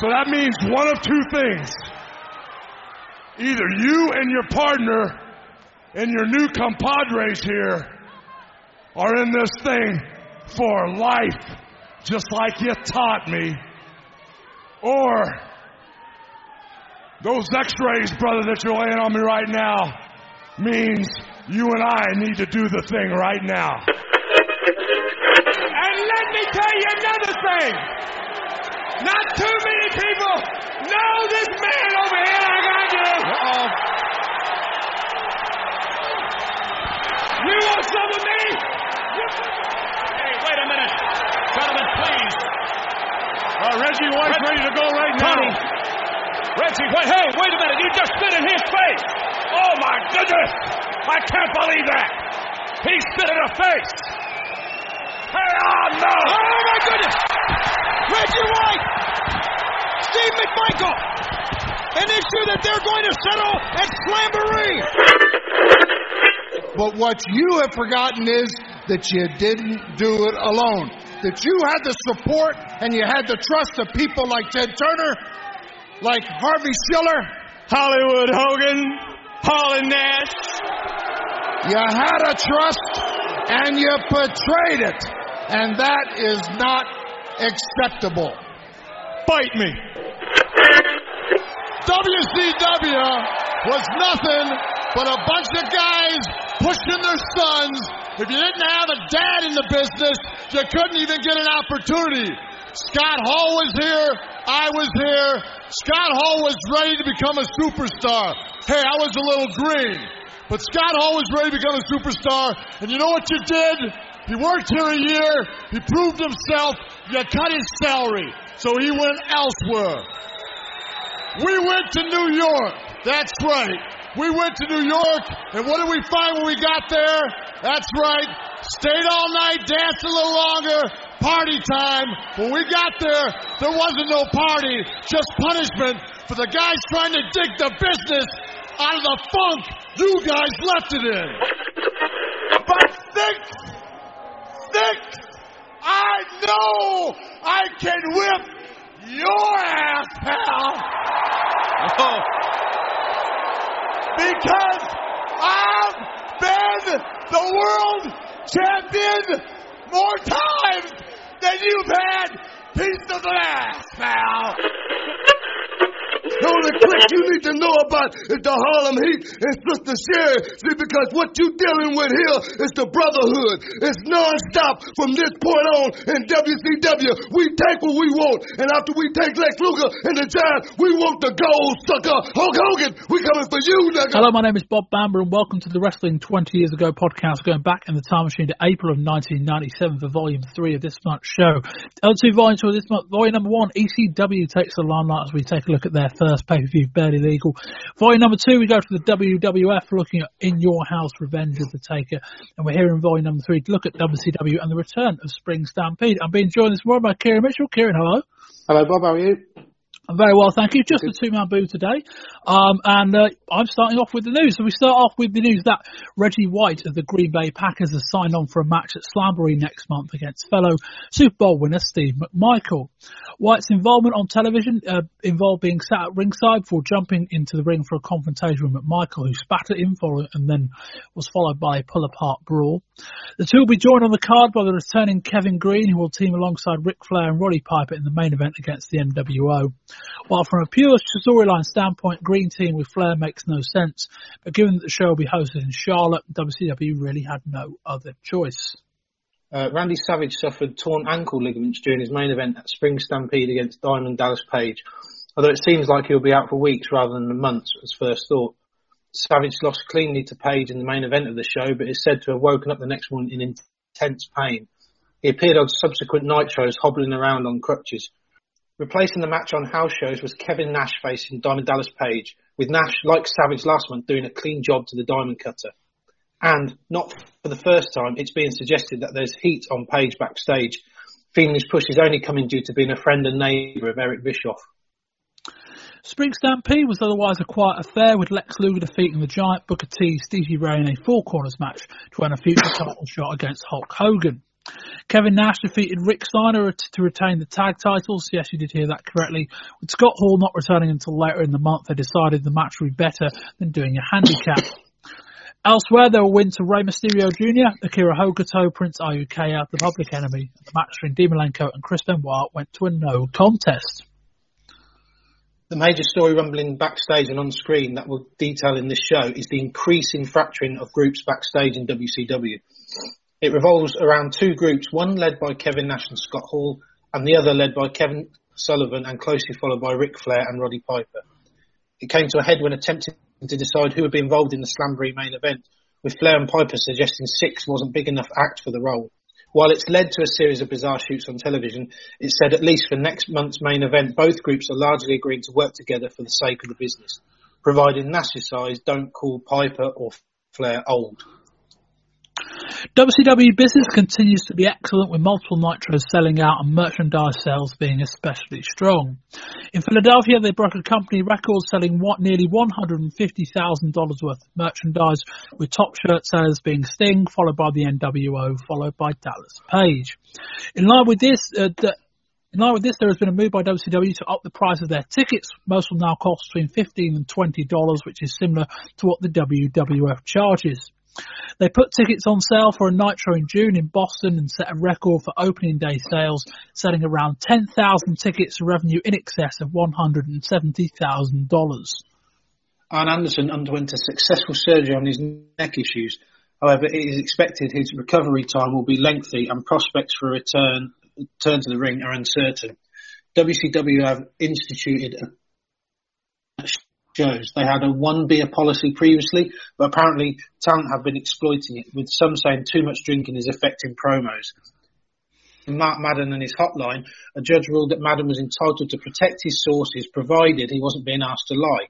So that means one of two things. Either you and your partner and your new compadres here are in this thing for life, just like you taught me, or those x-rays, brother, that you're laying on me right now means you and I need to do the thing right now. And let me tell you another thing. Not too many people know this man over here like I do. Uh-oh. You want some of me? Hey, wait a minute. Gentlemen, please. Uh, Reggie White's ready to go right now. Reggie, wait, hey, wait a minute. You just spit in his face. Oh my goodness! I can't believe that. He spit in her face. Hey, oh no! Oh my goodness! Reggie White! Steve McMichael! An issue that they're going to settle at Slamboree! But what you have forgotten is that you didn't do it alone. That you had the support and you had the trust of people like Ted Turner, like Harvey Schiller, Hollywood Hogan, Hall and Nash. You had a trust and you betrayed it. And that is not acceptable. Fight me. WCW was nothing but a bunch of guys pushing their sons. If you didn't have a dad in the business, you couldn't even get an opportunity. Scott Hall was here. I was here. Scott Hall was ready to become a superstar. Hey, I was a little green. But Scott Hall was ready to become a superstar. And you know what you did? He worked here a year. He proved himself. You cut his salary. So he went elsewhere. We went to New York. That's right. We went to New York, and what did we find when we got there? That's right. Stayed all night, danced a little longer, party time. When we got there, there wasn't no party, just punishment for the guys trying to dig the business out of the funk you guys left it in. But Syxx, Syxx, I know I can whip your ass, pal. Oh, because I've been the world champion more times than you've had piece of glass, pal. The only clique you need to know about is the Harlem Heat and Sister Sherri. See, because what you dealing with here is the brotherhood. It's non-stop from this point on in WCW. We take what we want, and after we take Lex Luger and the Giant, we want the gold sucker. Hulk Hogan, we coming for you, nigga. Hello, my name is Bob Bamber, and welcome to the Wrestling 20 Years Ago podcast, going back in the time machine to April of 1997 for Volume 3 of this month's show. L2 Volume 2 this month, Volume number 1, ECW takes the limelight as we take a look at their first pay-per-view, Barely Legal. Volume number 2, we go to the WWF, looking at In Your House, Revenge of the Taker, and we're here in Volume number 3 to look at WCW and the return of Spring Stampede. I'm being joined this morning by Kieran Mitchell. Kieran, hello. Hello, Bob. How are you? I'm very well, thank you. Just a two-man boo today. Um, and uh, I'm starting off with the news. So we start off with the news that Reggie White of the Green Bay Packers has signed on for a match at Slamboree next month against fellow Super Bowl winner Steve McMichael. White's involvement on television uh, involved being sat at ringside before jumping into the ring for a confrontation with McMichael, who spat at him for it and then was followed by a pull-apart brawl. The two will be joined on the card by the returning Kevin Greene, who will team alongside Ric Flair and Roddy Piper in the main event against the NWO. While from a pure storyline standpoint, Greene Team with Flair makes no sense, but given that the show will be hosted in Charlotte, WCW really had no other choice. Uh, Randy Savage suffered torn ankle ligaments during his main event at Spring Stampede against Diamond Dallas Page, although it seems like he'll be out for weeks rather than months as first thought. Savage lost cleanly to Page in the main event of the show, but is said to have woken up the next morning in intense pain. He appeared on subsequent night shows hobbling around on crutches. Replacing the match on house shows was Kevin Nash facing Diamond Dallas Page, with Nash, like Savage last month, doing a clean job to the Diamond Cutter. And, not for the first time, it's being suggested that there's heat on Page backstage, his push is only coming due to being a friend and neighbour of Eric Bischoff. Spring Stampede was otherwise a quiet affair with Lex Luger defeating the Giant Booker T, Stevie Ray in a four corners match to earn a future title shot against Hulk Hogan. Kevin Nash defeated Rick Steiner to retain the tag titles. Yes, you did hear that correctly. With Scott Hall not returning until later in the month, they decided the match would be better than doing a handicap. Elsewhere, there were wins to Rey Mysterio Jr., Akira Hokuto, Prince Iaukea, The Public Enemy. The match between Dean Malenko and Chris Benoit went to a no contest. The major story rumbling backstage and on screen that we'll detail in this show is the increasing fracturing of groups backstage in WCW. It revolves around two groups, one led by Kevin Nash and Scott Hall, and the other led by Kevin Sullivan and closely followed by Ric Flair and Roddy Piper. It came to a head when attempting to decide who would be involved in the Slamboree main event, with Flair and Piper suggesting Syxx wasn't big enough act for the role. While it's led to a series of bizarre shoots on television, it said at least for next month's main event, both groups are largely agreeing to work together for the sake of the business, provided Nash's size don't call Piper or Flair old. WCW business continues to be excellent with multiple nitros selling out and merchandise sales being especially strong. In Philadelphia, they broke a company record selling what, nearly $150,000 worth of merchandise with top shirt sellers being Sting, followed by the NWO, followed by Dallas Page. In line with this, uh, the, in line with this, there has been a move by WCW to up the price of their tickets. Most will now cost between 15 and $20, which is similar to what the WWF charges. They put tickets on sale for a Nitro in June in Boston and set a record for opening day sales, selling around 10,000 tickets, revenue in excess of $170,000. Arn Anderson underwent a successful surgery on his neck issues. However, it is expected his recovery time will be lengthy and prospects for a return, return to the ring are uncertain. WCW have instituted a shows. They had a one beer policy previously, but apparently talent have been exploiting it, with some saying too much drinking is affecting promos. Mark Madden and his hotline, a judge ruled that Madden was entitled to protect his sources provided he wasn't being asked to lie.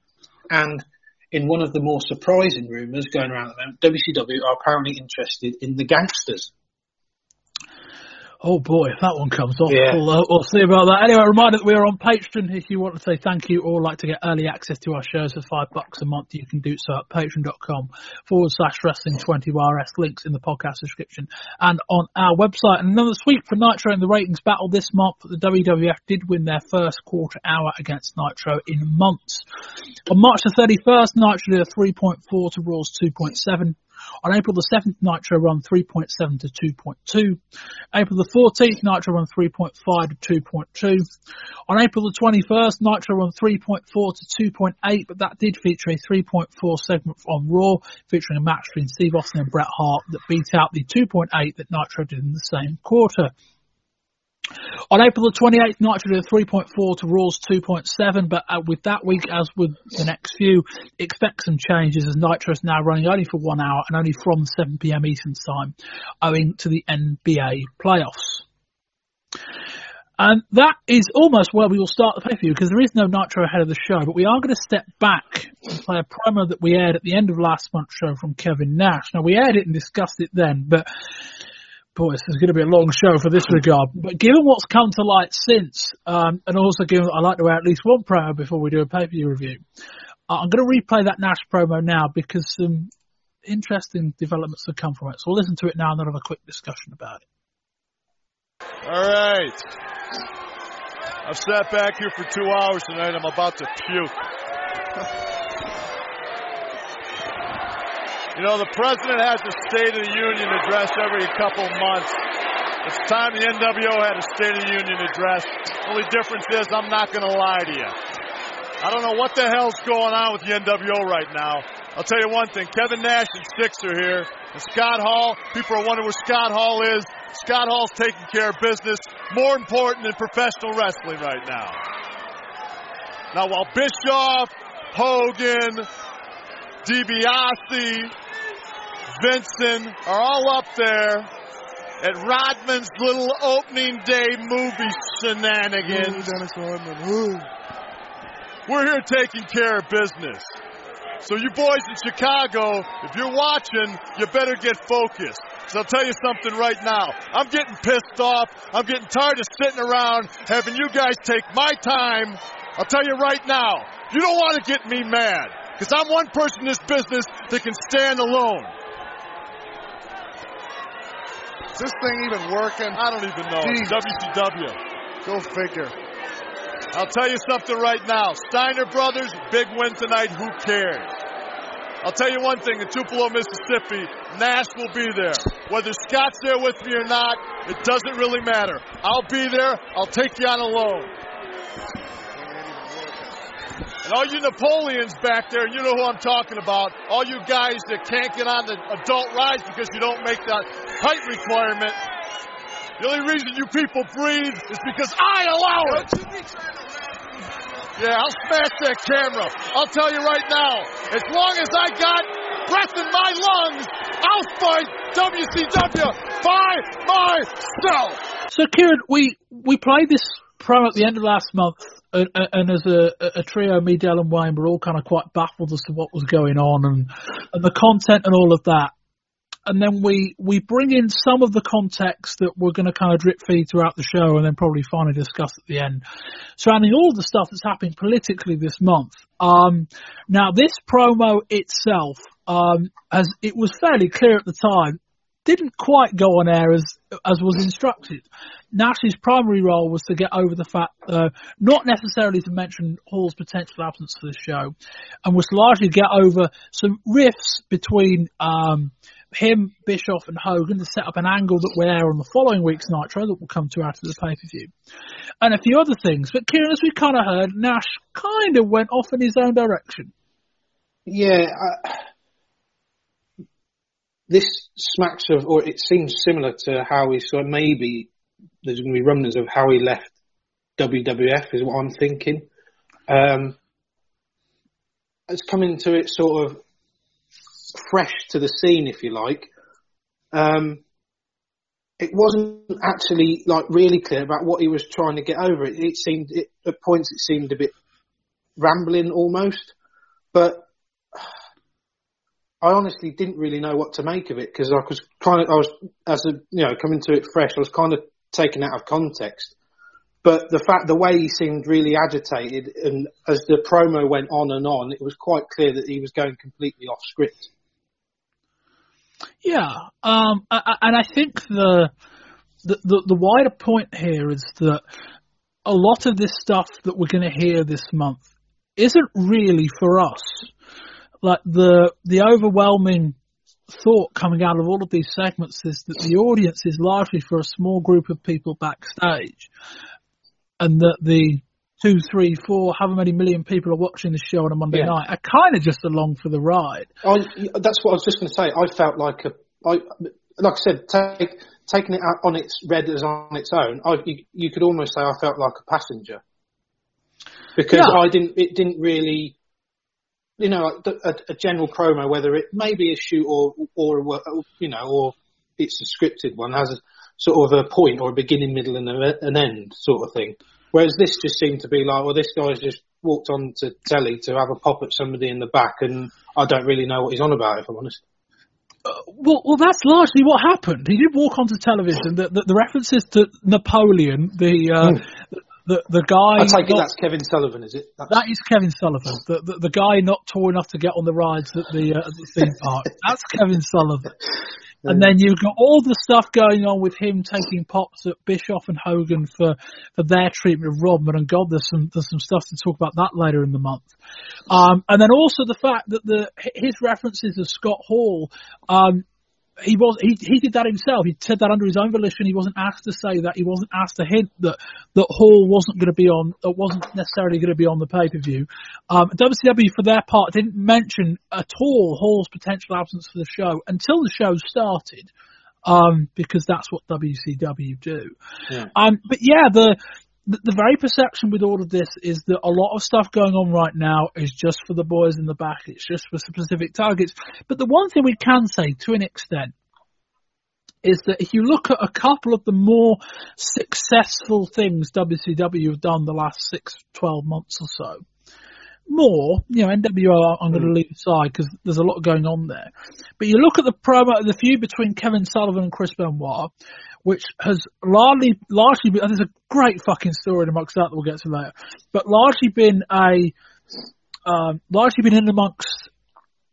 And in one of the more surprising rumours going around at the moment, WCW are apparently interested in the Gangstas. Oh boy, if that one comes off, Yeah. we'll, uh, we'll see about that. Anyway, a reminder that we are on Patreon. If you want to say thank you or like to get early access to our shows for five bucks a month, you can do so at patreon.com forward slash wrestling 20RS. Links in the podcast description and on our website. And another sweep for Nitro in the ratings battle this month. The WWF did win their first quarter hour against Nitro in months. On March the 31st, Nitro did a 3.4 to Raw's 2.7. On April the 7th, Nitro run 3.7 to 2.2. April the 14th, Nitro run 3.5 to 2.2. On April the 21st, Nitro run 3.4 to 2.8, but that did feature a 3.4 segment on Raw, featuring a match between Steve Austin and Bret Hart that beat out the 2.8 that Nitro did in the same quarter. On April the 28th, Nitro did a 3.4 to Raw's 2.7, but uh, with that week, as with the next few, expect some changes as Nitro is now running only for one hour and only from 7pm Eastern Time, owing to the NBA playoffs. And that is almost where we will start the pay-per-view because there is no Nitro ahead of the show, but we are going to step back and play a promo that we aired at the end of last month's show from Kevin Nash. Now we aired it and discussed it then, but boy, this is going to be a long show for this regard. But given what's come to light since, um, and also given that I like to wear at least one promo before we do a pay-per-view review, uh, I'm going to replay that Nash promo now because some interesting developments have come from it. So we'll listen to it now and then have a quick discussion about it. All right. I've sat back here for two hours tonight. I'm about to puke. you know, the president has a State of the Union address every couple months. It's time the NWO had a State of the Union address. Only difference is I'm not going to lie to you. I don't know what the hell's going on with the NWO right now. I'll tell you one thing. Kevin Nash and Syxx are here. And Scott Hall, people are wondering where Scott Hall is. Scott Hall's taking care of business. More important than professional wrestling right now. Now, while Bischoff, Hogan, DiBiase, Vincent are all up there at Rodman's little opening day movie shenanigans. Rodman. We're here taking care of business. So you boys in Chicago, if you're watching, you better get focused. Because I'll tell you something right now. I'm getting pissed off. I'm getting tired of sitting around having you guys take my time. I'll tell you right now, you don't want to get me mad. Because I'm one person in this business that can stand alone. This thing even working? I don't even know. Jeez. WCW. Go figure. I'll tell you something right now. Steiner Brothers, big win tonight. Who cares? I'll tell you one thing. In Tupelo, Mississippi, Nash will be there. Whether Scott's there with me or not, it doesn't really matter. I'll be there. I'll take you on a loan. And all you Napoleons back there, you know who I'm talking about. All you guys that can't get on the adult rides because you don't make that height requirement. The only reason you people breathe is because I allow it. Yeah, I'll smash that camera. I'll tell you right now, as long as I got breath in my lungs, I'll fight WCW by myself. So, Kieran, we we played this promo at the end of last month, and, and as a, a trio, me, Dell, and Wayne were all kind of quite baffled as to what was going on and and the content and all of that. And then we we bring in some of the context that we're going to kind of drip feed throughout the show, and then probably finally discuss at the end, surrounding all the stuff that's happening politically this month. Um, now, this promo itself, um, as it was fairly clear at the time, didn't quite go on air as as was instructed. Nash's primary role was to get over the fact, uh, not necessarily to mention Hall's potential absence for the show, and was to largely get over some rifts between um, him, Bischoff, and Hogan to set up an angle that will air on the following week's Nitro that will come to after the pay per view, and a few other things. But Kieran, as we kind of heard, Nash kind of went off in his own direction. Yeah, I, this smacks of, or it seems similar to how he sort of maybe there's going to be rumblings of how he left WWF is what I'm thinking. Um, it's coming to it sort of fresh to the scene, if you like. Um, it wasn't actually like really clear about what he was trying to get over. It, it seemed it, at points it seemed a bit rambling almost, but I honestly didn't really know what to make of it because I was kind of I was as a you know coming to it fresh. I was kind of taken out of context. But the fact, the way he seemed really agitated, and as the promo went on and on, it was quite clear that he was going completely off script. Yeah, um, and I think the, the the the wider point here is that a lot of this stuff that we're going to hear this month isn't really for us. Like the the overwhelming thought coming out of all of these segments is that the audience is largely for a small group of people backstage, and that the two, three, four, however many million people are watching the show on a Monday Yeah. night are kind of just along for the ride. I, that's what I was just going to say. I felt like a, I, like I said, take, taking it out on its red as on its own. I, you, you could almost say I felt like a passenger because Yeah. I didn't. It didn't really, you know, a, a general promo, whether it may be a shoot or or a- you know, or it's a scripted one, has a sort of a point or a beginning, middle, and a, an end sort of thing. Whereas this just seemed to be like, well, this guy's just walked on to telly to have a pop at somebody in the back, and I don't really know what he's on about, if I'm honest. Well, well, that's largely what happened. He did walk onto television. The, the, the references to Napoleon, the uh, the, the guy. I take it not- that's Kevin Sullivan, is it? That's, that is Kevin Sullivan, the, the the guy not tall enough to get on the rides at the uh, at the theme park. That's Kevin Sullivan. And then you've got all the stuff going on with him taking pops at Bischoff and Hogan for, for their treatment of Rodman. And God, there's some there's some stuff to talk about that later in the month. Um, and then also the fact that the his references of Scott Hall, um, he was he he did that himself. He said that under his own volition. He wasn't asked to say that. He wasn't asked to hint that that Hall wasn't going to be on. That wasn't necessarily going to be on the pay per view. Um, WCW for their part didn't mention at all Hall's potential absence for the show until the show started. Um, because that's what WCW do. Yeah. Um, but yeah, the, the the very perception with all of this is that a lot of stuff going on right now is just for the boys in the back. It's just for specific targets. But the one thing we can say to an extent is that if you look at a couple of the more successful things WCW have done the last six, 12 months or so, more, you know, NWO I'm going to leave aside because there's a lot going on there. But you look at the promo, the feud between Kevin Sullivan and Chris Benoit, which has largely, largely, been, there's a great fucking story in amongst that that we'll get to later, but largely been a, um, largely been in amongst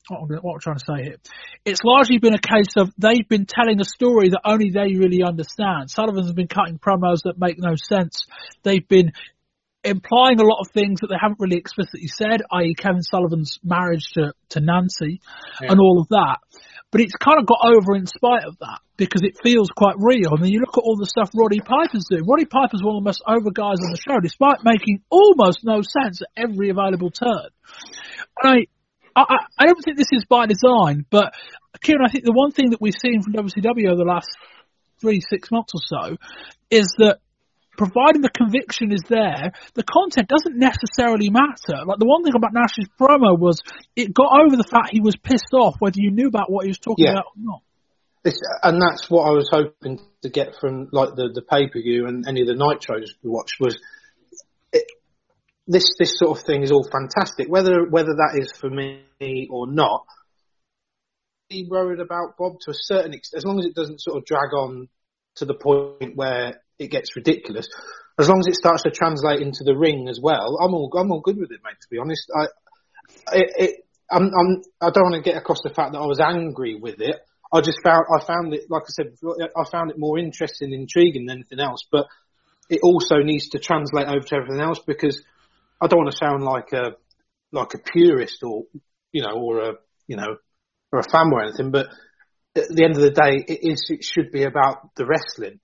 what I'm, what I'm trying to say here. It's largely been a case of they've been telling a story that only they really understand. Sullivan's been cutting promos that make no sense. They've been implying a lot of things that they haven't really explicitly said, i.e. Kevin Sullivan's marriage to, to Nancy Yeah. and all of that. But it's kind of got over in spite of that because it feels quite real. I mean, you look at all the stuff Roddy Piper's doing. Roddy Piper's one of the most over guys on the show, despite making almost no sense at every available turn. And I, I, I don't think this is by design, but Kieran, I think the one thing that we've seen from WCW over the last three, six months or so is that providing the conviction is there, the content doesn't necessarily matter. Like the one thing about Nash's promo was it got over the fact he was pissed off whether you knew about what he was talking Yeah. about or not. This, and that's what I was hoping to get from like the, the pay per view and any of the nitros we watched was it, this this sort of thing is all fantastic. Whether whether that is for me or not, be worried about Bob to a certain extent, as long as it doesn't sort of drag on to the point where it gets ridiculous. As long as it starts to translate into the ring as well, I'm all I'm all good with it, mate. To be honest, I it, it I'm, I'm I don't want to get across the fact that I was angry with it. I just found I found it, like I said, before, I found it more interesting, intriguing than anything else. But it also needs to translate over to everything else because I don't want to sound like a like a purist or you know or a you know or a fan or anything. But at the end of the day, it is it should be about the wrestling.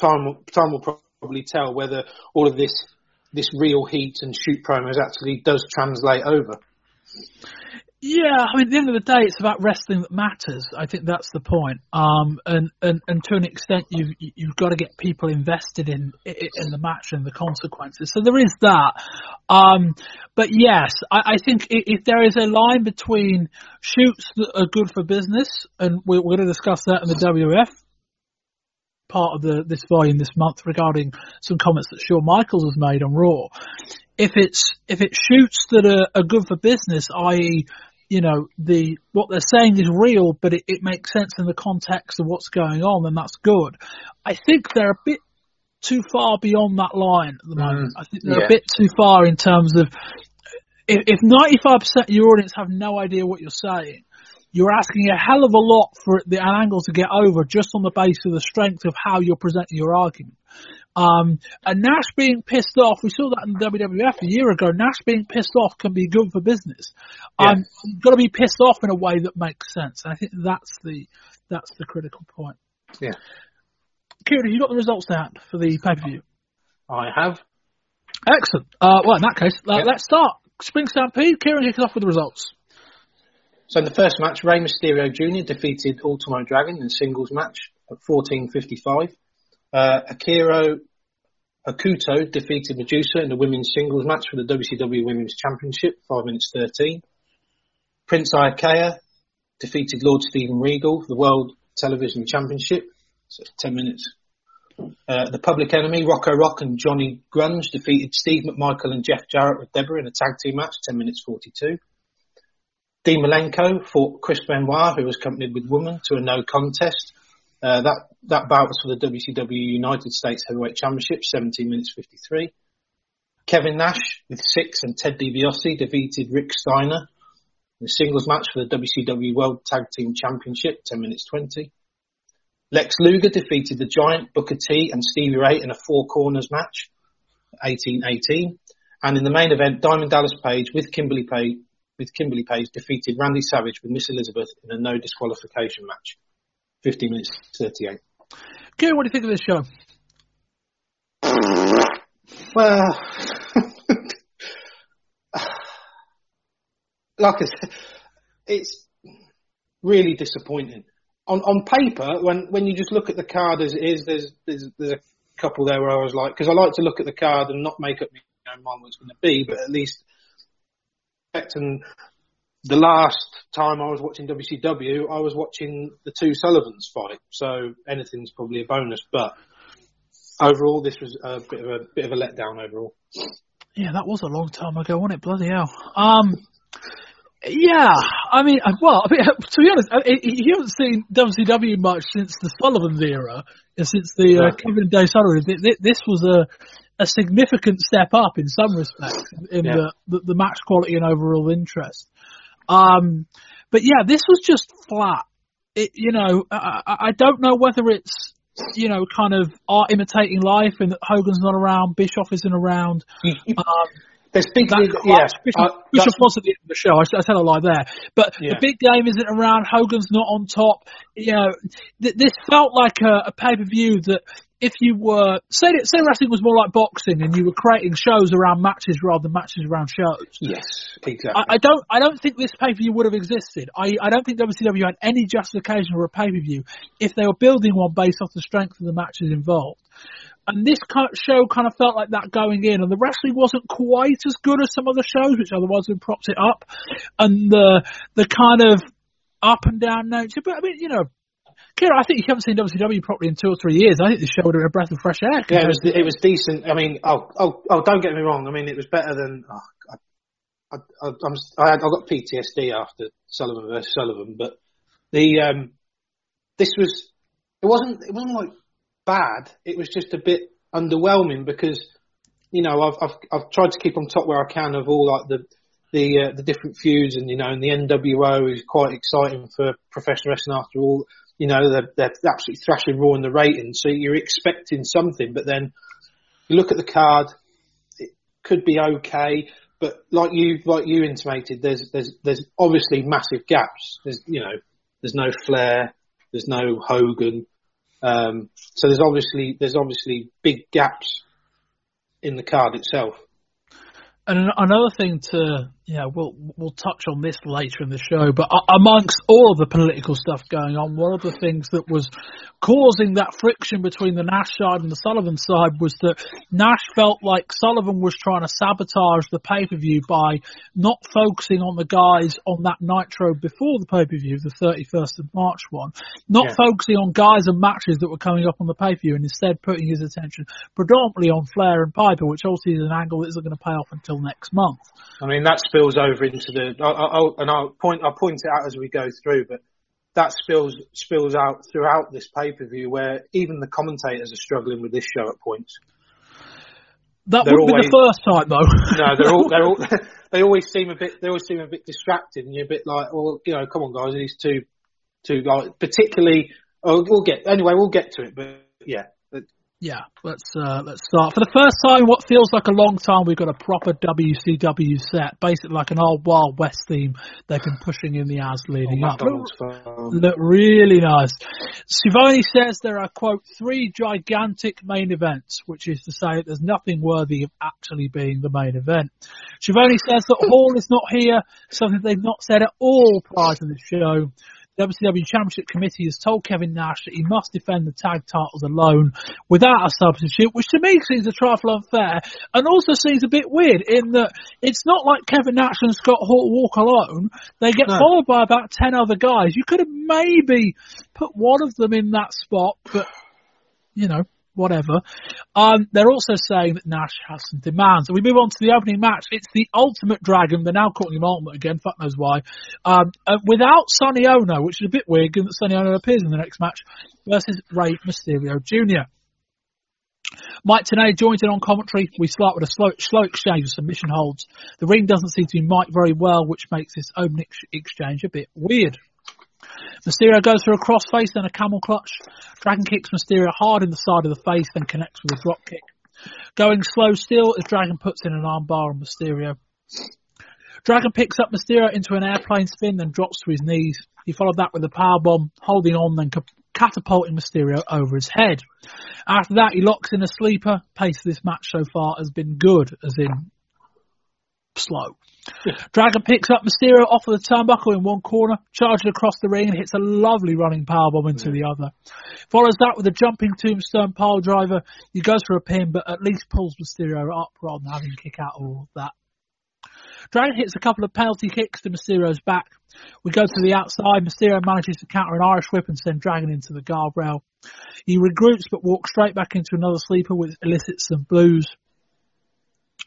Time will, time will probably tell whether all of this this real heat and shoot promos actually does translate over. Yeah, I mean, at the end of the day, it's about wrestling that matters. I think that's the point. Um, and, and, and to an extent, you've, you've got to get people invested in, in the match and the consequences. So there is that. Um, but yes, I, I think if there is a line between shoots that are good for business, and we're, we're going to discuss that in the WF part of the, this volume this month regarding some comments that Shawn Michaels has made on Raw. If it's if it shoots that are, are good for business, i.e., you know the what they're saying is real, but it, it makes sense in the context of what's going on, then that's good. I think they're a bit too far beyond that line at the moment. Mm. I think they're yeah. a bit too far in terms of if, if 95% of your audience have no idea what you're saying, you're asking a hell of a lot for the an angle to get over just on the basis of the strength of how you're presenting your argument. Um, and Nash being pissed off, we saw that in WWF a year ago. Nash being pissed off can be good for business. Um, you've got to be pissed off in a way that makes sense. And I think that's the that's the critical point. Yeah. Kieran, have you got the results to hand for the pay per view? I have. Excellent. Uh, well, in that case, uh, Yep. let's start. Spring Stampede. Kieran, kick us off with the results. So in the first match, Rey Mysterio Jr. defeated Ultimo Dragon in a singles match at 14.55. Uh, Akira Hokuto defeated Medusa in the women's singles match for the WCW Women's Championship, 5 minutes 13. Prince Iaukea defeated Lord Steven Regal for the World Television Championship, so 10 minutes. Uh, the Public Enemy, Rocco Rock and Johnny Grunge defeated Steve McMichael and Jeff Jarrett with Debra in a tag team match, 10 minutes 42. Dean Malenko fought Chris Benoit, who was accompanied with Woman, to a no contest. Uh, that that bout was for the WCW United States Heavyweight Championship, 17 minutes 53. Kevin Nash with Syxx and Ted DiBiase defeated Rick Steiner in a singles match for the WCW World Tag Team Championship, 10 minutes 20. Lex Luger defeated the Giant, Booker T and Stevie Ray in a four corners match, 18-18. And in the main event, Diamond Dallas Page with Kimberly Page with Kimberly Page defeated Randy Savage with Miss Elizabeth in a no disqualification match. 15 minutes 38. Kieran, what do you think of this show? Well, like I said, it's really disappointing. On on paper, when when you just look at the card as it is, there's there's, there's a couple there where I was like, because I like to look at the card and not make up my own mind what it's going to be, but at least and the last time I was watching WCW, I was watching the two Sullivans fight, so anything's probably a bonus. But overall, this was a bit of a bit of a letdown overall. Yeah, that was a long time ago, wasn't it? Bloody hell. Um, yeah, I mean, uh, well, I mean, to be honest, I- I- you haven't seen WCW much since the Sullivan's era, since the uh, Kevin Day Sullivan. Th- th- This was a a significant step up in some respects in Yeah. the, the the match quality and overall interest. Um, but yeah, this was just flat. It, you know, I, I don't know whether it's you know, kind of art imitating life, and that Hogan's not around, Bischoff isn't around. Um, There's big, that league- yeah. Bischoff, uh, that's- was at the end of the show. I, I said a lie there, but Yeah. the big game isn't around. Hogan's not on top. You know, th- this felt like a, a pay per view that if you were say say wrestling was more like boxing and you were creating shows around matches rather than matches around shows. yes, exactly. I, I don't. I don't think this pay per view would have existed. I, I don't think WCW had any justification for a pay per view if they were building one based off the strength of the matches involved. And this kind of show kind of felt like that going in, and the wrestling wasn't quite as good as some other shows, which otherwise would have propped it up. And the the kind of up and down nature. But I mean, you know, Kira, I think you haven't seen WCW properly in two or three years. I think this show would have a breath of fresh air. Yeah, it was it was decent. I mean, oh oh oh, don't get me wrong. I mean, it was better than. Oh, I, I, I'm I, I got PTSD after Sullivan versus Sullivan, but the um, this was it wasn't it wasn't like bad. It was just a bit underwhelming because you know I've I've I've tried to keep on top where I can of all like the the uh, the different feuds and you know and the NWO is quite exciting for professional wrestling after all. You know they're they're absolutely thrashing raw in the ratings, so you're expecting something, but then you look at the card, it could be okay, but like you like you intimated, there's there's there's obviously massive gaps. There's you know there's no Flair, there's no Hogan, um, so there's obviously there's obviously big gaps in the card itself. And another thing to, yeah, we'll we'll touch on this later in the show, but amongst all of the political stuff going on, one of the things that was causing that friction between the Nash side and the Sullivan side was that Nash felt like Sullivan was trying to sabotage the pay per view by not focusing on the guys on that Nitro before the pay per view, the 31st of March one, not Yeah. focusing on guys and matches that were coming up on the pay per view, and instead putting his attention predominantly on Flair and Piper, which obviously is an angle that isn't going to pay off until next month. I mean that spills over into the I, I, I'll, and I'll point I'll point it out as we go through, but that spills spills out throughout this pay per view where even the commentators are struggling with this show at points. That They're would be the first time though. No, they're all they're all they always seem a bit they always seem a bit distracted, and you're a bit like, well, you know, come on, guys, these two two guys, particularly. Oh, we'll get anyway. We'll get to it, but yeah, yeah, let's uh, let's start. For the first time, what feels like a long time, we've got a proper WCW set, basically like an old Wild West theme they've been pushing in the hours leading up. McDonald's. Look really nice. Schiavone says there are, quote, three gigantic main events, which is to say there's nothing worthy of actually being the main event. Schiavone says that Hall is not here, something they've not said at all prior to the show. The WCW Championship Committee has told Kevin Nash that he must defend the tag titles alone without a substitute, which to me seems a trifle unfair and also seems a bit weird in that it's not like Kevin Nash and Scott Hall walk alone. They get No. followed by about 10 other guys. You could have maybe put one of them in that spot, but, you know, whatever. Um, they're also saying that Nash has some demands. And we move on to the opening match. It's the Ultimate Dragon. They're now calling him Ultimate again. Fuck knows why. Um, uh, without Sonny Ono, which is a bit weird given that Sonny Ono appears in the next match, versus Rey Mysterio Jr. Mike Tenay joins in on commentary. We start with a slow, slow exchange of submission holds. The ring doesn't seem to be mic'd very well, which makes this opening ex- exchange a bit weird. Mysterio goes for a crossface, then a camel clutch. Dragon kicks Mysterio hard in the side of the face, then connects with a drop kick. Going slow still as Dragon puts in an armbar on Mysterio. Dragon picks up Mysterio into an airplane spin, then drops to his knees. He followed that with a power bomb, holding on, then catapulting Mysterio over his head. After that, he locks in a sleeper. Pace of this match so far has been good, as in slow. Dragon picks up Mysterio off of the turnbuckle in one corner, charges across the ring and hits a lovely running powerbomb into the other. Follows that with a jumping tombstone pile driver. He goes for a pin, but at least pulls Mysterio up rather than having to kick out all of that. Dragon hits a couple of penalty kicks to Mysterio's back. We go to the outside. Mysterio manages to counter an Irish whip and send Dragon into the guardrail. He regroups but walks straight back into another sleeper which elicits some blues.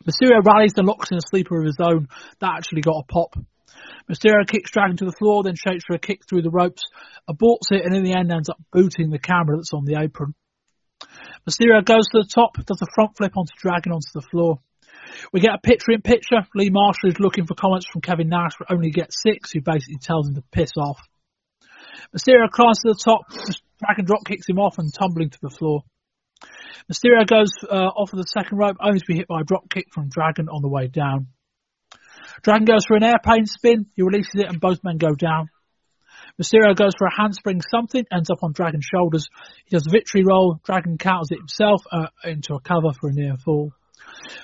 Mysterio rallies and locks in a sleeper of his own. That actually got a pop. Mysterio kicks Dragon to the floor, then shakes for a kick through the ropes, aborts it, and in the end ends up booting the camera that's on the apron. Mysterio goes to the top, does a front flip onto Dragon onto the floor. We get a picture in picture. Lee Marshall is looking for comments from Kevin Nash, but only gets Syxx, who basically tells him to piss off. Mysterio climbs to the top, Dragon drop kicks him off and tumbling to the floor. Mysterio goes uh, off of the second rope, only to be hit by a drop kick from Dragon on the way down. Dragon goes for an airplane spin, he releases it and both men go down. Mysterio goes for a handspring something, ends up on Dragon's shoulders. He does a victory roll, Dragon counters it himself uh, into a cover for a near fall.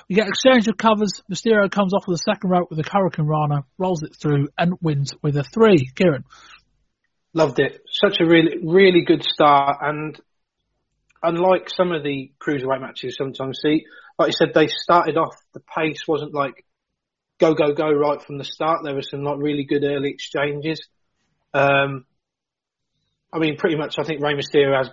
We get exchange of covers. Mysterio comes off of the second rope with a Hurricanrana, rolls it through, and wins with a three. Kieran. Loved it. Such a really, really good start. And unlike some of the cruiserweight matches sometimes see, like you said, they started off, the pace wasn't like go, go, go right from the start. There were some like really good early exchanges. Um, I mean, pretty much, I think Rey Mysterio has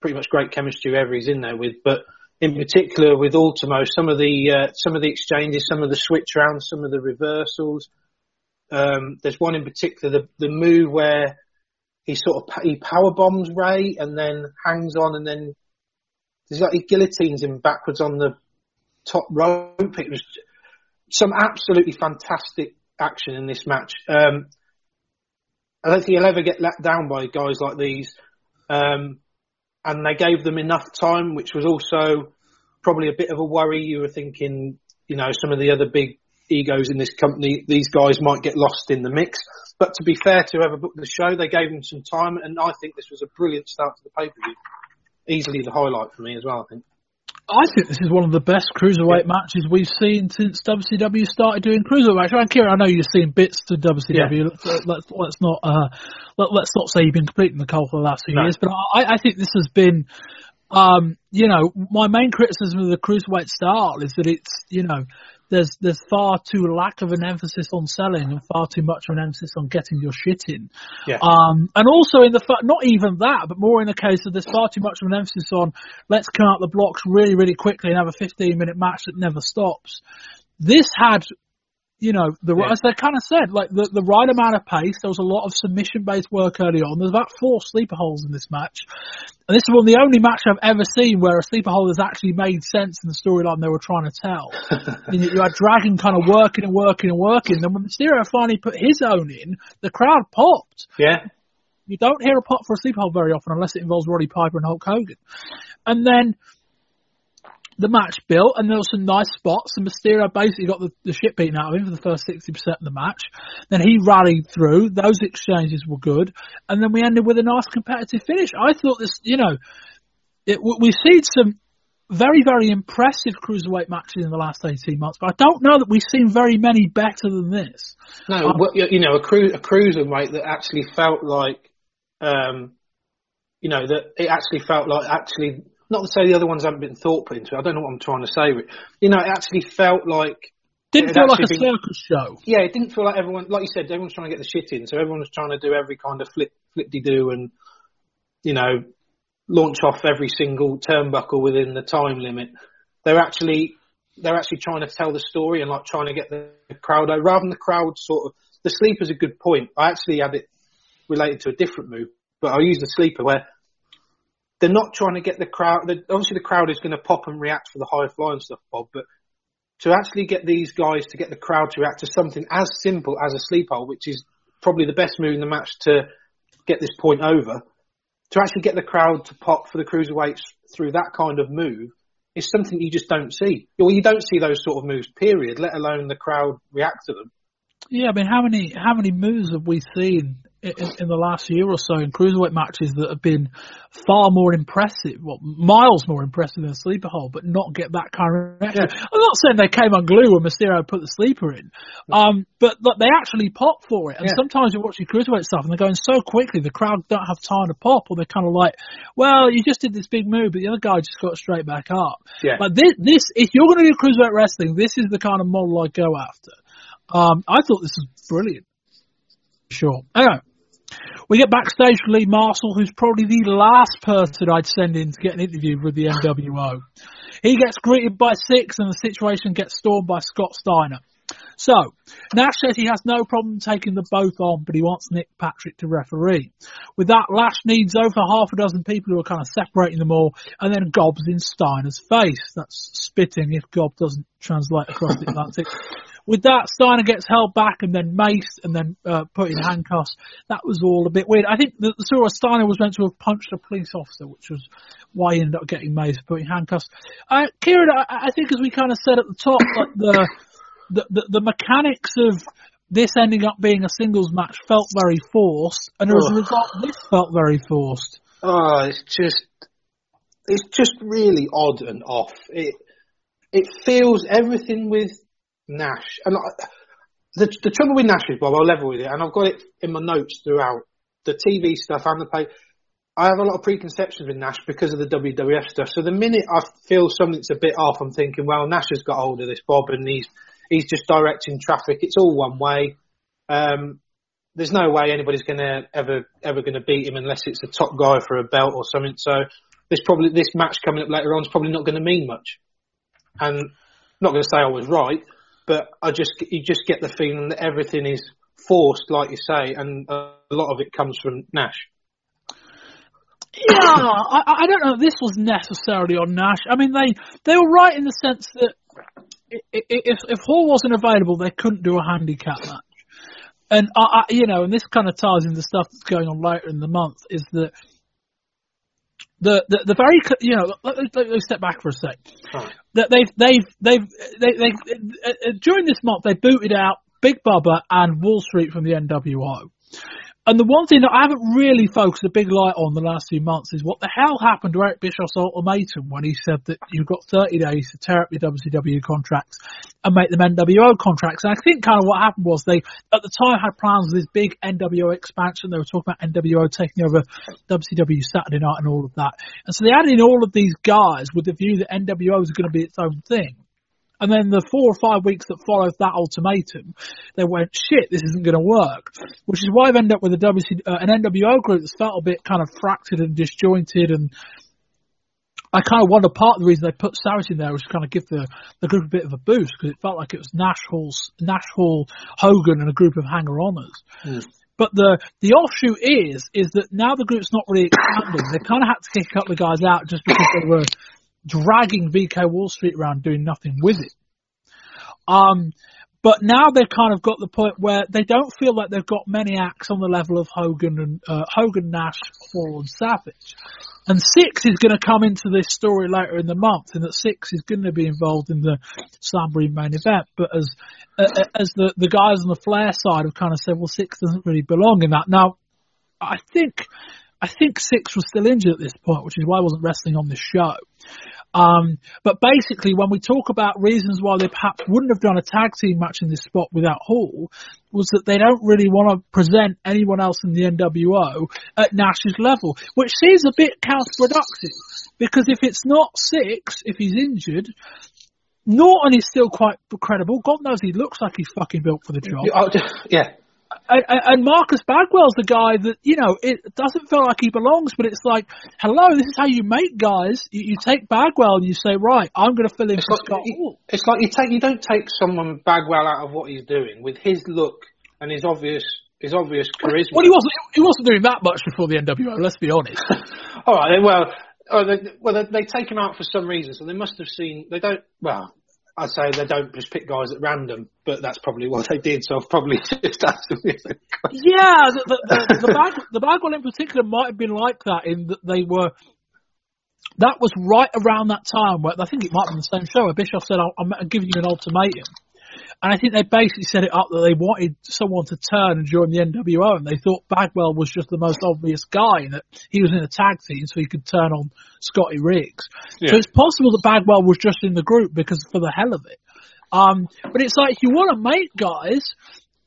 pretty much great chemistry whoever he's in there with, but in particular with Ultimo, some of the uh, some of the exchanges, some of the switch rounds, some of the reversals. Um, there's one in particular, the the move where he sort of he power bombs Rey and then hangs on and then he guillotines him backwards on the top rope. It was some absolutely fantastic action in this match. Um, I don't think he'll ever get let down by guys like these. Um, and they gave them enough time, which was also probably a bit of a worry. You were thinking, you know, some of the other big egos in this company, these guys might get lost in the mix. But to be fair to whoever booked the show, they gave them some time, and I think this was a brilliant start to the pay per view. Easily the highlight for me as well, I think. I think this is one of the best cruiserweight yeah. matches we've seen since WCW started doing cruiserweight. And Kieran, I know you've seen bits to WCW. Yeah. Let's, let's, let's not uh, let, us not say you've been completing the cold for the last few no. years, but I, I think this has been. Um, you know, my main criticism of the cruiserweight style is that it's, you know, there's there's far too lack of an emphasis on selling and far too much of an emphasis on getting your shit in. Yeah. Um, and also in the fact, not even that, but more in the case of there's far too much of an emphasis on let's come out the blocks really, really quickly and have a 15 minute match that never stops. This had you know, the, yeah. as they kind of said, like the, the right amount of pace. There was a lot of submission based work early on. There's about four sleeper holes in this match. And this is one of the only match I've ever seen where a sleeper hole has actually made sense in the storyline they were trying to tell. you, you had Dragon kind of working and working and working. Then when Mysterio finally put his own in, the crowd popped. Yeah. You don't hear a pop for a sleeper hole very often unless it involves Roddy Piper and Hulk Hogan. And then the match built, and there were some nice spots. And Mysterio basically got the, the shit beaten out of him for the first 60% of the match. Then he rallied through. Those exchanges were good. And then we ended with a nice competitive finish. I thought this, you know, it, we've seen some very, very impressive cruiserweight matches in the last 18 months, but I don't know that we've seen very many better than this. No, um, you know, a, cru- a cruiserweight that actually felt like, um, you know, that it actually felt like actually not to say the other ones haven't been thought put into it. I don't know what I'm trying to say. But, you know, it actually felt like didn't feel like a been, circus show. Yeah, it didn't feel like everyone, like you said, everyone's trying to get the shit in. So everyone was trying to do every kind of flip, flip de do and, you know, launch off every single turnbuckle within the time limit. They're actually, they're actually trying to tell the story and like trying to get the crowd out rather than the crowd sort of, the sleeper's a good point. I actually had it related to a different move, but I'll use the sleeper where they're not trying to get the crowd. Obviously, the crowd is going to pop and react for the high flying stuff, Bob. But to actually get these guys to get the crowd to react to something as simple as a sleep which is probably the best move in the match to get this point over, to actually get the crowd to pop for the cruiserweights through that kind of move is something you just don't see. Well, you don't see those sort of moves, period. Let alone the crowd react to them. Yeah, I mean, how many how many moves have we seen in, in, the last year or so in cruiserweight matches that have been far more impressive, well, miles more impressive than Sleeper Hole, but not get that kind of reaction. Yeah. I'm not saying they came unglued when Mysterio put the sleeper in, um, but, but they actually pop for it. And yeah. sometimes you're watching cruiserweight stuff and they're going so quickly, the crowd don't have time to pop, or they're kind of like, well, you just did this big move, but the other guy just got straight back up. Yeah. But this, this, if you're going to do cruiserweight wrestling, this is the kind of model I go after. Um, I thought this was brilliant. Sure. Anyway, we get backstage with Lee Marshall, who's probably the last person I'd send in to get an interview with the NWO. He gets greeted by Syxx, and the situation gets stormed by Scott Steiner. So, Nash says he has no problem taking the both on, but he wants Nick Patrick to referee. With that, Lash needs over half a dozen people who are kind of separating them all, and then gobs in Steiner's face. That's spitting if gob doesn't translate across the Atlantic. With that, Steiner gets held back and then maced and then uh, put in handcuffs. That was all a bit weird. I think the, the sort of Steiner was meant to have punched a police officer, which was why he ended up getting maced, and put in handcuffs. Uh, Kieran, I, I think as we kind of said at the top, like the, the, the, the mechanics of this ending up being a singles match felt very forced, and as a result, this felt very forced. Oh, it's just, it's just really odd and off. It, it feels everything with Nash, and I, the the trouble with Nash is, Bob, I'll level with it, and I've got it in my notes throughout the TV stuff and the pay. I have a lot of preconceptions with Nash because of the WWF stuff. So the minute I feel something's a bit off, I'm thinking, well, Nash has got hold of this, Bob, and he's he's just directing traffic. It's all one way. Um, there's no way anybody's gonna ever ever gonna beat him unless it's a top guy for a belt or something. So this probably this match coming up later on is probably not going to mean much. And I'm not going to say I was right, but I just you just get the feeling that everything is forced, like you say, and a lot of it comes from Nash. Yeah, I, I don't know if this was necessarily on Nash. I mean, they they were right in the sense that if if Hall wasn't available, they couldn't do a handicap match. And I, I, you know, and this kind of ties into stuff that's going on later in the month is that the the, the very you know let, let, let step back for a sec. Right. That they've they've they've they, they, uh, uh, during this month they booted out Big Bubba and Wall Street from the NWO. And the one thing that I haven't really focused a big light on the last few months is what the hell happened to Eric Bischoff's ultimatum when he said that you've got 30 days to tear up your WCW contracts and make them NWO contracts. And I think kind of what happened was they, at the time, had plans for this big NWO expansion. They were talking about NWO taking over WCW Saturday night and all of that. And so they added in all of these guys with the view that NWO was going to be its own thing. And then the four or five weeks that followed that ultimatum, they went, shit, this isn't going to work. Which is why I've ended up with a WC, uh, an NWO group that's felt a bit kind of fractured and disjointed and I kind of wonder part of the reason they put Savage in there was to kind of give the, the group a bit of a boost because it felt like it was Nash Hall's, Nash Hall, Hogan and a group of hanger-oners. But the the offshoot is is that now the group's not really expanding. They kind of had to kick a couple of guys out just because they were dragging VK Wall Street around doing nothing with it. Um, but now they've kind of got the point where they don't feel like they've got many acts on the level of Hogan and uh, Hogan, Nash, Hall, and Savage. And Syxx is going to come into this story later in the month, and that Syxx is going to be involved in the Slamboree main event. But as uh, as the the guys on the Flair side have kind of said, well, Syxx doesn't really belong in that. Now, I think I think Syxx was still injured at this point, which is why I wasn't wrestling on this show. Um, but basically, when we talk about reasons why they perhaps wouldn't have done a tag team match in this spot without Hall, was that they don't really want to present anyone else in the NWO at Nash's level, which seems a bit counterproductive. Because if it's not Syxx, if he's injured, Norton is still quite credible. God knows he looks like he's fucking built for the job. Oh, yeah, And, and Marcus Bagwell's the guy that, you know, it doesn't feel like he belongs, but it's like, hello, this is how you make guys. You, you take Bagwell and you say, right, I'm going to fill in It's for like, Scott you, Hall. it's like you take you don't take someone Bagwell out of what he's doing with his look and his obvious his obvious charisma. Well, he wasn't, he wasn't doing that much before the NWO, let's be honest. All right, well, oh, they, well, they, they take him out for some reason, so they must have seen. They don't. Well, I'd say they don't just pick guys at random, but that's probably what they did. So I've probably just asked yeah, the, the, the, Bag, the Bagwell in particular might have been like that in that they were. That was right around that time where I think it might have been the same show where Bischoff said, "I'm, I'm giving you an ultimatum," and I think they basically set it up that they wanted someone to turn and join the NWO, and they thought Bagwell was just the most obvious guy, and that he was in a tag team, so he could turn on Scotty Riggs. So it's possible that Bagwell was just in the group because for the hell of it. Um, but it's like you want to make guys,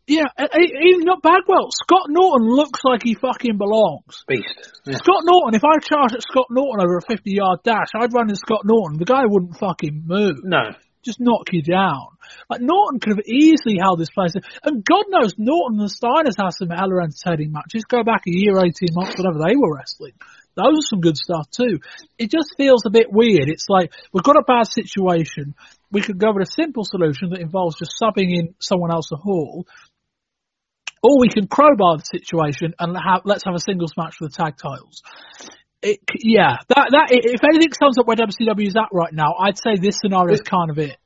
yeah, even not Bagwell. Scott Norton looks like he fucking belongs. Beast. Yeah. Scott Norton, if I charged at Scott Norton over a 50 yard dash, I'd run in Scott Norton. The guy wouldn't fucking move. No. Just knock you down. Like Norton could have easily held this place. And God knows Norton and Steiners have some hella entertaining matches. Go back a year, 18 months, whatever they were wrestling. Those are some good stuff too. It just feels a bit weird. It's like we've got a bad situation. We could go with a simple solution that involves just subbing in someone else a hall, or we can crowbar the situation and have, let's have a singles match for the tag titles. It, yeah, that that if anything sums up where WCW is at right now, I'd say this scenario is kind of it.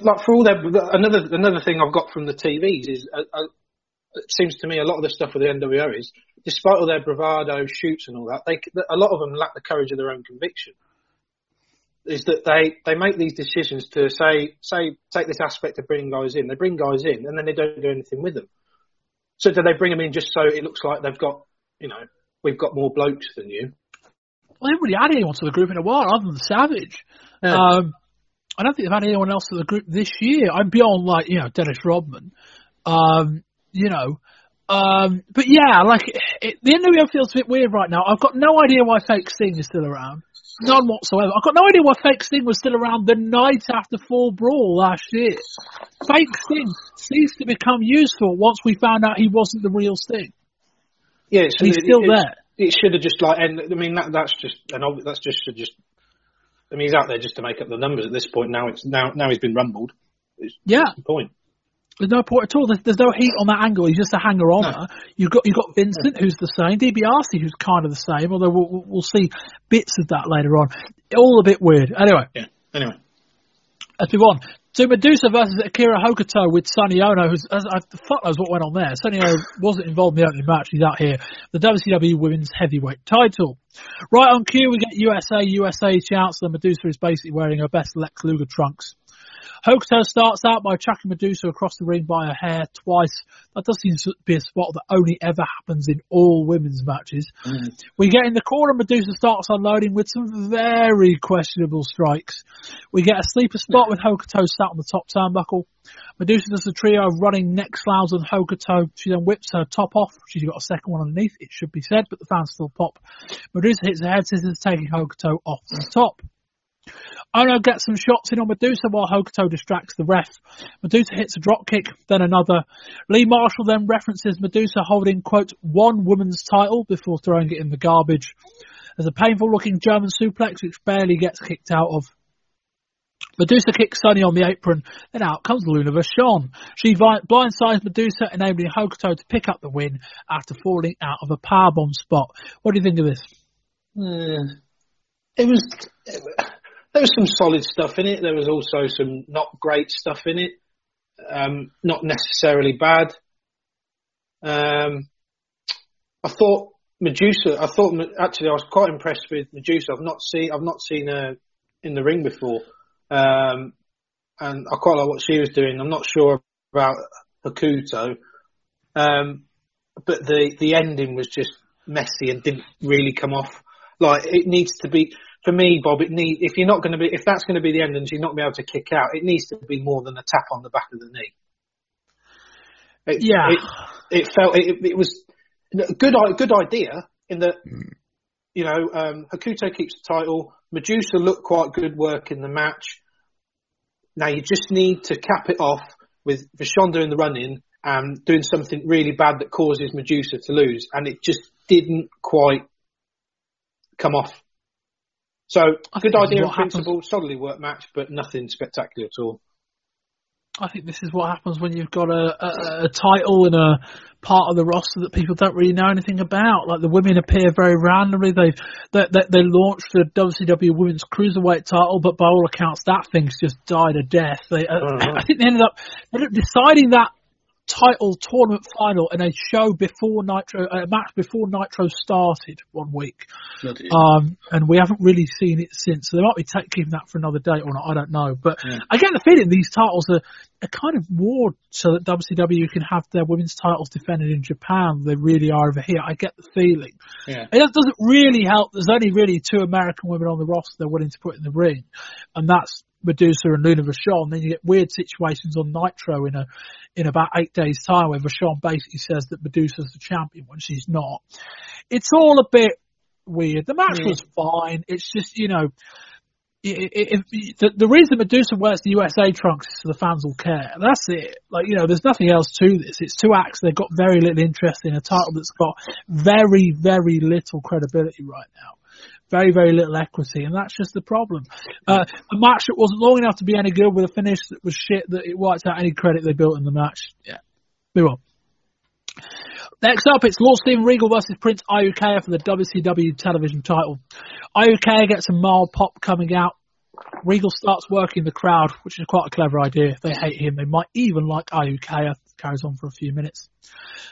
Like for all their another another thing I've got from the TVs is uh, uh, it seems to me a lot of the stuff with the NWO is despite all their bravado shoots and all that, they a lot of them lack the courage of their own conviction. Is that they they make these decisions to say say take this aspect of bringing guys in, they bring guys in and then they don't do anything with them. So do they bring them in just so it looks like they've got you know we've got more blokes than you? They haven't really had anyone to the group in a while other than Savage. Yeah. Um, I don't think they've had anyone else to the group this year. I'm beyond like you know Dennis Rodman. Um, you know, um, but yeah, like it, the NWO feels a bit weird right now. I've got no idea why Fake Sting is still around. None whatsoever. I've got no idea why Fake Sting was still around the night after Fall Brawl last year. Fake Sting ceased to become useful once we found out he wasn't the real Sting. Yeah, so he's still it, there it should have just like, and I mean that that's just and that's just should just. I mean, he's out there just to make up the numbers at this point. Now it's now now he's been rumbled. It's, yeah, the point. There's no point at all. There's, there's no heat on that angle. He's just a hanger on. No. You've got you've got Vincent, who's the same. DiBiase, who's kind of the same. Although we'll, we'll see bits of that later on. All a bit weird. Anyway. Yeah. Anyway. Let's move on. So Medusa versus Akira Hokuto with Sonny Ono, who's, I, I, fuck knows what went on there. Sonny Ono wasn't involved in the opening match, he's out here. The WCW Women's Heavyweight title. Right on cue, we get USA, USA shouts, and Medusa is basically wearing her best Lex Luger trunks. Hokuto starts out by chucking Medusa across the ring by her hair twice. That does seem to be a spot that only ever happens in all women's matches. Mm. We get in the corner, Medusa starts unloading with some very questionable strikes. We get a sleeper spot with Hokuto sat on the top turnbuckle. Medusa does a trio of running neck slams on Hokuto. She then whips her top off. She's got a second one underneath, it should be said, but the fans still pop. Medusa hits her head scissors, taking Hokuto off the top. Ono gets some shots in on Medusa while Hokuto distracts the ref. Medusa hits a drop kick, then another. Lee Marshall then references Medusa holding, quote, one woman's title before throwing it in the garbage. There's a painful looking German suplex which barely gets kicked out of. Medusa kicks Sonny on the apron, then out comes Luna Vachon. She blindsides Medusa, enabling Hokuto to pick up the win after falling out of a powerbomb spot. What do you think of this? Uh, it was there was some solid stuff in it. There was also some not great stuff in it. Um, not necessarily bad. Um, I thought Medusa. I thought actually I was quite impressed with Medusa. I've not seen I've not seen her in the ring before, um, and I quite like what she was doing. I'm not sure about Hokuto, um, but the the ending was just messy and didn't really come off. Like it needs to be for me, Bob, it need if you're not going to be if that's going to be the end and she's not going to be able to kick out, it needs to be more than a tap on the back of the knee. It, yeah, it, it felt it, it, was a good good idea in that you know um, Hokuto keeps the title. Medusa looked quite good work in the match. Now you just need to cap it off with Vachon doing the running and doing something really bad that causes Medusa to lose, and it just didn't quite come off so good idea in principle, happens. solidly worked match, but nothing spectacular at all. I think this is what happens when you've got a, a, a, title and a part of the roster that people don't really know anything about. Like the women appear very randomly. They've they, they, they launched the WCW Women's Cruiserweight title, but by all accounts, that thing's just died a death. They, uh, uh-huh. I think they ended up deciding that title tournament final in a show before Nitro, a match before Nitro started one week. Um, and we haven't really seen it since. So they might be taking that for another date or not. I don't know. But yeah. I get the feeling these titles are, are kind of more so that WCW can have their women's titles defended in Japan. They really are over here. I get the feeling. Yeah. It doesn't really help. There's only really two American women on the roster they're willing to put in the ring. And that's Medusa and Luna Vachon, then you get weird situations on Nitro in a in about eight days' time where Vachon basically says that Medusa's the champion when she's not. It's all a bit weird. The match was fine. It's just you know. The, the reason Medusa wears the USA trunks is so the fans will care. That's it. Like you know, there's nothing else to this. It's two acts. They've got very little interest in a title that's got very, very little credibility right now. Very, very little equity, and that's just the problem. Uh, a match that wasn't long enough to be any good with a finish that was shit that it wiped out any credit they built in the match. Yeah. Move on. Next up, it's Lord Steven Regal versus Prince Iaukea for the WCW television title. Iaukea gets a mild pop coming out. Regal starts working the crowd, which is quite a clever idea. They hate him. They might even like Iaukea. Carries on for a few minutes.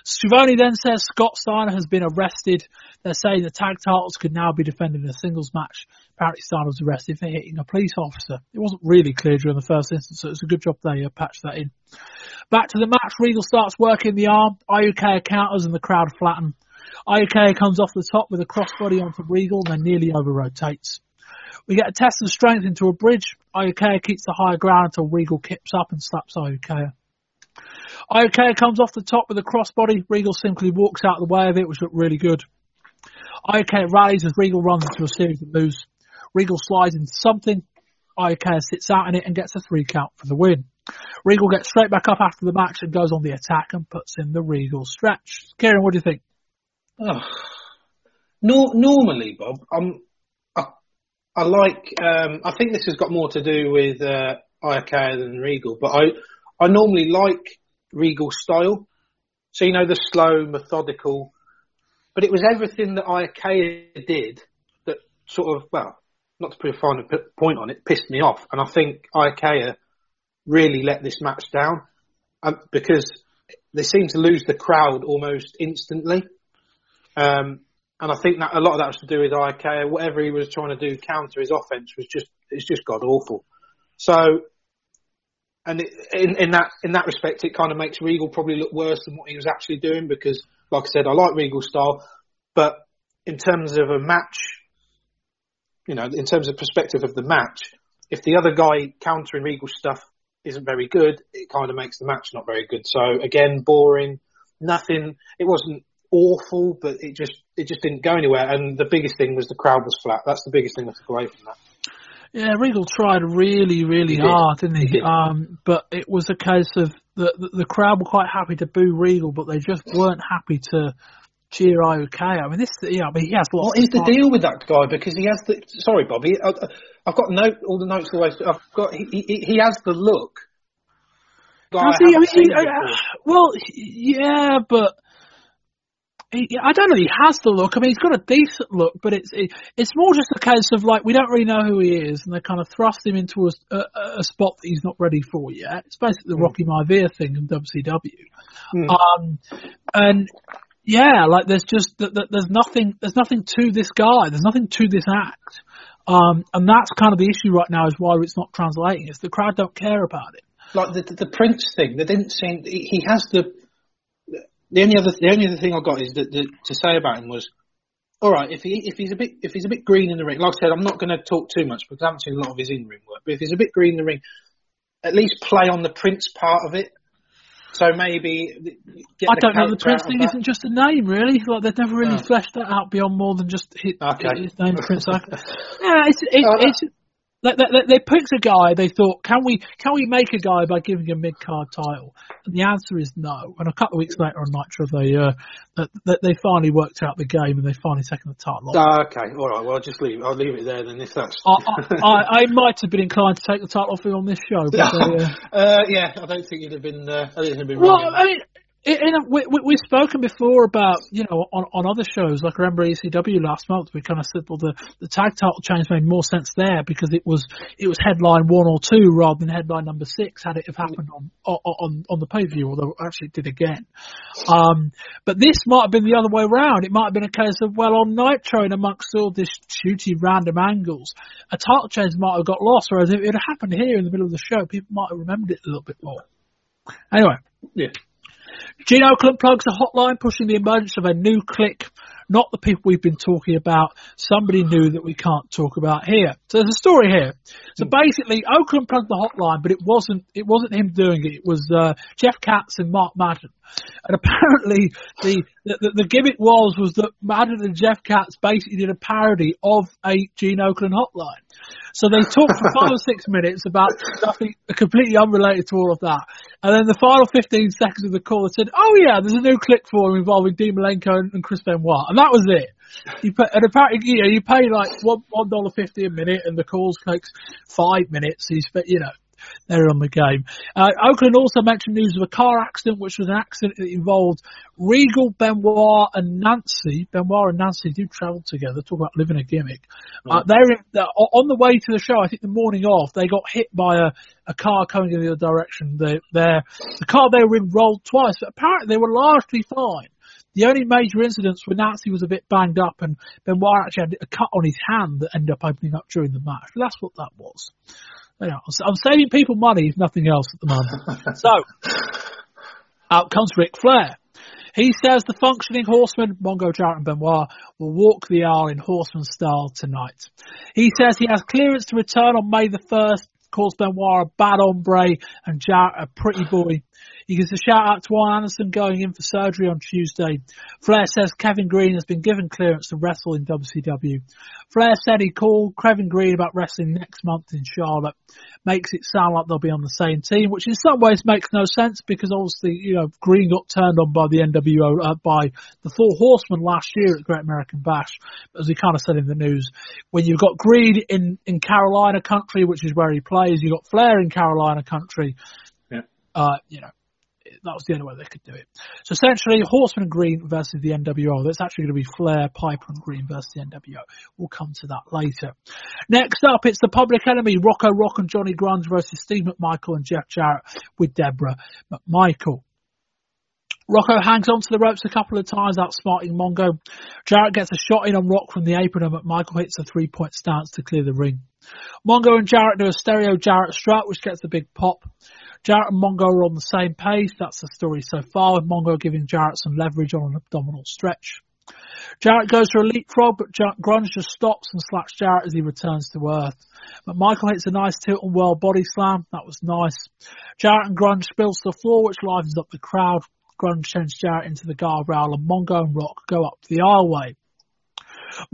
Schiavone then says Scott Steiner has been arrested. They're saying the tag titles could now be defended in a singles match. Apparently Steiner was arrested for hitting a police officer. It wasn't really clear during the first instance, so it's a good job they uh, patched that in. Back to the match, Regal starts working the arm. Iaukea counters and the crowd flatten. Iaukea comes off the top with a crossbody onto Regal and then nearly over rotates. We get a test of strength into a bridge. Iaukea keeps the higher ground until Regal kips up and slaps Iaukea. Iaukea comes off the top with a crossbody. Regal simply walks out of the way of it, which looked really good. Iaukea rallies as Regal runs into a series of moves. Regal slides into something. Iaukea sits out in it and gets a three count for the win. Regal gets straight back up after the match and goes on the attack and puts in the Regal stretch. Kieran, what do you think? Oh. Nor- normally, Bob, I'm, I, I like. Um, I think this has got more to do with uh, than Regal, but I, I normally like Regal style. So you know the slow, methodical, but it was everything that Iaukea did that sort of well, not to put a final point on it, pissed me off, and I think Iaukea really let this match down um, because they seemed to lose the crowd almost instantly. Um, and I think that a lot of that was to do with Iaukea. Whatever he was trying to do counter his offense was just it's just god awful. So, and it, in, in that in that respect, it kind of makes Regal probably look worse than what he was actually doing because, like I said, I like Regal style, but in terms of a match, you know, in terms of perspective of the match, if the other guy countering Regal stuff isn't very good, it kind of makes the match not very good. So again, boring. Nothing. It wasn't awful, but it just it just didn't go anywhere. And the biggest thing was the crowd was flat. That's the biggest thing I took away from that. Yeah, Regal tried really, really hard, didn't he? Um, but it was a case of the, the the crowd were quite happy to boo Regal, but they just weren't happy to cheer Iaukea. I mean, this, yeah, I mean, he has lots. What is the deal with that guy? Because he has the. Sorry, Bobby. I, I've got note all the notes always. I've got. He, he, he has the look. I? I mean, he- uh, well, yeah, but he, I don't know. He has the look. I mean, he's got a decent look, but it's it, it's more just a case of like we don't really know who he is, and they kind of thrust him into a, a, a spot that he's not ready for yet. It's basically the Rocky Maivia thing in WCW, Hmm. um, and yeah, like there's just th- th- there's nothing there's nothing to this guy. There's nothing to this act. Um, and that's kind of the issue right now is why it's not translating. Is the crowd don't care about it. like the, the, the Prince thing. They didn't seem. He has the. The only other the only other thing I got is that the, to say about him was, all right. If he if he's a bit if he's a bit green in the ring, like I said, I'm not going to talk too much because I haven't seen a lot of his in ring work. But if he's a bit green in the ring, at least play on the Prince part of it. So maybe get I the don't know. The Prince thing isn't just a name, really. Like they've never really No. fleshed that out beyond more than just his, Okay. his name, Prince. Yeah, it's it, Oh, it's. They, they, they picked a guy. They thought, can we can we make a guy by giving him a mid card title? And the answer is no. And a couple of weeks later on Nitro, they uh, they, they finally worked out the game and they finally taken the title. off. Ah, okay, all right. Well, I'll just leave. I'll leave it there then. If that's. I, I, I, I might have been inclined to take the title off him on this show, but uh, uh, yeah, I don't think you'd have been. Uh, I think you'd have been. Well, wrong I mean, a, we, we, we've spoken before about, you know, on, on other shows, like I remember ECW last month, we kind of said, well, the, the tag title change made more sense there because it was, it was headline one or two rather than headline number six had it have happened on, on, on, the pay-per-view, although actually it did again. Um, but this might have been the other way around. It might have been a case of, well, on Nitro and amongst all this shooty random angles, a title change might have got lost, whereas if it had happened here in the middle of the show, people might have remembered it a little bit more. Anyway. Yeah. Gene Okerlund plugs a hotline pushing the emergence of a new clique, not the people we've been talking about, somebody new that we can't talk about here. So there's a story here. So basically, Okerlund plugged the hotline, but it wasn't, it wasn't him doing it. It was, uh, Jeff Katz and Mark Madden. And apparently the, the, the gimmick was, was that Madden and Jeff Katz basically did a parody of a Gene Okerlund hotline. So they talked for five or six minutes about nothing completely unrelated to all of that. And then the final 15 seconds of the call said, oh yeah, there's a new clique form involving Dean Malenko and Chris Benoit. And that was it. You pay, and apparently, you know, you pay like one, one dollar fifty a minute and the calls takes five minutes. So you spend, you know, they're on the game. Uh, Okerlund also mentioned news of a car accident, which was an accident that involved Regal, Benoit, and Nancy. Benoit and Nancy do travel together. Talk about living a gimmick. Uh, they're in, uh, on the way to the show. I think the morning off, they got hit by a, a car coming in the other direction. They, the car they were in rolled twice, but apparently they were largely fine. The only major incidents were Nancy was a bit banged up and Benoit actually had a cut on his hand that ended up opening up during the match. But that's what that was. You know, I'm saving people money, if nothing else, at the moment. so, out comes Ric Flair. He says the functioning horsemen, Mongo, Jarrett and Benoit, will walk the aisle in horseman style tonight. He says he has clearance to return on May the 1st, calls Benoit a bad hombre and Jarrett a pretty boy. He gives a shout out to Arn Anderson going in for surgery on Tuesday. Flair says Kevin Greene has been given clearance to wrestle in WCW. Flair said he called Kevin Greene about wrestling next month in Charlotte. Makes it sound like they'll be on the same team, which in some ways makes no sense because obviously, you know, Greene got turned on by the NWO, uh, by the Four Horsemen last year at Great American Bash. As we kind of said in the news, when you've got Greene in, in Carolina country, which is where he plays, you've got Flair in Carolina country, Yeah. uh, you know, that was the only way they could do it. So essentially, Horseman Greene versus the NWO. That's actually going to be Flair, Piper, and Greene versus the NWO. We'll come to that later. Next up, it's the Public Enemy, Rocco Rock and Johnny Grunge versus Steve McMichael and Jeff Jarrett with Debra McMichael. Rocco hangs onto the ropes a couple of times, outsmarting Mongo. Jarrett gets a shot in on Rock from the apron, and McMichael hits a three-point stance to clear the ring. Mongo and Jarrett do a stereo Jarrett strut, which gets a big pop. Jarrett and Mongo are on the same page. That's the story so far, with Mongo giving Jarrett some leverage on an abdominal stretch. Jarrett goes for a leapfrog, but Grunge just stops and slaps Jarrett as he returns to earth. But Michael hits a nice tilt and whirl body slam. That was nice. Jarrett and Grunge spills to the floor, which livens up the crowd. Grunge sends Jarrett into the guardrail, and Mongo and Rock go up the aisleway.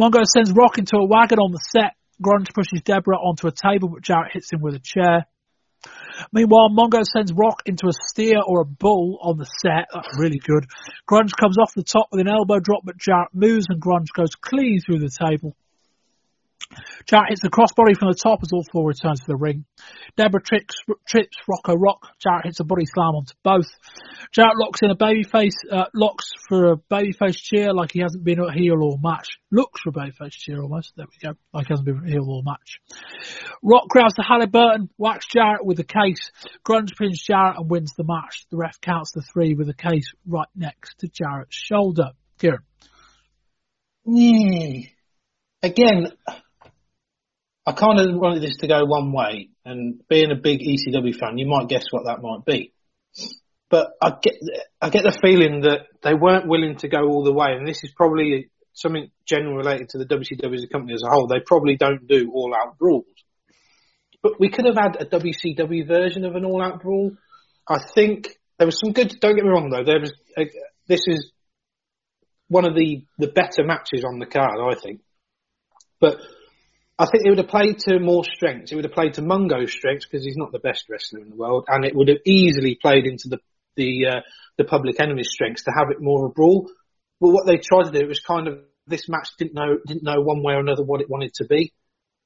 Mongo sends Rock into a wagon on the set. Grunge pushes Debra onto a table, but Jarrett hits him with a chair. Meanwhile, Mongo sends Rock into a steer or a bull on the set. That's really good. Grunge comes off the top with an elbow drop, but Jarrett moves and Grunge goes clean through the table. Jarrett hits the crossbody from the top as all four returns to the ring. Debra trips, trips Rocco Rock. Jarrett hits a body slam onto both. Jarrett locks in a babyface, uh, locks for a babyface cheer like he hasn't been a heel all match. Looks for a babyface cheer almost. There we go. Like he hasn't been heel all match. Rock grabs the Halliburton, whacks Jarrett with the case. Grunge pins Jarrett and wins the match. The ref counts the three with the case right next to Jarrett's shoulder. Kieran. Again, I kind of wanted this to go one way, and being a big ECW fan, you might guess what that might be. But I get, I get the feeling that they weren't willing to go all the way, and this is probably something general related to the WCW as a company as a whole. They probably don't do all-out brawls, but we could have had a WCW version of an all-out brawl. I think there was some good. Don't get me wrong, though. There was a, this is one of the the better matches on the card, I think. But I think it would have played to more strengths. It would have played to Mongo's strengths because he's not the best wrestler in the world, and it would have easily played into the the uh, the public enemy's strengths to have it more of a brawl. But what they tried to do was kind of this match didn't know didn't know one way or another what it wanted to be.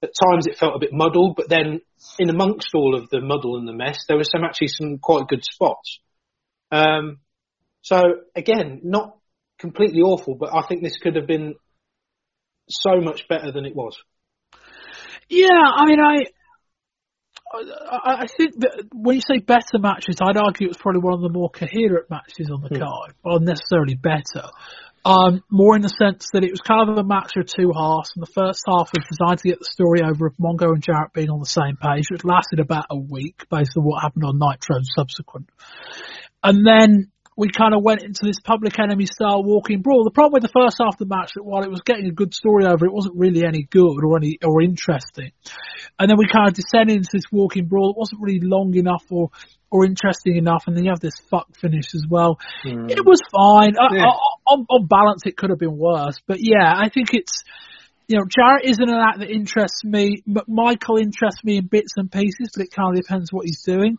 At times it felt a bit muddled, but then in amongst all of the muddle and the mess, there were some actually some quite good spots. Um, so again, not completely awful, but I think this could have been so much better than it was. Yeah, I mean, I, I, I think that when you say better matches, I'd argue it was probably one of the more coherent matches on the Hmm. card. Well, necessarily better. Um, more in the sense that it was kind of a match of two halves, and the first half was designed to get the story over of Mongo and Jarrett being on the same page, which lasted about a week based on what happened on Nitro subsequent. And then we kind of went into this public enemy style walking brawl. The problem with the first half of the match, that while it was getting a good story over, it wasn't really any good or any or interesting. And then we kind of descended into this walking brawl. It wasn't really long enough or or interesting enough. And then you have this fuck finish as well. Hmm. It was fine. I- Yeah. I- on, on balance, it could have been worse. But yeah, I think it's you know, Jarrett isn't an act that interests me. Michael interests me in bits and pieces, but it kind of depends what he's doing.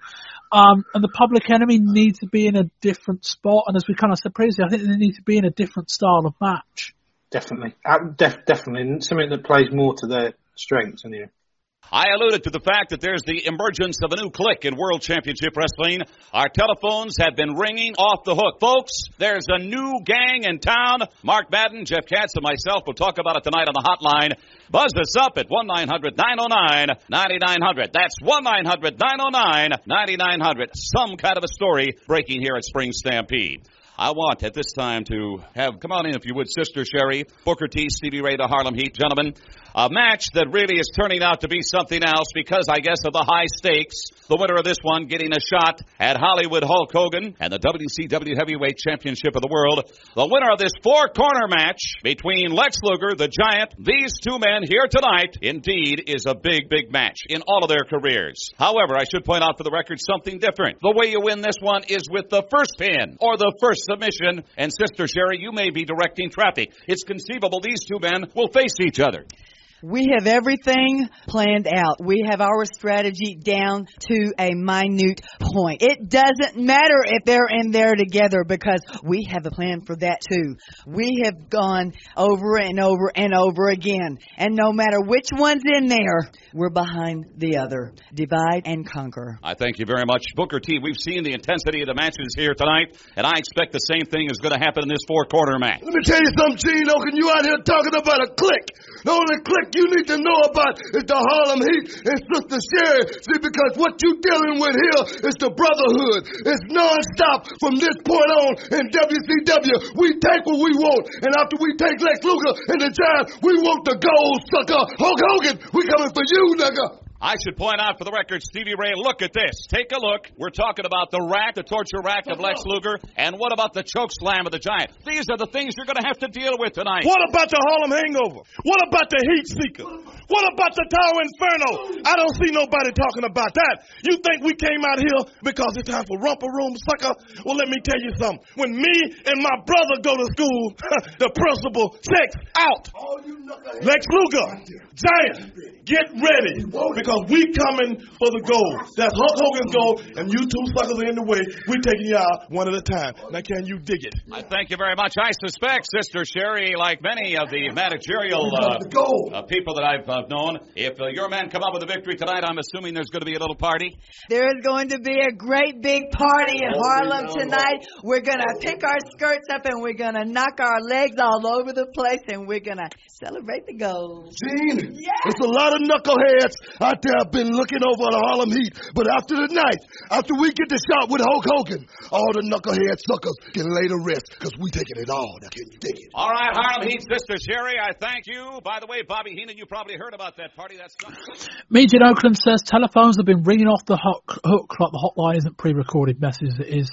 Um, and the Public Enemy needs to be in a different spot. And as we kind of said previously, I think they need to be in a different style of match. Definitely, uh, def- definitely something that plays more to their strengths. Anyway. I alluded to the fact that there's the emergence of a new clique in World Championship Wrestling. Our telephones have been ringing off the hook. Folks, there's a new gang in town. Mark Madden, Jeff Katz, and myself will talk about it tonight on the hotline. Buzz us up at 1-900-909-9900. That's 1-900-909-9900. Some kind of a story breaking here at Spring Stampede. I want at this time to have, come on in if you would, Sister Sherri, Booker T, Stevie Ray, the Harlem Heat, gentlemen. A match that really is turning out to be something else because, I guess, of the high stakes. The winner of this one getting a shot at Hollywood Hulk Hogan and the WCW Heavyweight Championship of the World. The winner of this four corner match between Lex Luger, the Giant, these two men here tonight, indeed, is a big, big match in all of their careers. However, I should point out for the record something different. The way you win this one is with the first pin or the first submission. And Sister Sherri, you may be directing traffic. It's conceivable these two men will face each other. We have everything planned out. We have our strategy down to a minute point. It doesn't matter if they're in there together because we have a plan for that too. We have gone over and over and over again. And no matter which one's in there, we're behind the other. Divide and conquer. I thank you very much. Booker T, we've seen the intensity of the matches here tonight, and I expect the same thing is going to happen in this four corner match. Let me tell you something, Gene Okerlund. You out here talking about a clique. The only clique you need to know about is the Harlem Heat and Sister Sherri. See, because what you dealing with here is the brotherhood. It's nonstop from this point on in WCW. We take what we want, and after we take Lex Luger and the Giant, we want the gold sucker Hulk Hogan. We coming for you, nigga. I should point out for the record, Stevie Ray, look at this. Take a look. We're talking about the rack, the torture rack of Lex Luger, and what about the choke slam of the Giant? These are the things you're going to have to deal with tonight. What about the Harlem Hangover? What about the Heat Seeker? What about the Tower Inferno? I don't see nobody talking about that. You think we came out here because it's time for romper room, sucker? Well, let me tell you something. When me and my brother go to school, the principal checks out. Lex Luger, Giant, get ready because we coming for the gold. That's Hulk Hogan's goal, and you two suckers are in the way. We taking you out one at a time. Now, can you dig it? I thank you very much. I suspect, Sister Sherri, like many of the managerial uh, uh, people that I've uh, known, if uh, your men come up with a victory tonight, I'm assuming there's going to be a little party. There is going to be a great big party in Harlem tonight. We're going to pick our skirts up and we're going to knock our legs all over the place and we're going to celebrate the gold. Gene, there's a lot of knuckleheads out there have been looking over the Harlem Heat, but after the night, after we get the shot with Hulk Hogan, all the knucklehead suckers can lay to rest because we taking it all. Now, can you dig it? All right, Harlem Heat, Sister Sherri, I thank you. By the way, Bobby Heenan, you probably heard about that party. That's Meet in Okerlund says telephones have been ringing off the hook, hook like the hotline isn't pre-recorded messages. It is.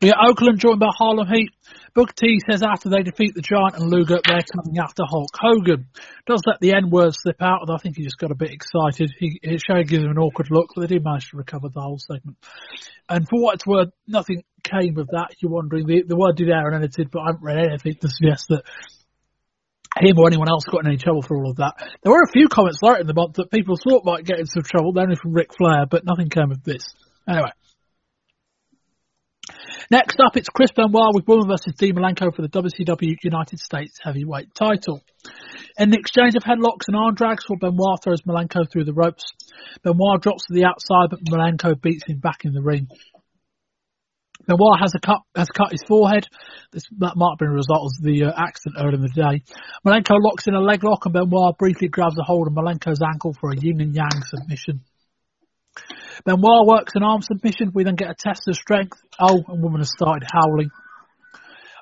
We got Okerlund joined by Harlem Heat. Booker T says after they defeat the Giant and Luger, they're coming after Hulk Hogan. Does let the N word slip out, although I think he just got a bit excited. He, Sherri gives him an awkward look, but they did manage to recover the whole segment. And for what it's worth, nothing came of that. You're wondering, the, the word did air and edited, but I haven't read anything to suggest that him or anyone else got in any trouble for all of that. There were a few comments later in the month that people thought might get into trouble, only from Ric Flair, but nothing came of this. Anyway. Next up, it's Chris Benoit with Woman versus Dean Malenko for the WCW United States Heavyweight title. In the exchange of headlocks and arm drags, for Benoit throws Malenko through the ropes. Benoit drops to the outside, but Malenko beats him back in the ring. Benoit has a cut has cut his forehead. This that might have been a result of the uh, accident earlier in the day. Malenko locks in a leg lock, and Benoit briefly grabs a hold of Malenko's ankle for a yin and yang submission. Benoit works an arm submission. We then get a test of strength. Oh, and woman has started howling.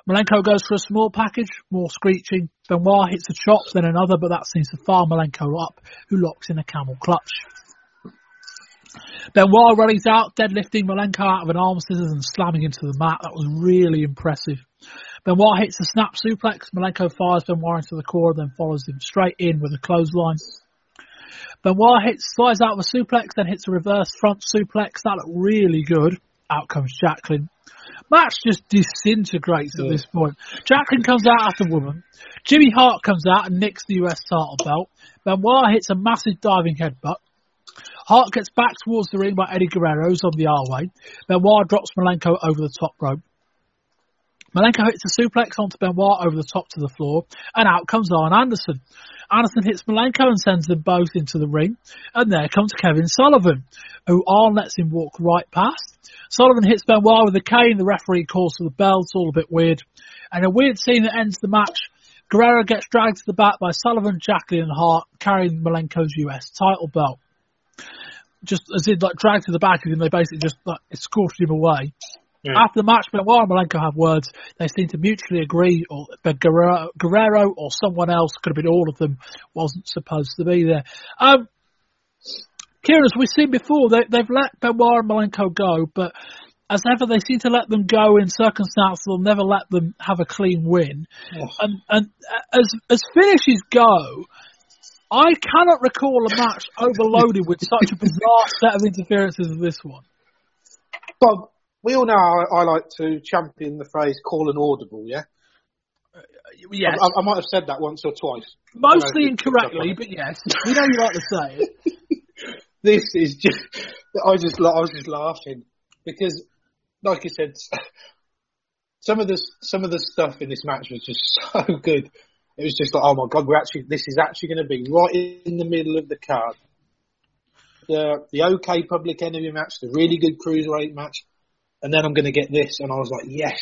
Malenko goes for a small package, more screeching. Benoit hits a chop, then another, but that seems to fire Malenko up, who locks in a camel clutch. Benoit rallies out, deadlifting Malenko out of an arm scissors and slamming into the mat. That was really impressive. Benoit hits a snap suplex. Malenko fires Benoit into the core, then follows him straight in with a clothesline. Benoit hits, slides out of a suplex, then hits a reverse front suplex. That looked really good. Out comes Jacqueline. Match just disintegrates at this point. Jacqueline comes out as a woman. Jimmy Hart comes out and nicks the US title belt. Benoit hits a massive diving headbutt. Hart gets back towards the ring by Eddie Guerrero's on the R way. Benoit drops Malenko over the top rope. Malenko hits a suplex onto Benoit over the top to the floor, and out comes Arn Anderson. Anderson hits Malenko and sends them both into the ring, and there comes Kevin Sullivan, who Arn lets him walk right past. Sullivan hits Benoit with a cane, the referee calls for the bell, it's all a bit weird. And a weird scene that ends the match. Guerrero gets dragged to the back by Sullivan, Jacqueline and Hart, carrying Malenko's US title belt. Just as in like dragged to the back, and they basically just like escorted him away. Yeah. After the match, Benoit and Malenko have words. They seem to mutually agree, or that Guerrero, Guerrero or someone else, could have been all of them, wasn't supposed to be there. Um, Kieran, as we've seen before, they, they've let Benoit and Malenko go, but as ever, they seem to let them go in circumstances they'll never let them have a clean win. And, and as as finishes go, I cannot recall a match overloaded with such a bizarre set of interferences as this one. Bob, we all know I, I like to champion the phrase "call an audible." Yeah, uh, Yes, I, I might have said that once or twice. mostly incorrectly, but yes, we know you like to say it. This is just. I just. I was just laughing because, like I said, some of the some of the stuff in this match was just so good. It was just like, oh my god, we're actually. This is actually going to be right in the middle of the card. The the OK Public Enemy match, the really good cruiserweight match, and then I'm going to get this, and I was like, yes,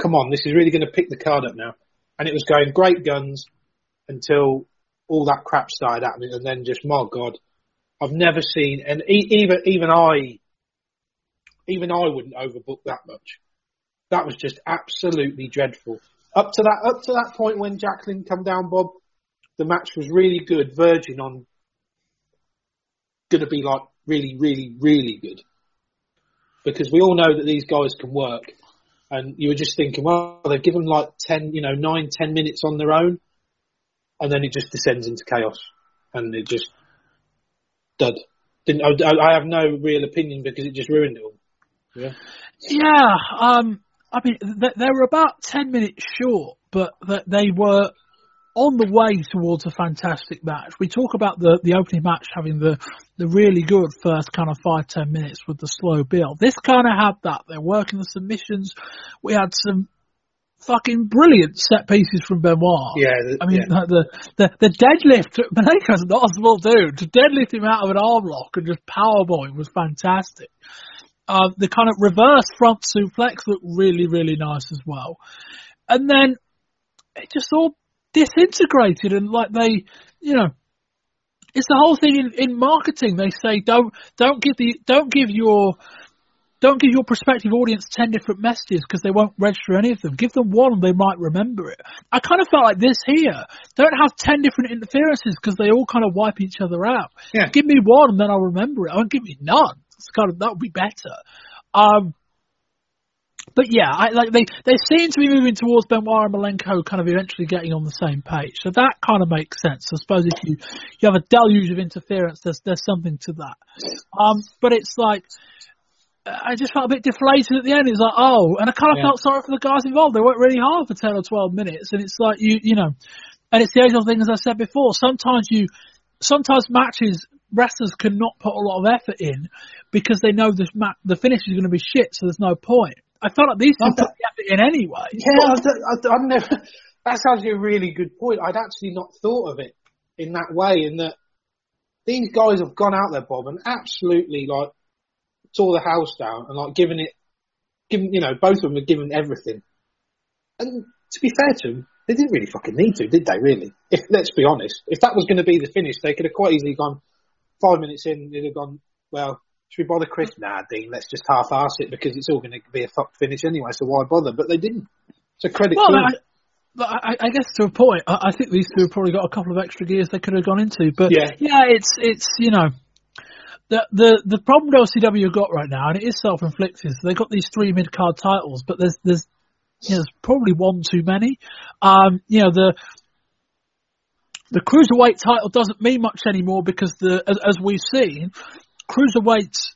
come on, this is really going to pick the card up now. And it was going great guns until all that crap started happening, and then just my god, I've never seen, and e- even even I, even I wouldn't overbook that much. That was just absolutely dreadful. Up to that up to that point when Jacqueline come down, Bob, the match was really good, verging on going to be like really, really, really good. Because we all know that these guys can work, and you were just thinking, well, they've given like ten, you know, nine, ten minutes on their own, and then it just descends into chaos, and it just dud. Didn't I, I have no real opinion because it just ruined it all. Yeah. Yeah, um, I mean, they, they were about 10 minutes short, but th- they were on the way towards a fantastic match. We talk about the, the opening match having the, the really good first kind of five, ten minutes with the slow build. This kind of had that. They're working the submissions. We had some fucking brilliant set pieces from Benoit. Yeah, the- I mean, yeah. the, the, the deadlift, Malenko's not a small dude. To deadlift him out of an arm lock and just powerbomb him was fantastic. Uh, the kind of reverse front suplex looked really, really nice as well. And then it just all disintegrated and like they, you know, it's the whole thing in, in marketing. They say don't don't give the don't give your don't give your prospective audience ten different messages because they won't register any of them. Give them one and they might remember it. I kind of felt like this here. Don't have ten different interferences because they all kind of wipe each other out. Yeah. Give me one and then I'll remember it. I won't give me none. It's kind of that would be better. Um, but yeah, I, like they they seem to be moving towards Benoit and Malenko kind of eventually getting on the same page. So that kind of makes sense. I suppose if you you have a deluge of interference, there's there's something to that. Um, but it's like I just felt a bit deflated at the end. It's like oh, and I kind of Yeah. felt sorry for the guys involved. They worked really hard for ten or twelve minutes, and it's like you you know, and it's the age old thing as I said before. Sometimes you sometimes matches wrestlers cannot put a lot of effort in because they know the ma- the finish is going to be shit, so there's no point. I felt like these Not put the effort in anyway. Yeah, I, I, I never. That's actually a really good point. I'd actually not thought of it in that way. In that these guys have gone out there, Bob, and absolutely like tore the house down and like given it, given you know, both of them have given everything. And to be fair to them, they didn't really fucking need to, did they? Really? If let's be honest, if that was going to be the finish, they could have quite easily gone five minutes in. They'd have gone, well, should we bother Chris? Nah, Dean, let's just half-ass it because it's all going to be a fuck finish anyway. So why bother? But they didn't. So credit Well, to. I, but I, I guess to a point, I, I think these two have probably got a couple of extra gears they could have gone into. But Yeah. it's it's you know. The, the the problem have got right now, and it is self inflicted, So they've got these three mid card titles, but there's there's you know, there's probably one too many. Um, you know the the cruiserweight title doesn't mean much anymore because the as, as we've seen, cruiserweights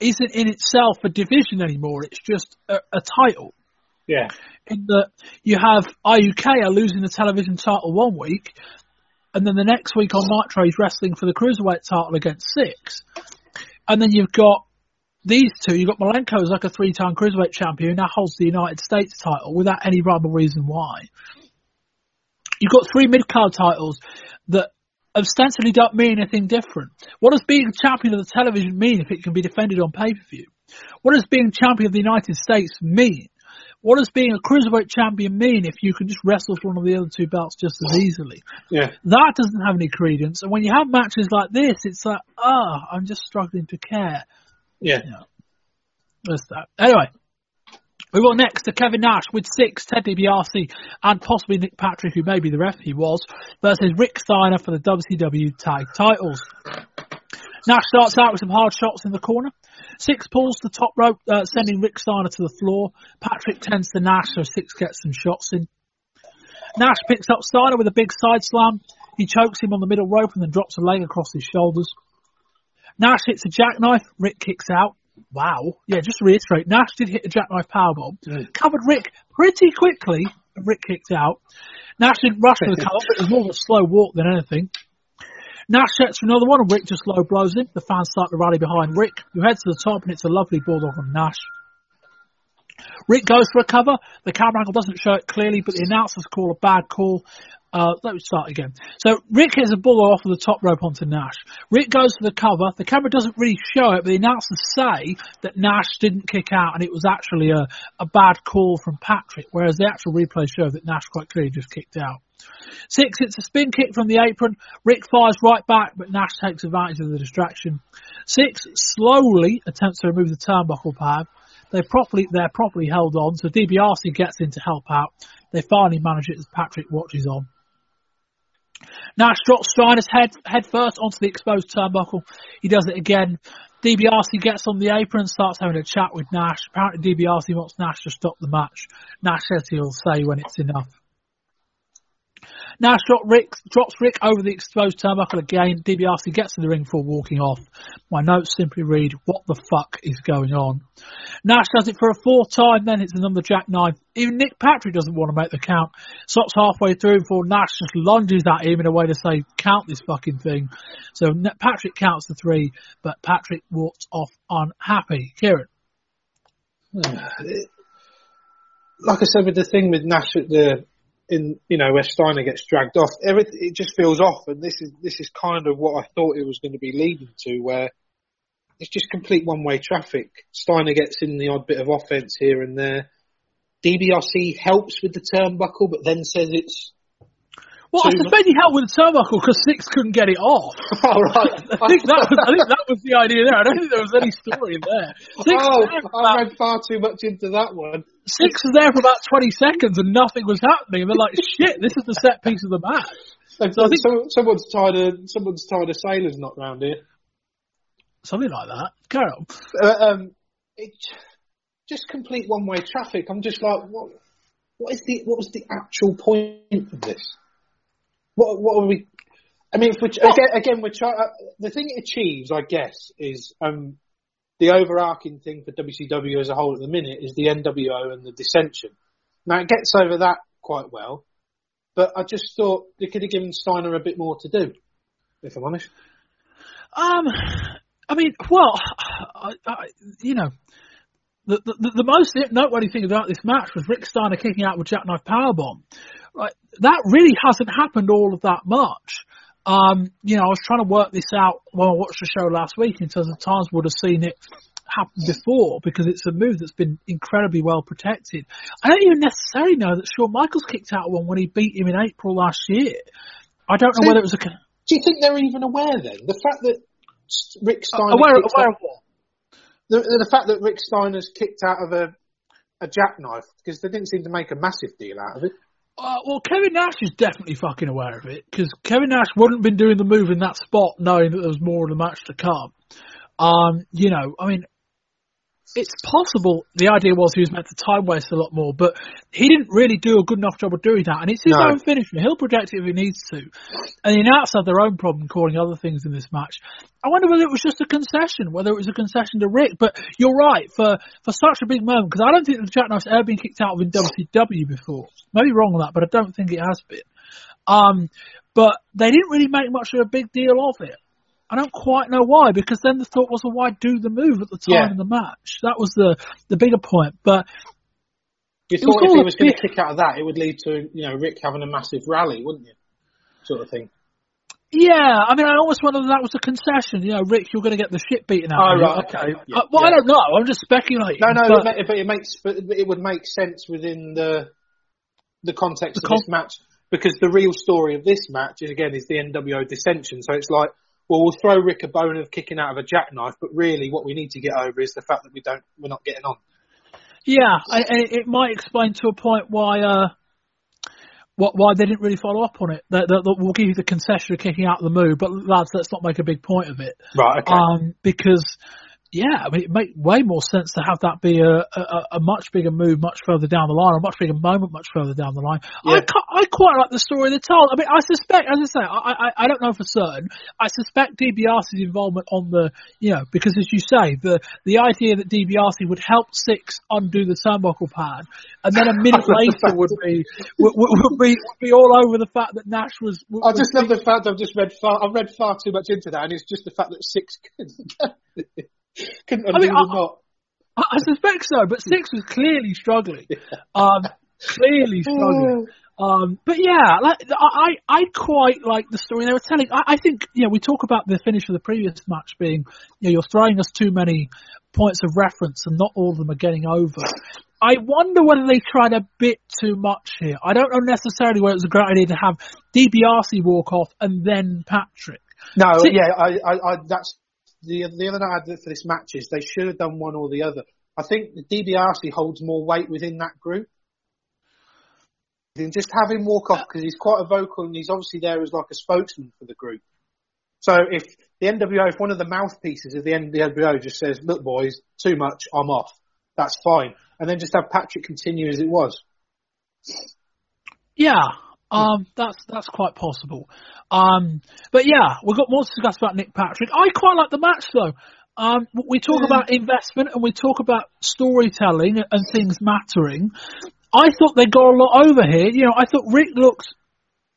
isn't in itself a division anymore. It's just a, a title. Yeah. In that you have Iaukea losing the television title one week, and then the next week on Nitro he's wrestling for the cruiserweight title against Syxx, and then you've got these two. You've got Malenko as like a three-time cruiserweight champion who now holds the United States title without any rhyme or reason why. You've got three mid-card titles that ostensibly don't mean anything different. What does being champion of the television mean if it can be defended on pay-per-view? What does being champion of the United States mean? What does being a cruiserweight champion mean if you can just wrestle for one of the other two belts just as easily? Yeah. That doesn't have any credence. And when you have matches like this, it's like, ah, oh, I'm just struggling to care. Yeah. That's that. Anyway, we go next to Kevin Nash with Syxx, Ted DiBiase, and possibly Nick Patrick, who may be the ref he was, versus Rick Steiner for the WCW tag titles. Nash starts out with some hard shots in the corner. Syxx pulls the top rope, uh, sending Rick Steiner to the floor. Patrick tends to Nash, so Syxx gets some shots in. Nash picks up Steiner with a big side slam. He chokes him on the middle rope and then drops a leg across his shoulders. Nash hits a jackknife. Rick kicks out. Wow. Yeah, just to reiterate, Nash did hit a jackknife powerbomb. Mm. Covered Rick pretty quickly. Rick kicked out. Nash didn't rush for the cover, but it was more of a slow walk than anything. Nash sets for another one and Rick just low blows him. The fans start to rally behind Rick, who heads to the top and it's a lovely bulldog on Nash. Rick goes for a cover. The camera angle doesn't show it clearly, but the announcers call a bad call. Uh, let me start again. So Rick hits a bulldog off of the top rope onto Nash. Rick goes for the cover. The camera doesn't really show it, but the announcers say that Nash didn't kick out and it was actually a, a bad call from Patrick, whereas the actual replay show that Nash quite clearly just kicked out. Syxx hits a spin kick from the apron. Rick fires right back, but Nash takes advantage of the distraction. Syxx slowly attempts to remove the turnbuckle pad. They properly, they're properly held on, so DiBiase gets in to help out. They finally manage it as Patrick watches on. Nash drops Steiner's head, head first onto the exposed turnbuckle. He does it again. DiBiase gets on the apron and starts having a chat with Nash. Apparently DiBiase wants Nash to stop the match. Nash says he'll say when it's enough. Nash drop Rick, drops Rick over the exposed turnbuckle again. DiBiase gets to the ring before walking off. My notes simply read, what the fuck is going on? Nash does it for a fourth time, then hits another jackknife. Even Nick Patrick doesn't want to make the count. Stops halfway through before Nash just lunges at him in a way to say, count this fucking thing. So Patrick counts the three, but Patrick walks off unhappy. Kieran. Like I said with the thing with Nash at the in you know where Steiner gets dragged off, everything it just feels off, and this is this is kind of what I thought it was going to be leading to, where it's just complete one way traffic. Steiner gets in the odd bit of offense here and there. DiBiase helps with the turnbuckle, but then says it's. Well, I suspect he helped with the turnbuckle because Syxx couldn't get it off. oh, right. I think that was I think that was the idea there. I don't think there was any story in there. Syxx oh, I read far too much into that one. Syxx was there for about 20 seconds and nothing was happening. And they're like, shit, this is the set piece of the match. So, I think- some, someone's tied a someone's tied a sailor's knot round here. Something like that. Carry on. Uh, um, it just complete one way traffic. I'm just like, what? What is the what was the actual point of this? What what are we? I mean, if we, again, again, we're trying. Uh, the thing it achieves, I guess, is um, the overarching thing for WCW as a whole at the minute is the NWO and the dissension. Now it gets over that quite well, but I just thought they could have given Steiner a bit more to do. If I'm honest. Um, I mean, well, I, I, you know, the, the the most noteworthy thing about this match was Rick Steiner kicking out with jackknife powerbomb. Right, that really hasn't happened all of that much. Um, you know, I was trying to work this out when I watched the show last week in terms of times would have seen it happen before because it's a move that's been incredibly well protected. I don't even necessarily know that Shawn Michaels kicked out one when he beat him in April last year. I don't know whether it was a Do you think they're even aware then? The fact that Rick Steiner aware, kicked aware out- of what? the, the fact that Rick Steiner's kicked out of a a jackknife because they didn't seem to make a massive deal out of it. Uh, well, Kevin Nash is definitely fucking aware of it because Kevin Nash wouldn't have been doing the move in that spot knowing that there was more of the match to come. Um, you know, I mean, it's possible the idea was he was meant to time waste a lot more, but he didn't really do a good enough job of doing that. And it's his No. own finisher. He'll project it if he needs to. And the announcers have their own problem calling other things in this match. I wonder whether it was just a concession, whether it was a concession to Rick. But you're right for for such a big moment because I don't think the Jackknife's ever been kicked out of in WCW before. Maybe wrong on that, but I don't think it has been. Um, but they didn't really make much of a big deal of it. I don't quite know why, because then the thought was, well, why do the move at the time Yeah. of the match? That was the the bigger point. But You It was thought if he a was going to kick out of that, it would lead to you know Rick having a massive rally, wouldn't you? Sort of thing. yeah, I mean, I almost wonder if that was a concession. You know, Rick, you're going to get the shit beaten out Oh, of you. right, okay. Yeah, Uh, well, I don't know. I'm just speculating. No, no, but- but, it, but it makes but it would make sense within the the context The of this match because the real story of this match is again is the NWO dissension. So it's like, well, we'll throw Rick a bone of kicking out of a jackknife, but really what we need to get over is the fact that we don't we're not getting on. Yeah, and and it, might explain to a point why uh, why they didn't really follow up on it. That, that, that we'll give you the concession of kicking out of the move, but lads, let's not make a big point of it. Right. Okay. Um, because yeah, I mean, it make way more sense to have that be a, a, a much bigger move much further down the line, a much bigger moment much further down the line. I, Yeah. ca- I quite like the story they told. I mean, I suspect, as I say, I, I, I don't know for certain. I suspect DiBiase's involvement on the, you know, because as you say, the the idea that DiBiase would help Syxx undo the turnbuckle pad, and then a minute later would be would, would, would be would be all over the fact that Nash was. I just love the fact I've just read far I've read far too much into that, and it's just the fact that Syxx couldn't undo I mean, I-. I, I suspect so, but Syxx was clearly struggling. Um, clearly struggling. Um, but yeah, like, I, I quite like the story they were telling. I, I think, you know, we talk about the finish of the previous match being, you know, you're throwing us too many points of reference and not all of them are getting over. I wonder whether they tried a bit too much here. I don't know necessarily whether it was a great idea to have DiBiase walk off and then Patrick. No, yeah, I, I, I, that's the the other night I for this match is they should have done one or the other. I think the DiBiase holds more weight within that group. Than just have him walk off because he's quite a vocal and he's obviously there as like a spokesman for the group. So if the NWO, if one of the mouthpieces of the NWO just says, "Look, boys, too much, I'm off," that's fine, and then just have Patrick continue as it was. Yeah, um, that's that's quite possible. Um, but yeah, we've got more to discuss about Nick Patrick. I quite like the match though. Um, we talk about investment and we talk about storytelling and things mattering. I thought they got a lot over here. You know, I thought Rick looked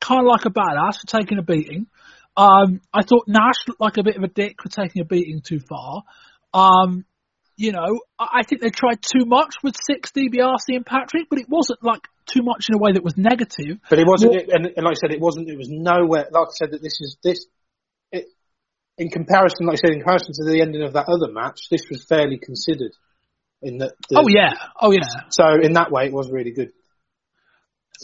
kind of like a badass for taking a beating. Um, I thought Nash looked like a bit of a dick for taking a beating too far. Um, you know, I think they tried too much with Syxx DiBiase and Patrick, but it wasn't like too much in a way that was negative. But it wasn't, Well- and, and like I said, it wasn't. It was nowhere. Like I said, that this is this. It, in comparison, like I said, in comparison to the ending of that other match, this was fairly considered. In that, the, Oh yeah, oh yeah, So in that way, it was really good.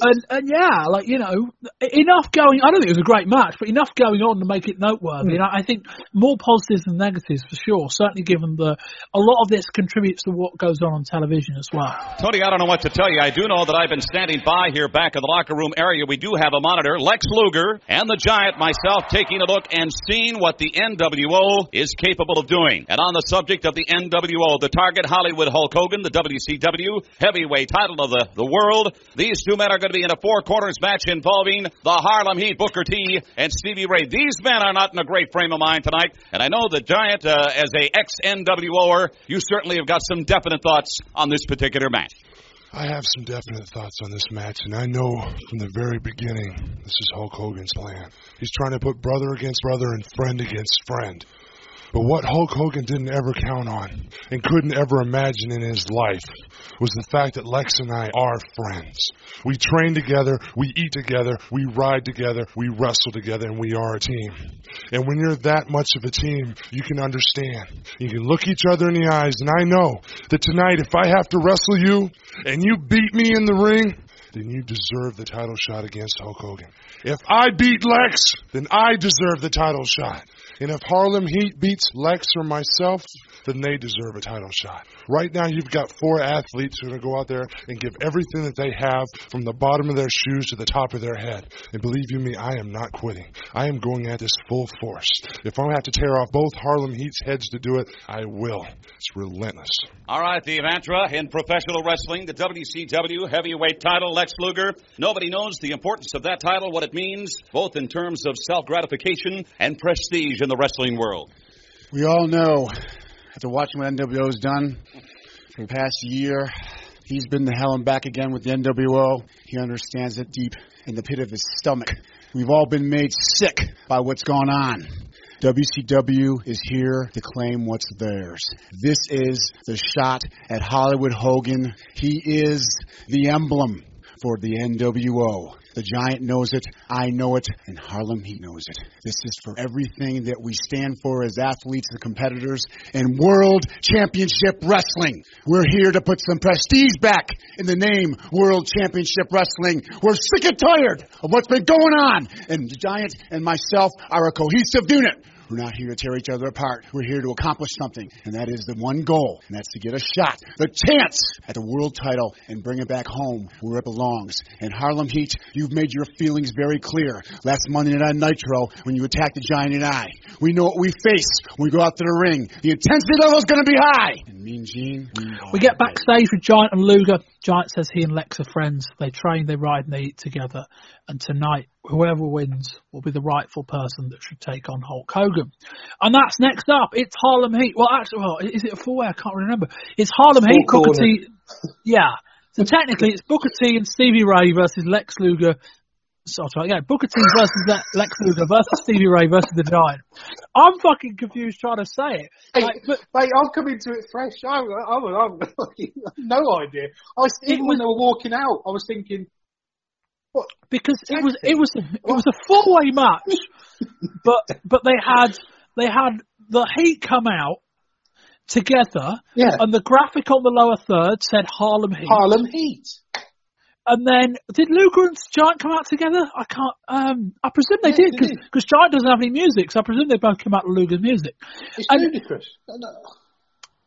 And and yeah, like you know, enough going. I don't think it was a great match, but enough going on to make it noteworthy. Hmm. And I, I think more positives than negatives for sure. Certainly, given the a lot of this contributes to what goes on on television as well. Tony, I don't know what to tell you. I do know that I've been standing by here back in the locker room area. We do have a monitor. Lex Luger and the Giant, myself, taking a look and seeing what the NWO is capable of doing. And on the subject of the NWO, the target Hollywood Hulk Hogan, the WCW heavyweight title of the, the world. These two men are going to be in a four corners match involving the Harlem Heat, Booker T, and Stevie Ray. These men are not in a great frame of mind tonight. And I know the Giant, uh, as a ex NWOer, you certainly have got some definite thoughts on this particular match. I have some definite thoughts on this match, and I know from the very beginning this is Hulk Hogan's plan. He's trying to put brother against brother and friend against friend. But what Hulk Hogan didn't ever count on and couldn't ever imagine in his life was the fact that Lex and I are friends. We train together, we eat together, we ride together, we wrestle together, and we are a team. And when you're that much of a team, you can understand. You can look each other in the eyes, and I know that tonight, if I have to wrestle you and you beat me in the ring, then you deserve the title shot against Hulk Hogan. If I beat Lex, then I deserve the title shot. And if Harlem Heat beats Lex or myself, then they deserve a title shot. Right now, you've got four athletes who are going to go out there and give everything that they have from the bottom of their shoes to the top of their head. And believe you me, I am not quitting. I am going at this full force. If I have to tear off both Harlem Heat's heads to do it, I will. It's relentless. All right, the Evantra in professional wrestling, the WCW heavyweight title, Lex Luger. Nobody knows the importance of that title, what it means, both in terms of self gratification and prestige in the wrestling world. We all know, after watching what NWO's done for the past year, he's been to hell and back again with the NWO. He understands it deep in the pit of his stomach. We've all been made sick by what's gone on. WCW is here to claim what's theirs. This is the shot at Hollywood Hogan. He is the emblem for the NWO. The Giant knows it, I know it, and Harlem Heat knows it. This is for everything that we stand for as athletes and competitors in World Championship Wrestling. We're here to put some prestige back in the name World Championship Wrestling. We're sick and tired of what's been going on, and the Giant and myself are a cohesive unit. We're not here to tear each other apart. We're here to accomplish something, and that is the one goal, and that's to get a shot, the chance at the world title, and bring it back home where it belongs. And Harlem Heat, you've made your feelings very clear last Monday Night on Nitro when you attacked the Giant and I. We know what we face when we go out to the ring. The intensity level is going to be high. And Mean Gene, we, We get backstage with Giant and Luger. Giant says he and Lex are friends. They train, they ride, and they eat together. And tonight, whoever wins will be the rightful person that should take on Hulk Hogan. And that's next up. It's Harlem Heat. Well, actually, well, is it a four way? I can't remember. It's Harlem Heat, Booker. T. Yeah. So technically, it's Booker T and Stevie Ray versus Lex Luger. So, sorry, yeah, Booker T versus Le- Lex Luger versus Stevie Ray versus the Giant. I'm fucking confused trying to say it. Hey, Like, but mate, I'm coming to it fresh. I, I, I, I've no idea. I was even when they were walking out, I was thinking, what? because it was it was a, it was a four way match, but but they had they had the Heat come out together, Yeah, and the graphic on the lower third said Harlem Heat, Harlem Heat. and then did Luger and Giant come out together? I can't. Um, I presume they Yeah, did because. Giant doesn't have any music, so I presume they both came out with Luger's music, It's And- ludicrous.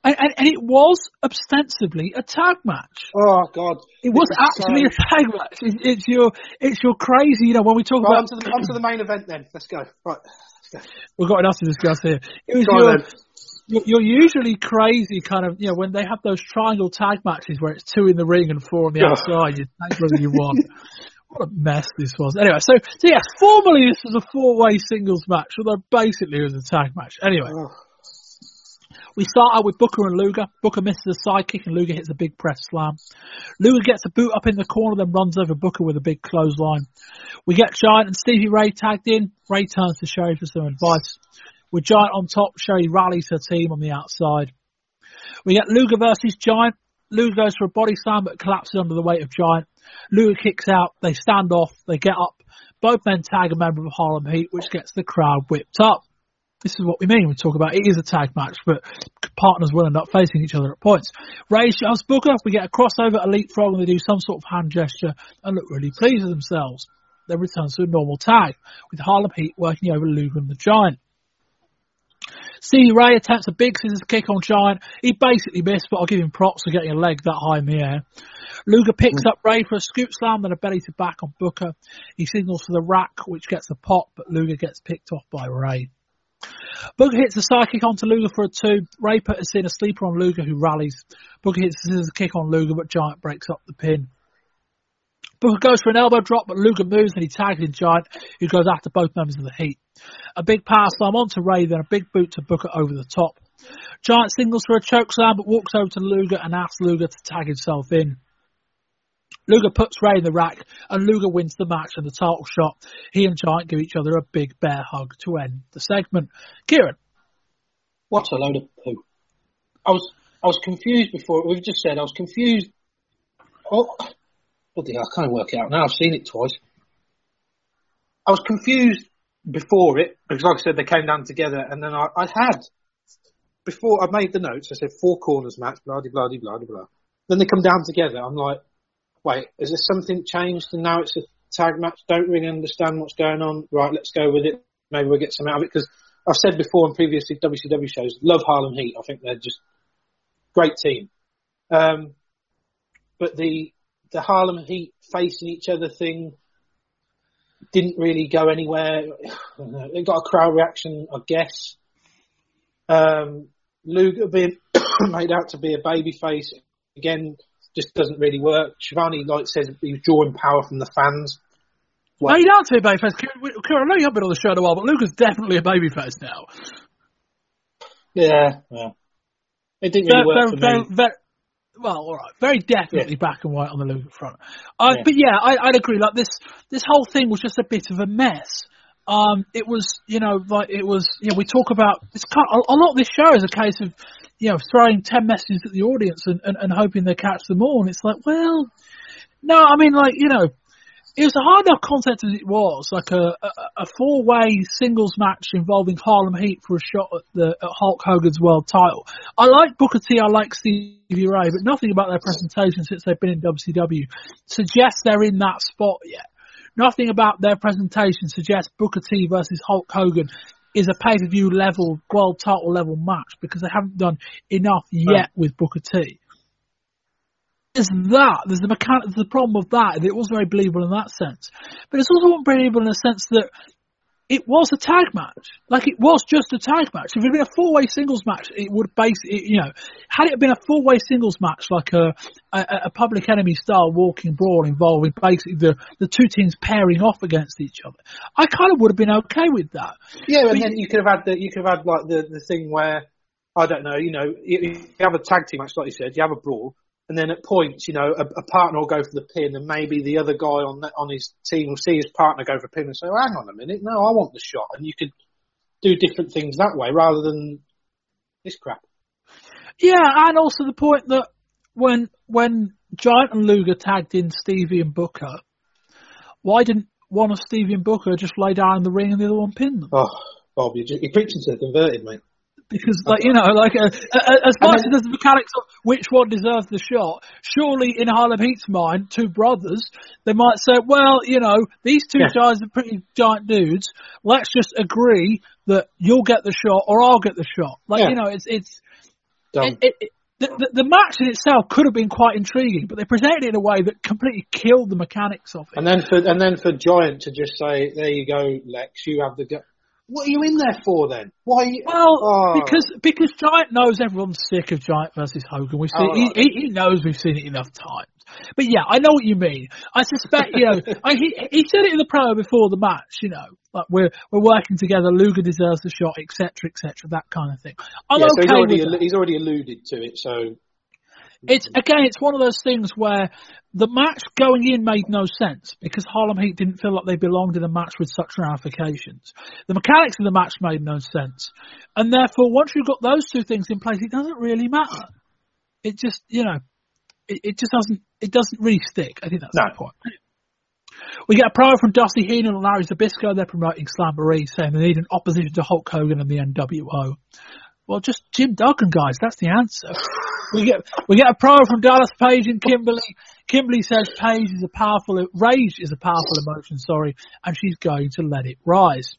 And, and, and it was ostensibly a tag match. Oh God! It was It was actually so- a tag match. It's, it's your it's your crazy. You know when we talk Right, about onto the, the main event then. Let's go. Right. Let's go. we've got enough to discuss here. It was your, you're, you're usually crazy kind of, you know, when they have those triangle tag matches where it's two in the ring and four on the outside, you take whether you want. What a mess this was. Anyway, so, so yeah, formally this was a four-way singles match, although basically it was a tag match. Anyway, Oh. We start out with Booker and Luger. Booker misses a side kick and Luger hits a big press slam. Luger gets a boot up in the corner, then runs over Booker with a big clothesline. We get Giant and Stevie Ray tagged in. Ray turns to Sherri for some advice. With Giant on top, Sherri rallies her team on the outside. We get Luger versus Giant. Luger goes for a body slam but collapses under the weight of Giant. Luger kicks out. They stand off. They get up. Both men tag a member of Harlem Heat, which gets the crowd whipped up. This is what we mean. We talk about it is a tag match, but partners will end up facing each other at points. Ray shoves Booker. We get a crossover, a leapfrog, and they do some sort of hand gesture and look really pleased with themselves. Then returns to a normal tag with Harlem Heat working over Luger the Giant. Stevie Ray attempts a big scissors kick on Giant. He basically missed, but I'll give him props for getting a leg that high in the air. Luger picks up Ray for a scoop slam, then a belly to back on Booker. He signals for the rack, which gets the pop, but Luger gets picked off by Ray. Booker hits a kick onto Luger for a two. Ray puts in a sleeper on Luger, who rallies. Booker hits a scissors kick on Luger, but Giant breaks up the pin. Booker goes for an elbow drop, but Luger moves and he tags in Giant, who goes after both members of the Heat. A big power slam onto Ray, then a big boot to Booker over the top. Giant singles for a choke slam, but walks over to Luger and asks Luger to tag himself in. Luger puts Ray in the rack, and Luger wins the match and the title shot. He and Giant give each other a big bear hug to end the segment. Kieran, What a load of poo. I was I was confused before. We've just said I was confused. Oh, bloody hell, I can't work it out now. I've seen it twice. I was confused before it because, like I said, they came down together, and then I, I had before I made the notes. I said four corners match, blah blah blah blah blah. Then they come down together. I'm like, wait, is there something changed? And now it's a tag match. Don't really understand what's going on. Right, let's go with it. Maybe we'll get some out of it because I've said before in previous WCW shows, love Harlem Heat. I think they're just great team. Um, but the the Harlem Heat facing each other thing didn't really go anywhere. It got a crowd reaction, I guess. Um, Luger being made out to be a babyface again just doesn't really work. Schiavone like says he was drawing power from the fans. What? No, you don't say babyface. Kieran, I know you haven't been on the show in a while, but Luger's definitely a babyface now. Yeah, well, it didn't really work for very, me. Very, well, all right, very definitely yeah. black and white on the Luger front. Uh, yeah. But yeah, I, I'd agree. Like this, this whole thing was just a bit of a mess. Um, it was, you know, like it was, you know, we talk about, it's kind of, a lot of this show is a case of, you know, throwing 10 messages at the audience and, and, and hoping they catch them all. And it's like, well, no, I mean, like, you know, it was a hard enough concept as it was, like a, a, a four way singles match involving Harlem Heat for a shot at the at Hulk Hogan's world title. I like Booker T, I like Stevie Ray, but nothing about their presentation since they've been in WCW suggests they're in that spot yet. Nothing about their presentation suggests Booker T versus Hulk Hogan is a pay per view level, world title level match because they haven't done enough yet with Booker T. There's that. There's the mechanic. The problem with that. It was very believable in that sense, but it's also unbelievable in the sense that it was a tag match. Like it was just a tag match. If it had been a four way singles match, it would basically, you know, had it been a four way singles match like a, a, a public enemy style walking brawl involving basically the, the two teams pairing off against each other, I kind of would have been okay with that. Yeah, and then you could have had the, you could have had like the, the thing where, I don't know, you know, you, you have a tag team match like you said, you have a brawl, and then at points, you know, a, a, partner will go for the pin, and maybe the other guy on the, on his team will see his partner go for a pin and say, well, "Hang on a minute, no, I want the shot," and you could do different things that way rather than this crap. Yeah, and also the point that when when Giant and Luger tagged in Stevie and Booker, why didn't one of Stevie and Booker just lay down in the ring and the other one pin them? Oh, Bob, you're, just, you're preaching to the converted, mate because like you know like uh, uh, as much as the mechanics of which one deserves the shot surely in harlem heat's mind two brothers they might say well you know these two yeah. guys are pretty giant dudes let's just agree that you'll get the shot or i'll get the shot like yeah. you know it's it's it, it, it, the, the, the, match in itself could have been quite intriguing, but they presented it in a way that completely killed the mechanics of it. And then for and then for Giant to just say, "There you go, Lex, you have the what are you in there for then? Why? You... Well, oh. because because Giant knows everyone's sick of Giant versus Hogan. We've seen, oh, he, he knows we've seen it enough times. But yeah, I know what you mean. I suspect you know I, he he said it in the promo before the match. You know, like we're we're working together. Luger deserves the shot, etc., etc. That kind of thing. I'm yeah, okay so he's already, he's already alluded to it. So it's again, it's one of those things where the match going in made no sense because Harlem Heat didn't feel like they belonged in a match with such ramifications. The mechanics of the match made no sense, and therefore, once you've got those two things in place, it doesn't really matter. It just, you know, it, it just doesn't, it doesn't really stick. I think that's no. the point. We get a promo from Dusty Heenan and Larry Zbyszko. They're promoting Slamboree, saying they need an opposition to Hulk Hogan and the NWO. Well, just Jim Duggan, guys. That's the answer. We get we get a promo from Dallas Page and Kimberly. Kimberly says Page is a powerful rage is a powerful emotion, sorry, and she's going to let it rise.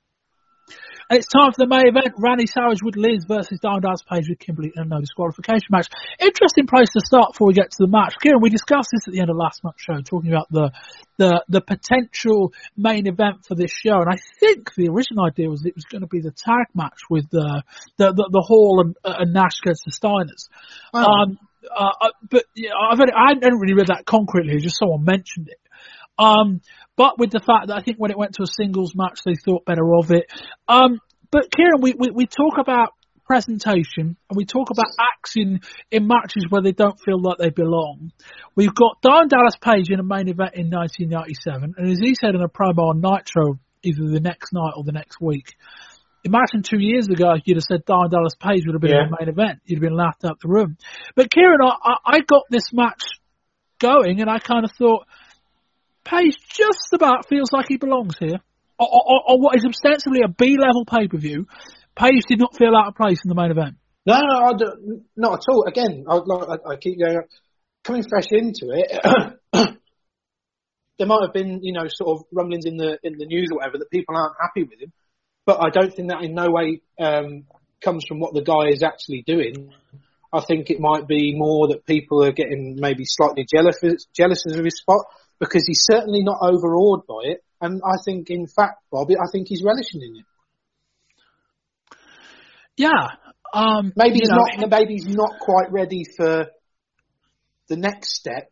And it's time for the main event. Randy Savage with Liz versus Diamond Dallas Page with Kimberly in a no disqualification match. Interesting place to start before we get to the match. Kieran, we discussed this at the end of last month's show, talking about the the the potential main event for this show. And I think the original idea was it was going to be the tag match with the the the, the Hall and, uh, and Nash against the Steiners. Oh. Um, uh, uh but yeah, I've had, I hadn't really read that concretely. Just someone mentioned it. Um, but with the fact that I think when it went to a singles match, they thought better of it. Um, but Kieran, we, we, we talk about presentation and we talk about acts in, in matches where they don't feel like they belong. We've got Diamond Dallas Page in a main event in 1997, and as he said in a promo on Nitro, either the next night or the next week, imagine two years ago you'd have said Diamond Dallas Page would have been yeah. in the main event. You'd have been laughed out the room. But Kieran, I, I got this match going and I kind of thought, Page just about feels like he belongs here. On what is ostensibly a B level pay per view, Page did not feel out of place in the main event. No, no, don't, not at all. Again, I, I, I keep going, coming fresh into it. there might have been, you know, sort of rumblings in the in the news or whatever that people aren't happy with him. but I don't think that in no way um, comes from what the guy is actually doing. I think it might be more that people are getting maybe slightly jealous jealous of his spot because he's certainly not overawed by it. And I think, in fact, Bobby, I think he's relishing in it. Yeah. Um, maybe he's know, not. Maybe he's not quite ready for the next step,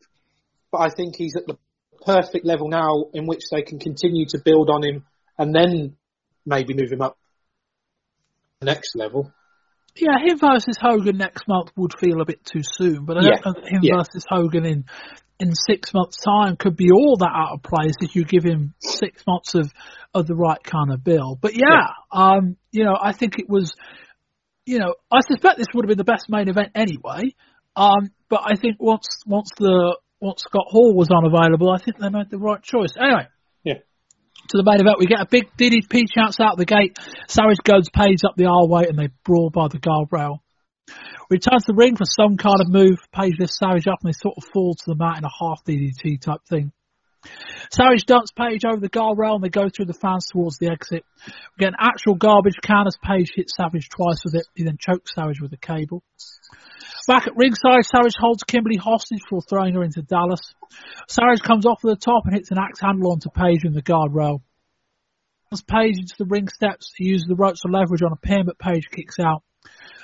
but I think he's at the perfect level now in which they can continue to build on him and then maybe move him up the next level. Yeah, him versus Hogan next month would feel a bit too soon, but I don't know that him yeah. versus Hogan in in six months' time could be all that out of place if you give him six months of of the right kind of bill. But yeah, yeah. um, you know, I think it was, you know, I suspect this would have been the best main event anyway. Um, but I think once once the once Scott Hall was unavailable, I think they made the right choice. Anyway, to the main event. We get a big DDP chance out the gate. Savage goes Page up the aisle way and they brawl by the guardrail. Returns to the ring for some kind of move. Page lifts Savage up and they sort of fall to the mat in a half DDT type thing. Savage dumps Page over the guardrail and they go through the fans towards the exit. We get an actual garbage can as Page hits Savage twice with it. He then chokes Savage with a cable. Back at ringside, Savage holds Kimberly hostage for throwing her into Dallas. Savage comes off of the top and hits an axe handle onto Page in the guardrail. As Page into the ring steps, he uses the ropes for leverage on a pin, but Page kicks out.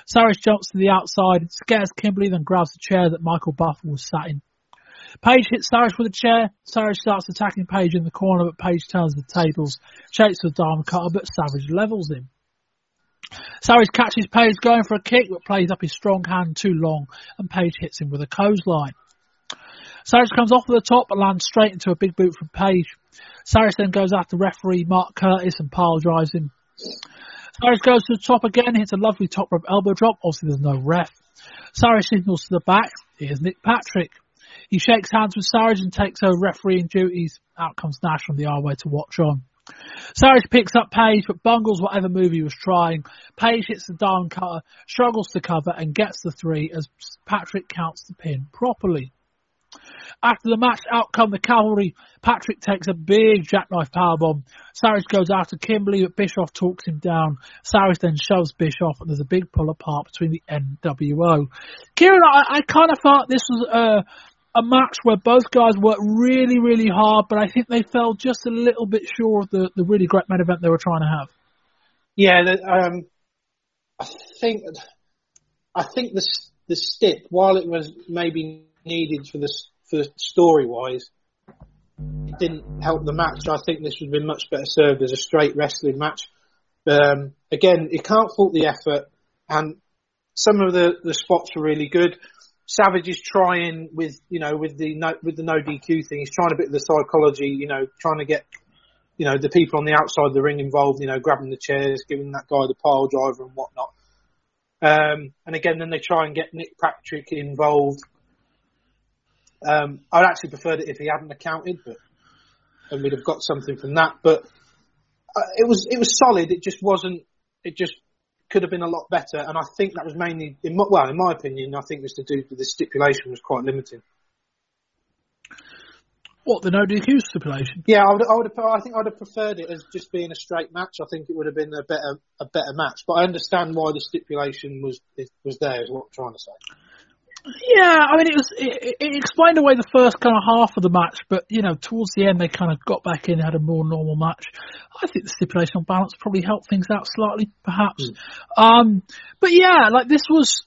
Savage jumps to the outside, scares Kimberly, then grabs the chair that Michael Buffer was sat in. Page hits Savage with a chair. Savage starts attacking Page in the corner, but Page turns the tables, shakes the diamond cutter, but Savage levels him. Savage catches Page going for a kick, but plays up his strong hand too long, and Page hits him with a clothesline. Savage comes off of the top and lands straight into a big boot from Page. Savage then goes after referee Mark Curtis and pile drives him. Savage goes to the top again, hits a lovely top rope elbow drop. Obviously, there's no ref. Savage signals to the back. Here's Nick Patrick. He shakes hands with Savage and takes over refereeing duties. Out comes Nash from the R way to watch on. Savage picks up Page, but bungles whatever move he was trying. Page hits the down cutter, struggles to cover, and gets the three as Patrick counts the pin properly. After the match outcome, the cavalry, Patrick takes a big jackknife powerbomb. Savage goes after Kimberly, but Bischoff talks him down. Savage then shoves Bischoff, and there's a big pull apart between the NWO. Kieran, I, I kind of thought this was a, a match where both guys worked really, really hard, but I think they fell just a little bit short of the, the really great main event they were trying to have. Yeah, the, um, I think I think the the stip, while it was maybe needed for the for story wise, it didn't help the match. I think this would have been much better served as a straight wrestling match. Um, again, you can't fault the effort, and some of the the spots were really good. Savage is trying with you know with the no, with the no DQ thing. He's trying a bit of the psychology, you know, trying to get you know the people on the outside of the ring involved. You know, grabbing the chairs, giving that guy the pile driver and whatnot. Um, and again, then they try and get Nick Patrick involved. Um, I'd actually preferred it if he hadn't accounted, but and we'd have got something from that. But uh, it was it was solid. It just wasn't. It just could have been a lot better. And I think that was mainly, in my, well, in my opinion, I think it was to do with the stipulation was quite limiting. What the no DQ stipulation? Yeah, I would, I would have, I think I would have preferred it as just being a straight match. I think it would have been a better, a better match. But I understand why the stipulation was was there. Is what I'm trying to say. Yeah, I mean, it was it, it, explained away the first kind of half of the match, but you know, towards the end they kind of got back in, had a more normal match. I think the stipulation on balance probably helped things out slightly, perhaps. Mm. Um, but yeah, like this was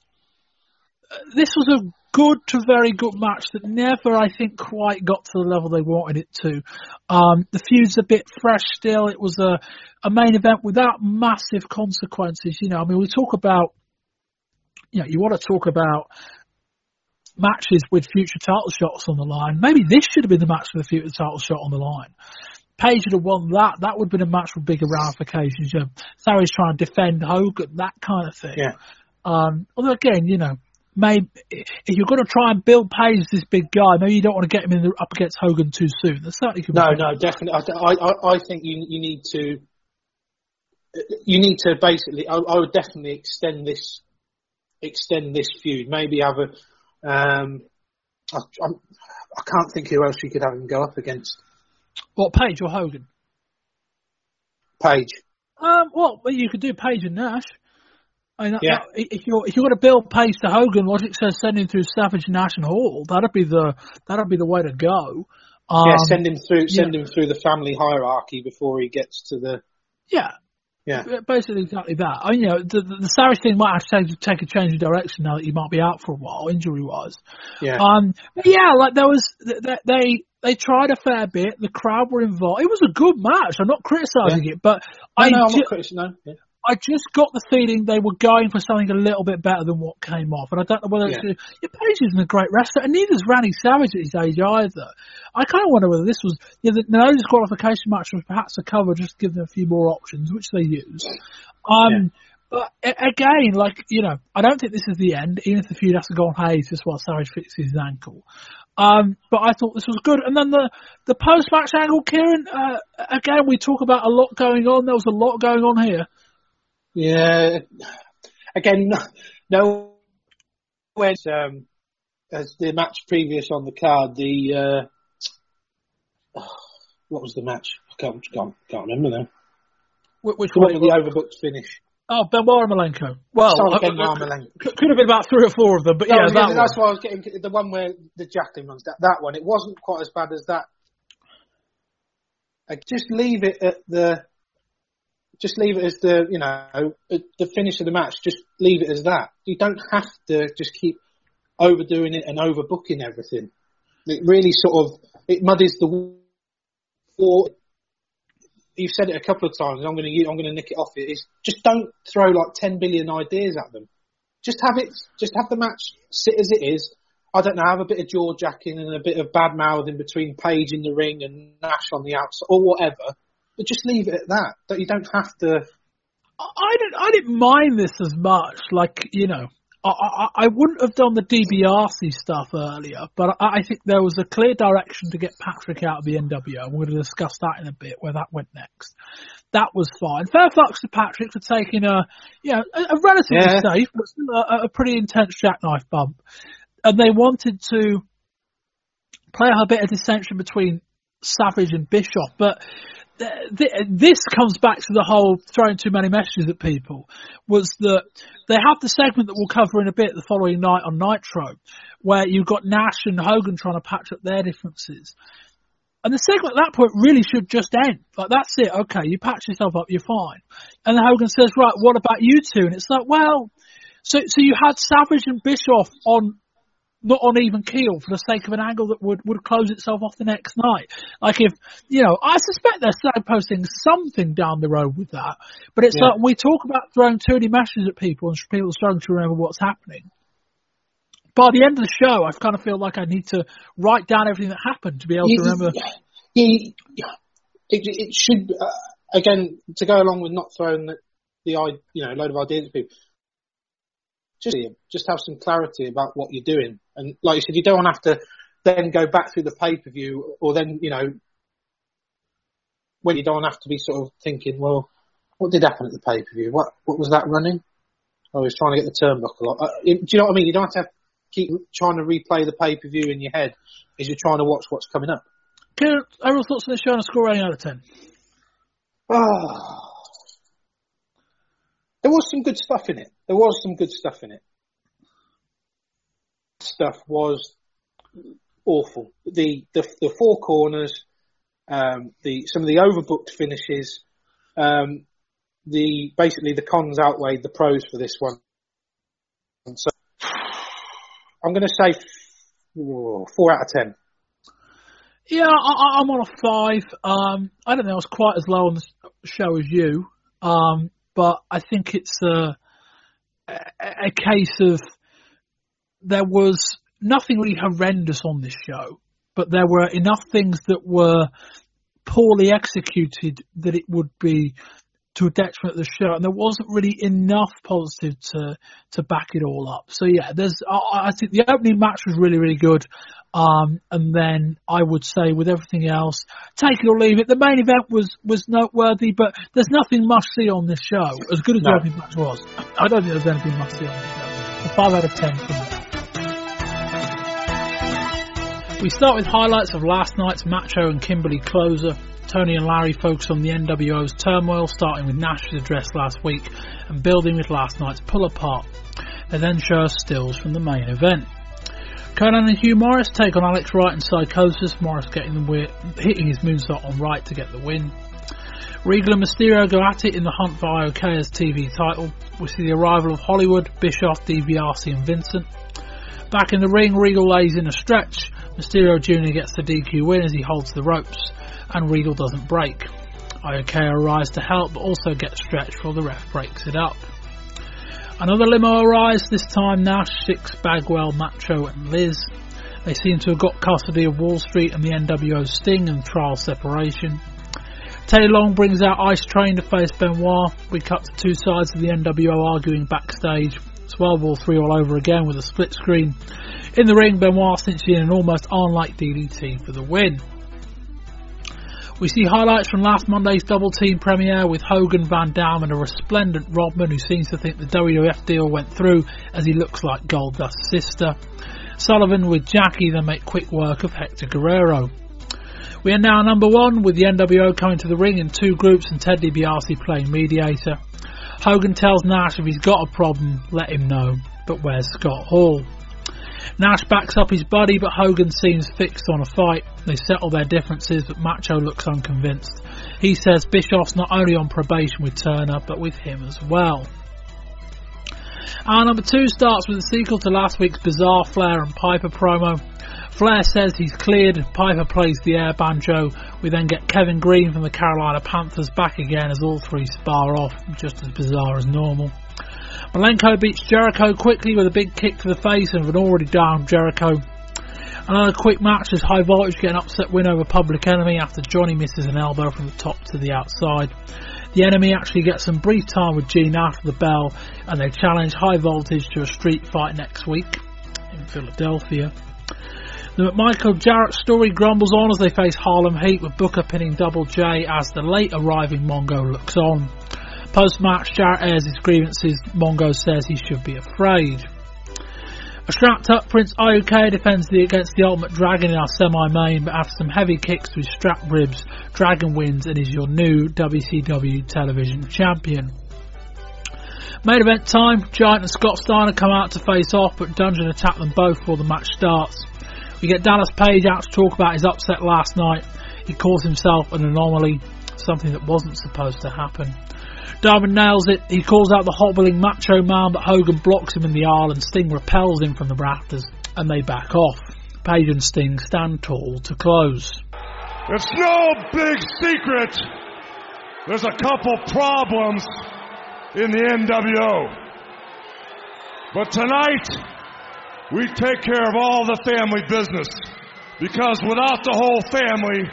this was a good to very good match that never, I think, quite got to the level they wanted it to. Um, the feud's a bit fresh still. It was a a main event without massive consequences. You know, I mean, we talk about you know, you want to talk about matches with future title shots on the line. Maybe this should have been the match with the future title shot on the line. Page would have won that. That would have been a match with bigger ramifications. You know, Sarah's trying to defend Hogan, that kind of thing. Yeah. Um, although again, you know, maybe if you're going to try and build Page as this big guy, maybe you don't want to get him in the, up against Hogan too soon. Certainly could. No, no, definitely. I, I, I think you you need to you need to basically. I, I would definitely extend this extend this feud. Maybe have a um, I, I'm, I can not think who else you could have him go up against. What, Page or Hogan? Page. Um, well, you could do Page and Nash. I mean, Yeah. that- if you're if you're going to build Page to Hogan, logic says send him through Savage, Nash, and Hall. That'd be the that'd be the way to go. Um, yeah, send him through. Send yeah. him through the family hierarchy before he gets to the. yeah, Yeah. basically exactly that. I mean, you know, the, the, the thing might have to take, take a change of direction now that he might be out for a while, injury wise. Yeah. Um, yeah, like there was th- th- they they tried a fair bit. The crowd were involved. It was a good match. I'm not criticising it, but no, I no, I'm ju-. No. Yeah. I just got the feeling they were going for something a little bit better than what came off, and I don't know whether it's Yeah. yeah, Page isn't a great wrestler, and neither is Randy Savage at his age either. I kind of wonder whether this was you know, the no disqualification match was perhaps a cover just to give them a few more options, which they used. Um, But a- again, like you know, I don't think this is the end, even if the feud has to go on hiatus while Savage fixes his ankle. Um, but I thought this was good. And then the the post match angle, Kieran. Uh, again, we talk about a lot going on. There was a lot going on here. Yeah. Again, no, no um, as the match previous on the card, the uh, what was the match? I can't can't, can't remember now. Wh- Which one? the overbooked finish. Oh, Benoit Malenko. Well, Sorry, Benoit Malenko. could could have been about three or four of them, but No, yeah, that that's one. why I was getting the one where the Jacqueline runs that that one. It wasn't quite as bad as that. Like, just leave it at the. Just leave it as the you know the finish of the match. Just leave it as that. You don't have to just keep overdoing it and overbooking everything. It really sort of it muddies the war. You've said it a couple of times. I'm going to I'm going to nick it off. It is just don't throw like ten billion ideas at them. Just have it. Just have the match sit as it is. I don't know. Have a bit of jaw jacking and a bit of bad mouthing between Page in the ring and Nash on the outside or whatever. But just leave it at that. That you don't have to. I didn't, I didn't mind this as much. Like, you know, I, I, I wouldn't have done the DiBiase stuff earlier, but I, I think there was a clear direction to get Patrick out of the NWO. We're going to discuss that in a bit, where that went next. That was fine. Fair fucks to Patrick for taking a, you know, a, a relatively Yeah. safe, but still a, a pretty intense jackknife bump. And they wanted to play a bit of dissension between Savage and Bischoff, but this comes back to the whole throwing too many messages at people. Was that they have the segment that we'll cover in a bit the following night on Nitro, where you've got Nash and Hogan trying to patch up their differences. And the segment at that point really should just end. Like, that's it. Okay, you patch yourself up, you're fine. And Hogan says, right, what about you two? And it's like, well, so, so you had Savage and Bischoff on not on even keel for the sake of an angle that would, would close itself off the next night. Like if, you know, I suspect they're signposting something down the road with that, but it's Yeah. like we talk about throwing too many messages at people and people struggling to remember what's happening. By the end of the show, I kind of feel like I need to write down everything that happened to be able to remember. Yeah, yeah. It, it should uh, again to go along with not throwing the, the i- you know load of ideas at people. Just just have some clarity about what you're doing, and like you said, you don't want to have to then go back through the pay per view, or then you know when you don't have to be sort of thinking, well, what did happen at the pay per view? What what was that running? Oh, I was trying to get the turnbuckle. Uh, do you know what I mean? You don't have to have, keep trying to replay the pay per view in your head as you're trying to watch what's coming up. Kieran, everyone's thoughts on the show and a score rating out of 10. Oh. There was some good stuff in it. There was some good stuff in it. Stuff was awful. The the, the four corners, um, the some of the overbooked finishes, um, the basically the cons outweighed the pros for this one. And so I'm going to say four out of ten. Yeah, I, I'm on a five. Um, I don't think I was quite as low on the show as you, um, but I think it's a, a, a case of there was nothing really horrendous on this show, but there were enough things that were poorly executed that it would be to a detriment of the show, and there wasn't really enough positive to to back it all up. So yeah, there's I, I think the opening match was really really good, um, and then I would say with everything else, take it or leave it. The main event was was noteworthy, but there's nothing must see on this show. As good as No. the opening match was, I don't think there's anything must see on this show. A five out of ten. We start with highlights of last night's Macho and Kimberly closer. Tony and Larry focus on the NWO's turmoil, starting with Nash's address last week and building with last night's pull apart. They then show us stills from the main event. Konnan and Hugh Morrus take on Alex Wright and Psychosis, Morrus getting the win, hitting his moonsault on Wright to get the win. Regal and Mysterio go at it in the hunt for Iaukea's TV title. We see the arrival of Hollywood, Bischoff, DiBiase and Vincent. Back in the ring, Regal lays in a stretch. Mysterio Jr. gets the DQ win as he holds the ropes, and Regal doesn't break. Iaukea arrives to help, but also gets stretched while the ref breaks it up. Another limo arrives, this time Nash, Syxx, Bagwell, Macho and Liz. They seem to have got custody of Wall Street and the NWO Sting and trial separation. Teddy Long brings out Ice Train to face Benoit. We cut to two sides of the NWO arguing backstage. It's World War 3 all over again with a split screen. In the ring, Benoit cinching in an almost unlike DDT for the win. We see highlights from last Monday's double team premiere with Hogan, Van Damme, and a resplendent Rodman who seems to think the WWF deal went through as he looks like Goldust's sister. Sullivan with Jackie then make quick work of Hector Guerrero. We are now number one with the NWO coming to the ring in two groups and Ted DiBiase playing mediator. Hogan tells Nash if he's got a problem, let him know. But where's Scott Hall? Nash backs up his buddy, but Hogan seems fixed on a fight. They settle their differences, but Macho looks unconvinced. He says Bischoff's not only on probation with Turner, but with him as well. Our number two starts with a sequel to last week's bizarre Flair and Piper promo. Flair says he's cleared, Piper plays the air banjo. We then get Kevin Greene from the Carolina Panthers back again as all three spar off, just as bizarre as normal. Malenko beats Jericho quickly with a big kick to the face of an already down Jericho. Another quick match as High Voltage get an upset win over Public Enemy after Johnny misses an elbow from the top to the outside. The enemy actually gets some brief time with Gene after the bell and they challenge High Voltage to a street fight next week in Philadelphia. The McMichael Jarrett story grumbles on as they face Harlem Heat with Booker pinning Double J as the late arriving Mongo looks on. Post match, Jarrett airs his grievances. Mongo says he should be afraid. A strapped up Prince Iaukea defends the, against the Ultimate Dragon in our semi main, but after some heavy kicks to his strapped ribs, Dragon wins and is your new WCW television champion. Main event time, Giant and Scott Steiner come out to face off, but Dungeon attack them both before the match starts. We get Dallas Page out to talk about his upset last night. He calls himself an anomaly, something that wasn't supposed to happen. Darwin nails it. He calls out the hobbling Macho Man, but Hogan blocks him in the aisle and Sting repels him from the rafters, and they back off. Page and Sting stand tall to close. It's no big secret. There's a couple problems in the NWO. But tonight, we take care of all the family business. Because without the whole family,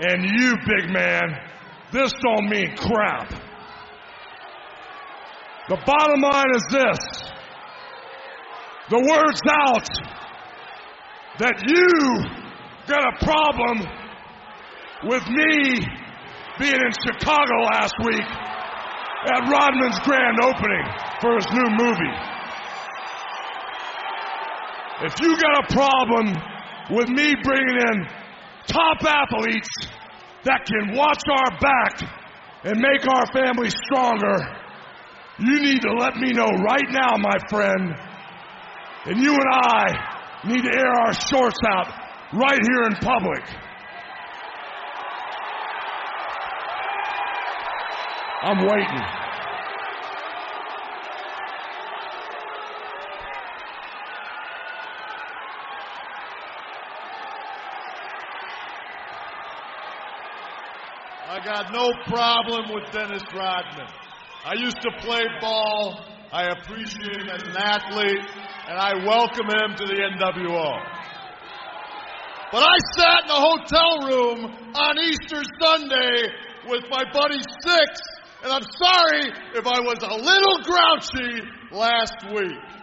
and you, big man, this don't mean crap. The bottom line is this. The word's out that you got a problem with me being in Chicago last week at Rodman's grand opening for his new movie. If you got a problem with me bringing in top athletes that can watch our back and make our family stronger, you need to let me know right now, my friend. And you and I need to air our shorts out right here in public. I'm waiting. I got no problem with Dennis Rodman. I used to play ball. I appreciate him as an athlete, and I welcome him to the NWO. But I sat in a hotel room on Easter Sunday with my buddy Syxx, and I'm sorry if I was a little grouchy last week.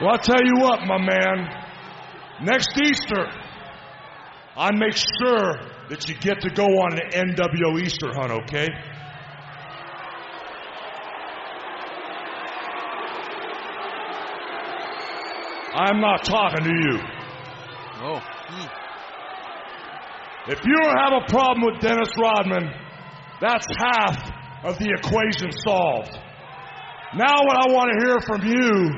Well, I'll tell you what, my man. Next Easter, I make sure that you get to go on an NWO Easter hunt, okay? I'm not talking to you. Oh. If you don't have a problem with Dennis Rodman, that's half of the equation solved. Now, what I want to hear from you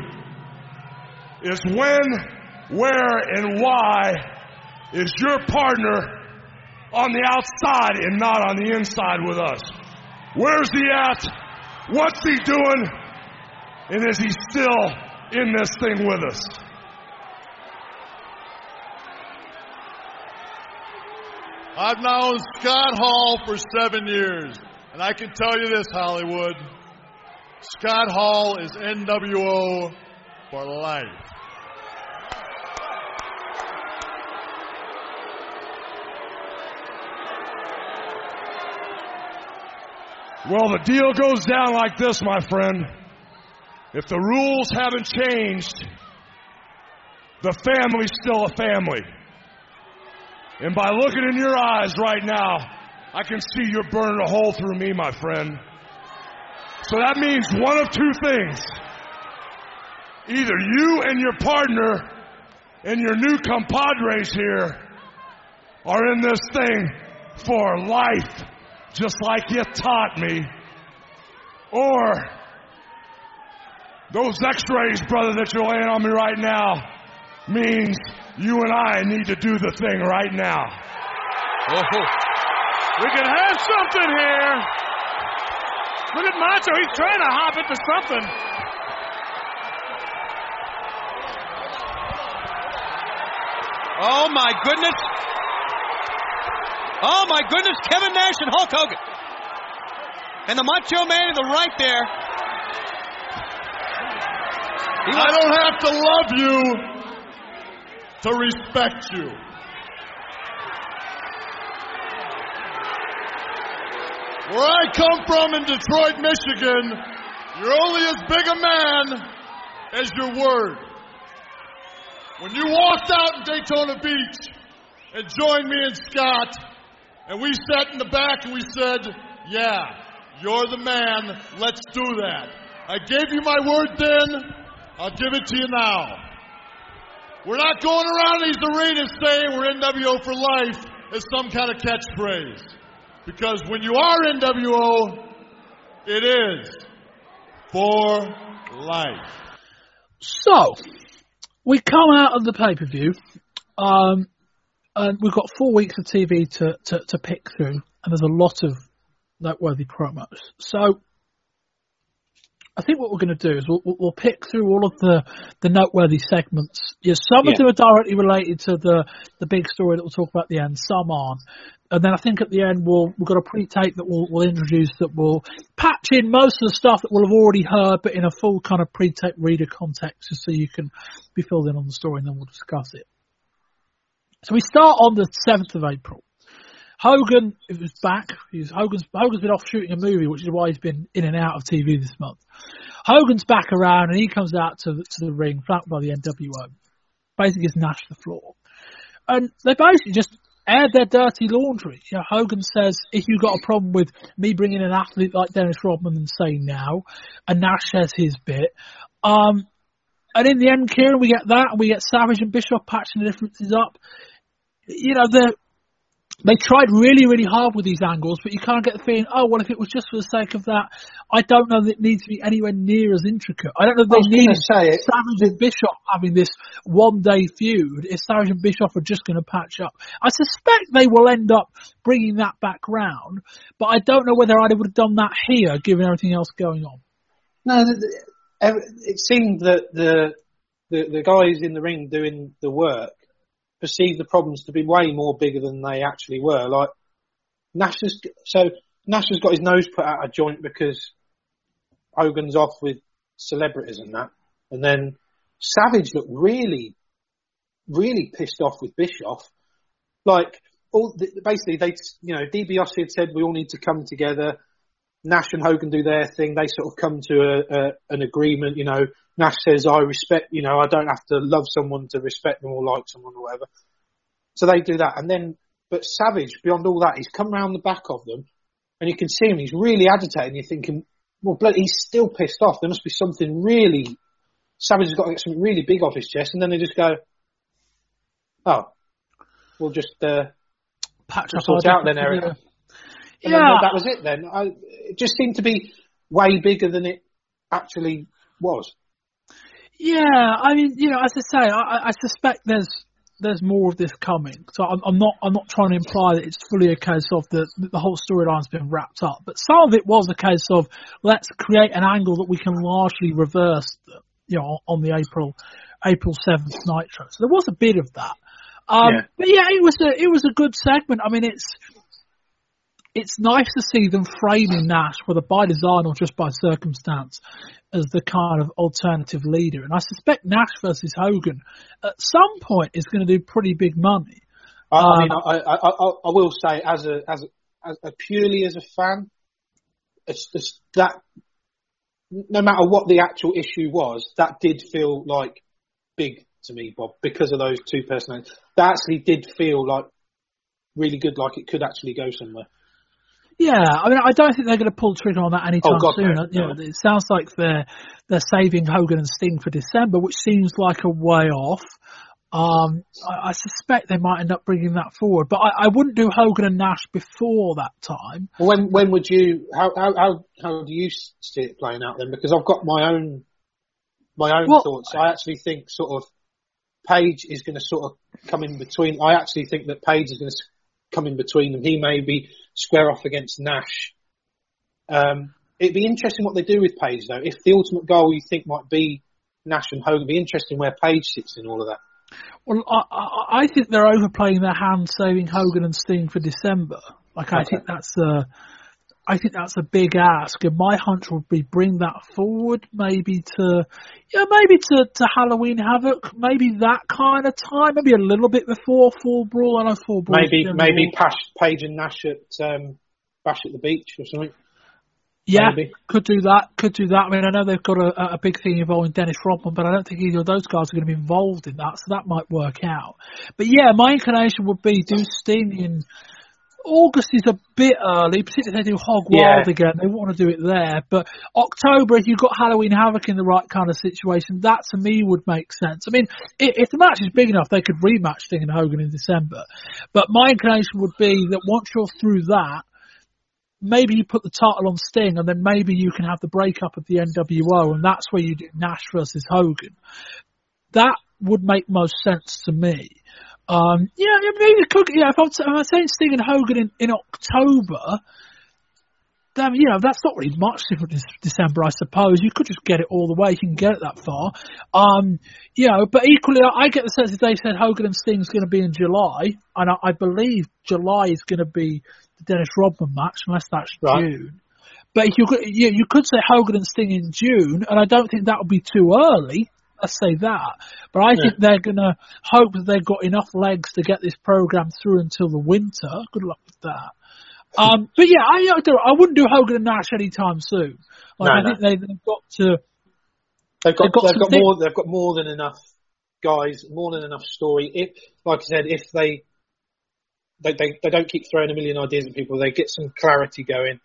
is when, where, and why is your partner on the outside and not on the inside with us? Where's he at? What's he doing? And is he still in this thing with us? I've known Scott Hall for seven years, and I can tell you this, Hollywood. Scott Hall is NWO for life. Well, the deal goes down like this, my friend. If the rules haven't changed, the family's still a family. And by looking in your eyes right now, I can see you're burning a hole through me, my friend. So that means one of two things. Either you and your partner and your new compadres here are in this thing for life, just like you taught me. Or those x-rays, brother, that you're laying on me right now means you and I need to do the thing right now. Oh. We can have something here. Look at Macho. He's trying to hop into something. Oh my goodness. Oh my goodness, Kevin Nash and Hulk Hogan. And the Macho Man to the right there. I don't have to love you to respect you. Where I come from in Detroit, Michigan, you're only as big a man as your word. When you walked out in Daytona Beach and joined me and Scott, and we sat in the back and we said, Yeah, you're the man, let's do that. I gave you my word then, I'll give it to you now. We're not going around these arenas saying we're NWO for life as some kind of catchphrase. Because when you are NWO, it is for life. So, we come out of the pay per view, um, and we've got four weeks of TV to, to, to pick through, and there's a lot of noteworthy promos. So, I think what we're going to do is we'll, we'll pick through all of the, the noteworthy segments. Yes, some Yeah. of them are directly related to the, the big story that we'll talk about at the end. Some aren't. And then I think at the end we'll we've got a pre-tape that we'll, we'll introduce that will patch in most of the stuff that we'll have already heard, but in a full kind of pre-tape reader context, just so you can be filled in on the story, and then we'll discuss it. So we start on the seventh of April. Hogan is back. He's Hogan's Hogan's been off shooting a movie, which is why he's been in and out of TV this month. Hogan's back around and he comes out to the, to the ring, flanked by the NWO. Basically, gives Nash the floor, and they basically just aired their dirty laundry. You know, Hogan says, "If you've got a problem with me bringing an athlete like Dennis Rodman and saying now," and Nash says his bit. Um, and in the end, Kieran, we get that, and we get Savage and Bischoff patching the differences up. You know, the they tried really, really hard with these angles, but you can't get the feeling, oh, well, if it was just for the sake of that, I don't know that it needs to be anywhere near as intricate. I don't know if they gonna needed say it- Savage and Bischoff having this one day feud if Savage and Bischoff are just going to patch up. I suspect they will end up bringing that back round, but I don't know whether I would have done that here given everything else going on. No, it seemed that the, the the guys in the ring doing the work perceived the problems to be way more bigger than they actually were. Like Nash has, so Nash has got his nose put out of joint because Hogan's off with celebrities and that, and then Savage looked really, really pissed off with Bischoff. Like all basically they, you know, DiBiase had said we all need to come together. Nash and Hogan do their thing. They sort of come to a, a, an agreement. You know, Nash says, "I respect. You know, I don't have to love someone to respect them or like someone or whatever." So they do that, and then, but Savage, beyond all that, he's come round the back of them, and you can see him. He's really agitated. And you're thinking, well, bloody, he's still pissed off. There must be something really Savage has got to get something really big off his chest, and then they just go, "Oh, we'll just uh, Patch we'll up sort out then, Eric." And Yeah. then that was it. Then I, it just seemed to be way bigger than it actually was. Yeah, I mean, you know, as I say, I, I- I suspect there's there's more of this coming. So I'm, I'm not I'm not trying to imply that it's fully a case of the the whole storyline's been wrapped up, but some of it was a case of let's create an angle that we can largely reverse, you know, on the April April seventh Nitro. So there was a bit of that. Um, Yeah. But yeah, it was a it was a good segment. I mean, it's it's nice to see them framing Nash, whether by design or just by circumstance, as the kind of alternative leader. And I suspect Nash versus Hogan at some point is going to do pretty big money. I, I Um, mean, I, I, I, I will say, as a as a, as a purely as a fan, it's just that no matter what the actual issue was, that did feel like big to me, Bob, because of those two personalities. That actually did feel like really good, like it could actually go somewhere. Yeah, I mean, I don't think they're going to pull the trigger on that anytime Oh, God, soon. no, You no. know, it sounds like they're they're saving Hogan and Sting for December, which seems like a way off. Um, I, I suspect they might end up bringing that forward, but I, I wouldn't do Hogan and Nash before that time. Well, When when would you? How how how, how do you see it playing out then? Because I've got my own my own Well- thoughts. I actually think sort of Page is going to sort of come in between. I actually think that Page is going to come in between them. He may be square off against Nash. Um, it'd be interesting what they do with Page though. If the ultimate goal you think might be Nash and Hogan, it'd be interesting where Page sits in all of that. Well, I, I, I think they're overplaying their hand, saving Hogan and Sting for December. Like, I think that's a, I think that's a big ask, and my hunch would be bring that forward, maybe to, yeah, maybe to, to Halloween Havoc, maybe that kind of time, maybe a little bit before Fall Brawl. I know Fall Brawl. Maybe maybe Pash, Page and Nash at um, Bash at the Beach or something. Yeah, maybe. could do that. Could do that. I mean, I know they've got a, a big thing involving Dennis Rodman, but I don't think either of those guys are going to be involved in that, so that might work out. But yeah, my inclination would be do Sting in August is a bit early, particularly if they do Hog Yeah. Wild again. They want to do it there. But October, if you've got Halloween Havoc in the right kind of situation, that to me would make sense. I mean, if, if the match is big enough, they could rematch Sting and Hogan in December. But my inclination would be that once you're through that, maybe you put the title on Sting, and then maybe you can have the breakup of the NWO, and that's where you do Nash versus Hogan. That would make most sense to me. Um, yeah, maybe it could. Yeah, if I'm, if I'm saying Sting and Hogan in, in October, then you know that's not really much different in December, I suppose. You could just get it all the way. You can get it that far. Um, you know, but equally, I, get the sense that they said Hogan and Sting's going to be in July, and I, I believe July is going to be the Dennis Rodman match, unless that's Right. June. But if you could, you, you could say Hogan and Sting in June, and I don't think that would be too early. Let's say that. But I think they're going to hope that they've got enough legs to get this program through until the winter. Good luck with that. Um, but yeah, I, I, don't- I wouldn't do Hogan and Nash anytime soon. Like, No, I no. think they, they've got to. They've got They've got they've got more they've got more than enough guys, more than enough story. If like I said, if they they, they they don't keep throwing a million ideas at people, they get some clarity going.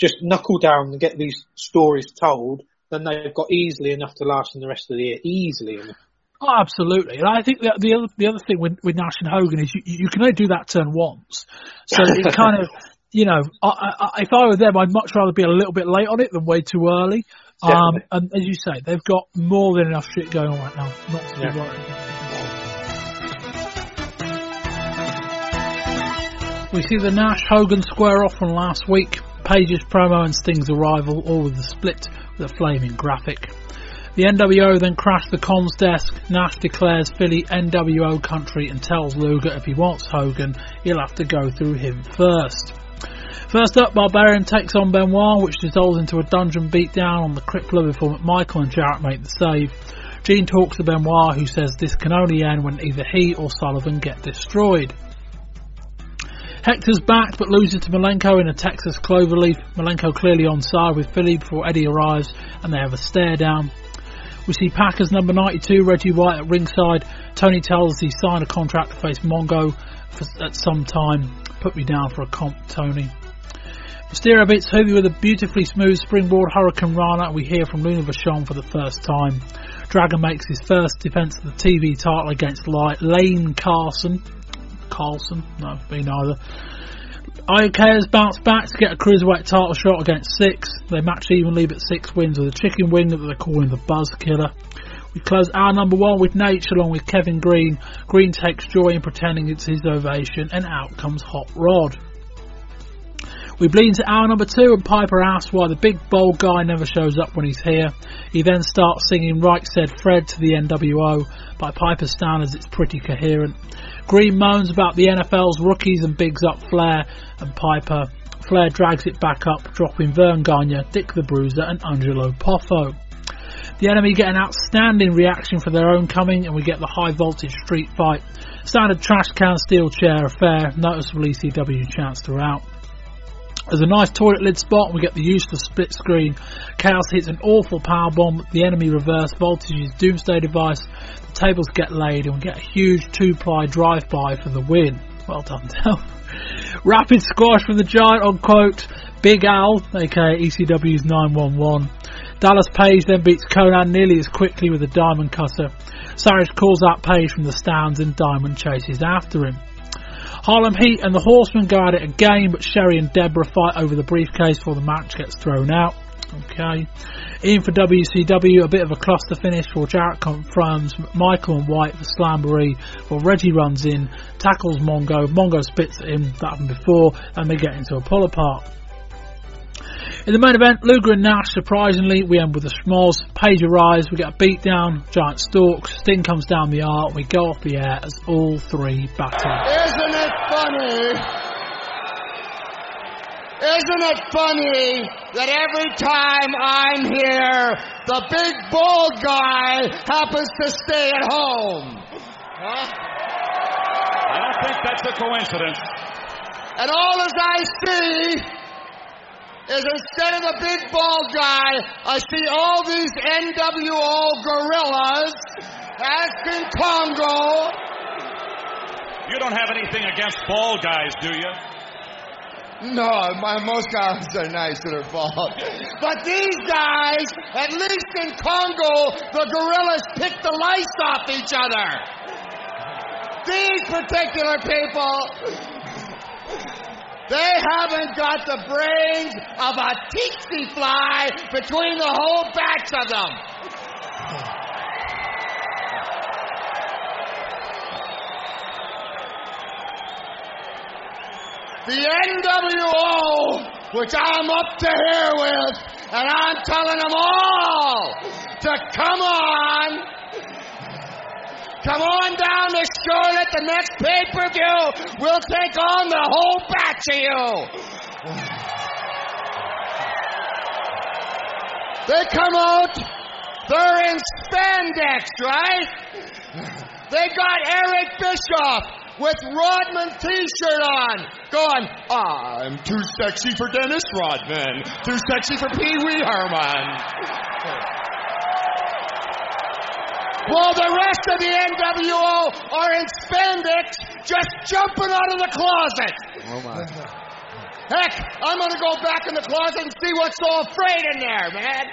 Just knuckle down and get these stories told. Then they've got easily enough to last in the rest of the year. Easily enough. Oh, absolutely. And I think that the other the other thing with, with Nash and Hogan is you, you can only do that turn once. So it kind of, you know, I, I, if I were them, I'd much rather be a little bit late on it than way too early. Um, and as you say, they've got more than enough shit going on right now, not to Yeah. be worried. We see the Nash Hogan square off from last week. Page's promo and Sting's arrival, all with a split a flaming graphic. The NWO then crash the comms desk. Nash declares Philly NWO country and tells Luger if he wants Hogan, he'll have to go through him first. First up, Barbarian takes on Benoit, which dissolves into a dungeon beatdown on the Crippler before McMichael and Jarrett make the save. Gene talks to Benoit, who says this can only end when either he or Sullivan get destroyed. Hector's back but loses to Malenko in a Texas cloverleaf. Malenko clearly on side with Philly before Eddie arrives and they have a stare down. We see Packers number 92, Reggie White at ringside. Tony tells he signed a contract to face Mongo for, at some time. Put me down for a comp, Tony. Mysterio beats Juvi with a beautifully smooth springboard Hurricane Rana we hear from Luna Vachon for the first time. Dragon makes his first defence of the TV title against Light, Lane Carson. Carlson? No, me neither. Iaukea has bounced back to get a cruiserweight title shot against Syxx. They match evenly, but Syxx wins with a chicken wing that they're calling the Buzz Killer. We close our number one with Nate along with Kevin Greene. Greene takes joy in pretending it's his ovation, and out comes Hot Rod. We bleed into hour number two, and Piper asks why the big bold guy never shows up when he's here. He then starts singing Right Said Fred to the NWO. By Piper's standards, it's pretty coherent. Greene moans about the NFL's rookies and bigs up Flair and Piper. Flair drags it back up, dropping Verne Gagne, Dick the Bruiser, and Angelo Poffo. The enemy get an outstanding reaction for their own coming, and we get the high voltage street fight. Standard trash can steel chair affair, noticeable ECW chants throughout. There's a nice toilet lid spot, and we get the use of the split screen. Kaos hits an awful power bomb. The enemy reverse voltage's doomsday device. Tables get laid, and we get a huge two-ply drive-by for the win. Well done, Del. Rapid squash from the giant on quote Big Al, aka ECW's 911. Dallas Page then beats Konnan nearly as quickly with a diamond cutter. Savage calls out Page from the stands and Diamond chases after him. Harlem Heat and the Horsemen go at it again, but Sherri and Debra fight over the briefcase before the match gets thrown out. Okay. In for WCW, a bit of a cluster finish for Jarrett confronts McMichael and White for Slamboree. Well, Reggie runs in, tackles Mongo. Mongo spits at him, that happened before, and they get into a pull apart. In the main event, Luger and Nash, surprisingly, we end with a schmoz. Page arrives, we get a beatdown, giant stalks, Sting comes down the aisle, we go off the air as all three battle. Isn't it funny? Isn't it funny that every time I'm here, the big bald guy happens to stay at home? Huh? I don't think that's a coincidence. And all as I see is instead of the big bald guy, I see all these NWO gorillas asking Congo. You don't have anything against bald guys, do you? No, my, most guys are nice that are bald. But these guys, at least in Congo, the gorillas pick the lice off each other. These particular people, they haven't got the brains of a tsetse fly between the whole backs of them. The NWO, which I'm up to here with, and I'm telling them all to come on. Come on down to Charlotte. The next pay per view, we'll take on the whole batch of you. They come out, they're in spandex, right? They got Eric Bischoff with Rodman t-shirt on, going, I'm too sexy for Dennis Rodman, too sexy for Pee Wee Herman. While the rest of the NWO are in spandex, just jumping out of the closet. Oh my. Heck, I'm gonna go back in the closet and see what's so afraid in there, man.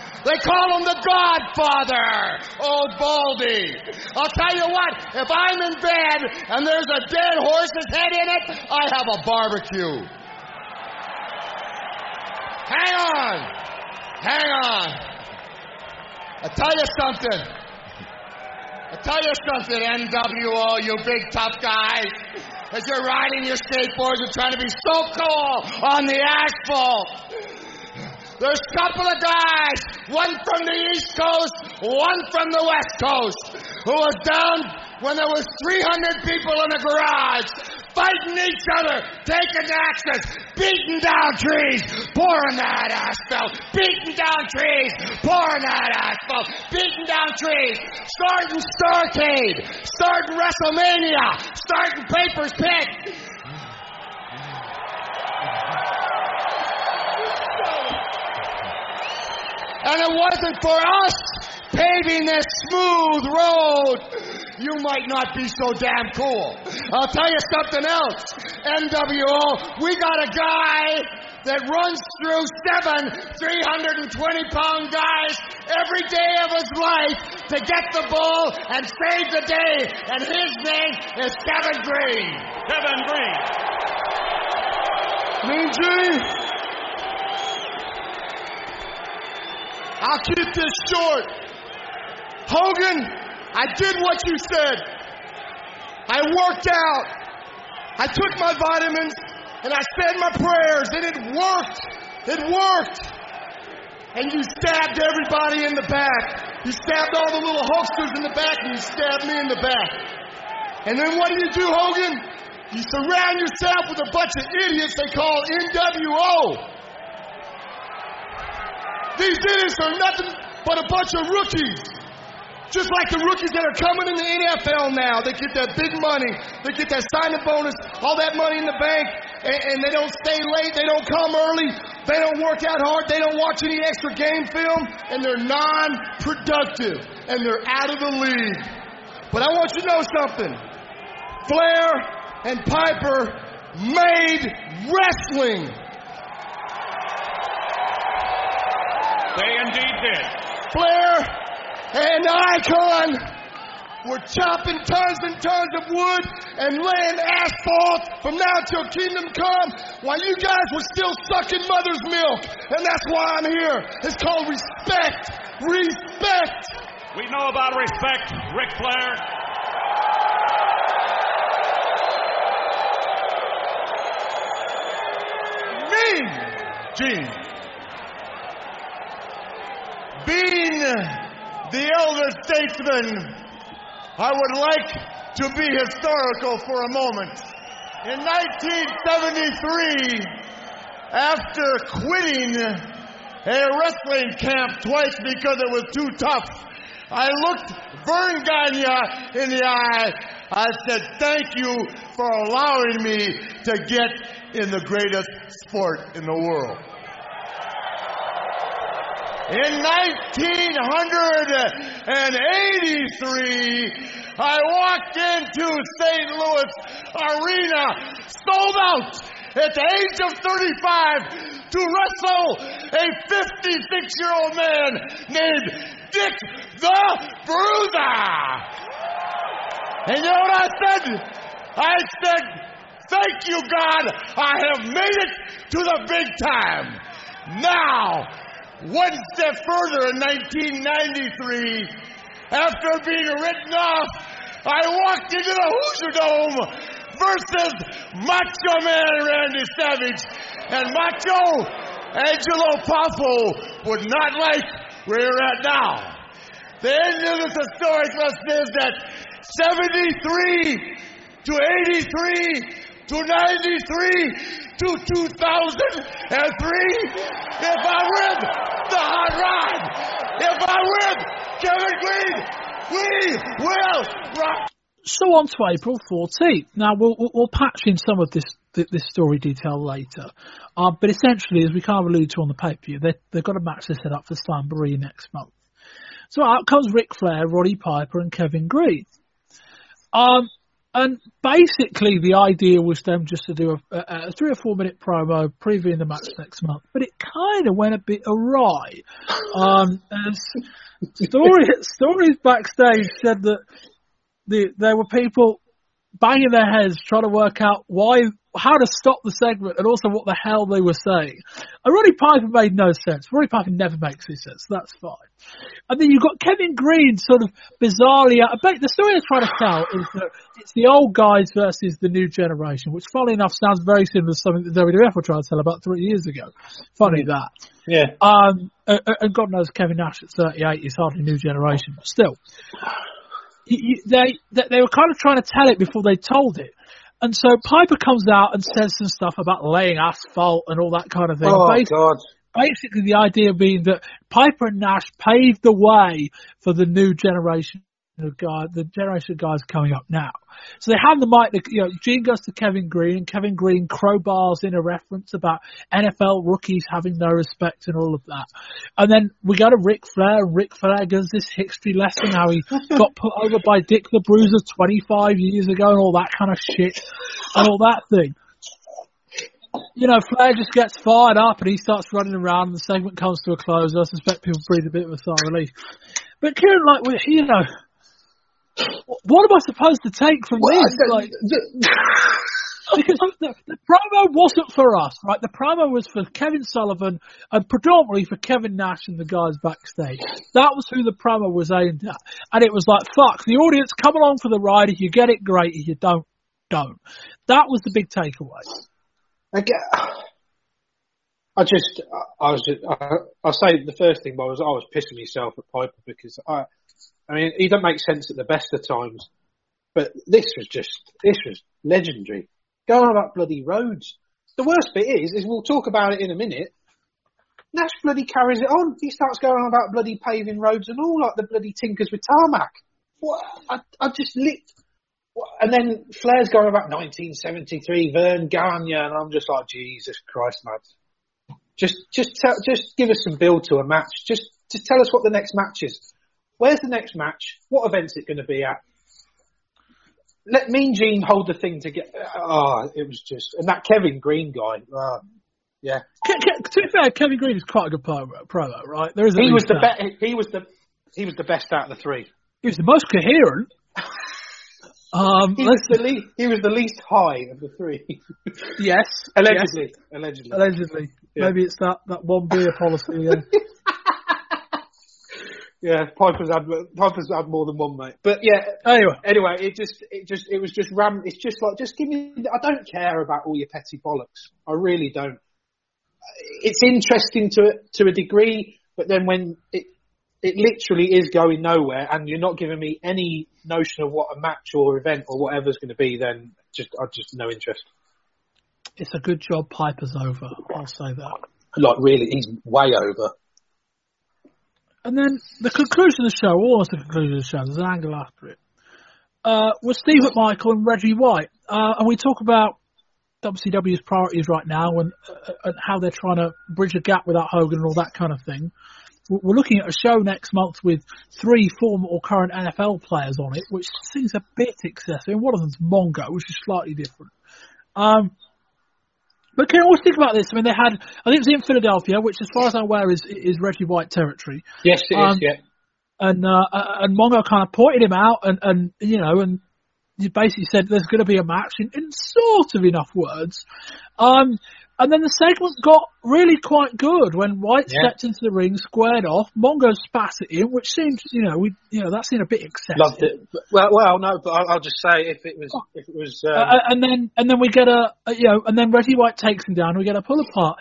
They call him the Godfather, old Baldy. I'll tell you what, if I'm in bed and there's a dead horse's head in it, I have a barbecue. Hang on. Hang on. I tell you something. I tell you something, NWO, you big tough guys. As you're riding your skateboards and trying to be so cool on the asphalt. There's a couple of guys, one from the East Coast, one from the West Coast, who was down when there was 300 people in the garage fighting each other, taking axes, beating down trees, pouring that asphalt, beating down trees, pouring that asphalt, beating down trees, starting Starcade, starting WrestleMania, starting Piper's Pit. And it wasn't for us paving this smooth road, you might not be so damn cool. I'll tell you something else. NWO, we got a guy that runs through seven 320 pound guys every day of his life to get the ball and save the day. And his name is Kevin Greene. Kevin Greene. Mean Gene, I'll keep this short. Hogan, I did what you said. I worked out. I took my vitamins and I said my prayers and it worked. It worked. And you stabbed everybody in the back. You stabbed all the little Hulksters in the back and you stabbed me in the back. And then what do you do, Hogan? You surround yourself with a bunch of idiots they call NWO. These idiots are nothing but a bunch of rookies. Just like the rookies that are coming in the NFL now. They get that big money. They get that signing bonus, all that money in the bank, and, and they don't stay late. They don't come early. They don't work out hard. They don't watch any extra game film, and they're non productive, and they're out of the league. But I want you to know something Flair and Piper made wrestling. They indeed did. Flair and Icon were chopping tons and tons of wood and laying asphalt from now till kingdom come while you guys were still sucking mother's milk. And that's why I'm here. It's called respect. Respect. We know about respect, Ric Flair. Mean Gene. Being the elder statesman, I would like to be historical for a moment. In 1973, after quitting a wrestling camp twice because it was too tough, I looked Verne Gagne in the eye. I said, Thank you for allowing me to get in the greatest sport in the world. In 1983, I walked into St. Louis Arena, sold out at the age of 35 to wrestle a 56 year old man named Dick the Bruiser. And you know what I said? I said, Thank you, God, I have made it to the big time. Now, one step further in 1993, after being written off, I walked into the Hoosier Dome versus Macho Man Randy Savage. And Macho Angelo Poffo would not like where you're at now. The end of this historic lesson is that 73 to 83 to 93 to 2003. If I win the hot rod, if I win Kevin Greene, we will rock. So on to April 14th. Now we'll, we'll, patch in some of this this story detail later, uh, but essentially, as we kind of alluded to on the pay per view, they they've got a match they set up for Slamboree next month. So out comes Ric Flair, Roddy Piper, and Kevin Greene. Um, and basically, the idea was them just to do a, a, a three or four minute promo previewing the match next month, but it kind of went a bit awry. Um, story, stories backstage said that the, there were people banging their heads trying to work out why, how to stop the segment and also what the hell they were saying. And Roddy Piper made no sense. Roddy Piper never makes any sense. That's fine. And then you've got Kevin Greene sort of bizarrely, the story they're trying to tell is that it's the old guys versus the new generation, which funny enough sounds very similar to something that WWF were trying to tell about three years ago. Funny that. Yeah. Um, and God knows Kevin Nash at 38 is hardly new generation, but still. They, they, they were kind of trying to tell it before they told it. And so Piper comes out and says some stuff about laying asphalt and all that kind of thing. Oh, basically, God. basically the idea being that Piper and Nash paved the way for the new generation the generation of guys coming up now. So they hand the mic, you know, Gene goes to Kevin Greene, and Kevin Greene crowbars in a reference about NFL rookies having no respect and all of that. And then we go to Ric Flair, and Ric Flair gives this history lesson how he got put over by Dick the Bruiser 25 years ago and all that kind of shit and all that thing. you know, Flair just gets fired up and he starts running around and the segment comes to a close. I suspect people breathe a bit of a sigh of relief. But Kieran, like, you know, what am I supposed to take from Well, this? Like, because the, the promo wasn't for us, right? The promo was for Kevin Sullivan and predominantly for Kevin Nash and the guys backstage. That was who the promo was aimed at. And it was like, fuck, the audience, come along for the ride. If you get it, great. If you don't, don't. That was the big takeaway. I get. I just, I, I was, just, I, I'll say the first thing, but I was, I was pissing myself at Piper because I, I mean, he doesn't make sense at the best of times, but this was just, this was legendary. Go on about bloody roads. The worst bit is, is we'll talk about it in a minute. Nash bloody carries it on. He starts going on about bloody paving roads and all like the bloody tinkers with tarmac. What? I, I just lit. And then Flair's going about 1973, Verne Gagne, and I'm just like, Jesus Christ, man. Just, just tell, just give us some build to a match. Just, just tell us what the next match is. Where's the next match? What event's it going to be at? Let Mean Gene hold the thing together. Oh, it was just, and that Kevin Greene guy. Oh, yeah, Ke- Ke- to be fair, Kevin Greene is quite a good promo, promo right? There is at he was the that. best. He was the, he was the best out of the three. He was the most coherent. Um, He was the least. He was the least high of the three. yes, allegedly, allegedly. allegedly. Yeah. Maybe it's that, that one beer policy. Yeah. Yeah, Piper's had Piper's had more than one mate. But yeah, anyway, anyway, it just it just it was just ram. It's just like just give me. I don't care about all your petty bollocks. I really don't. It's interesting to to a degree, but then when it it literally is going nowhere, and you're not giving me any notion of what a match or event or whatever's going to be, then just I just no interest. it's a good job Piper's over. I'll say that. Like really, he's way over. And then the conclusion of the show, almost the conclusion of the show, there's an angle after it, uh, was Steve McMichael and Reggie White. Uh, and we talk about WCW's priorities right now and, uh, and how they're trying to bridge a gap without Hogan and all that kind of thing. We're looking at a show next month with three former or current NFL players on it, which seems a bit excessive. And one of them's Mongo, which is slightly different. Um, but can you always think about this? I mean, they had, I think it was in Philadelphia, which as far as I'm aware is, is Reggie White territory. Yes, it is. Um, Yeah. And, uh, and Mongo kind of pointed him out and, and, you know, and he basically said there's going to be a match in, in sort of enough words. Um, and then the segment got really quite good when White Yeah. stepped into the ring, squared off. Mongo spat at him, which seems, you know, we, you know, that seemed a bit excessive. Loved it. Well, well, no, but I'll, I'll just say if it was, if it was, um, Uh, and then and then we get a, you know and then Reggie White takes him down. and We get a pull apart.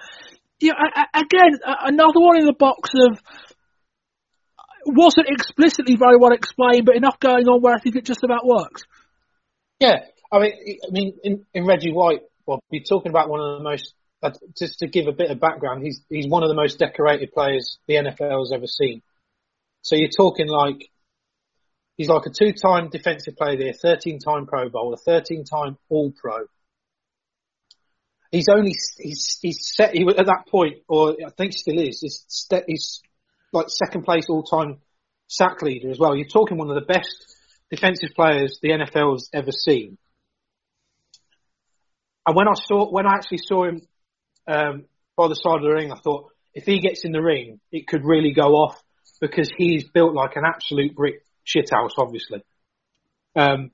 You know, a- a- again another one in the box of wasn't explicitly very well explained, but enough going on where I think it just about works. Yeah, I mean, I mean, in, in Reggie White, well, you're talking about one of the most. Uh, just to give a bit of background, he's he's one of the most decorated players the NFL has ever seen. So you're talking like he's like a two-time defensive player there, 13-time Pro Bowl, a 13-time All-Pro. He's only he's he's set. He was at that point, or I think still is. He's, he's like second place all-time sack leader as well. You're talking one of the best defensive players the NFL has ever seen. And when I saw, when I actually saw him um, by the side of the ring, I thought if he gets in the ring, it could really go off because he's built like an absolute brick shithouse, obviously. Um,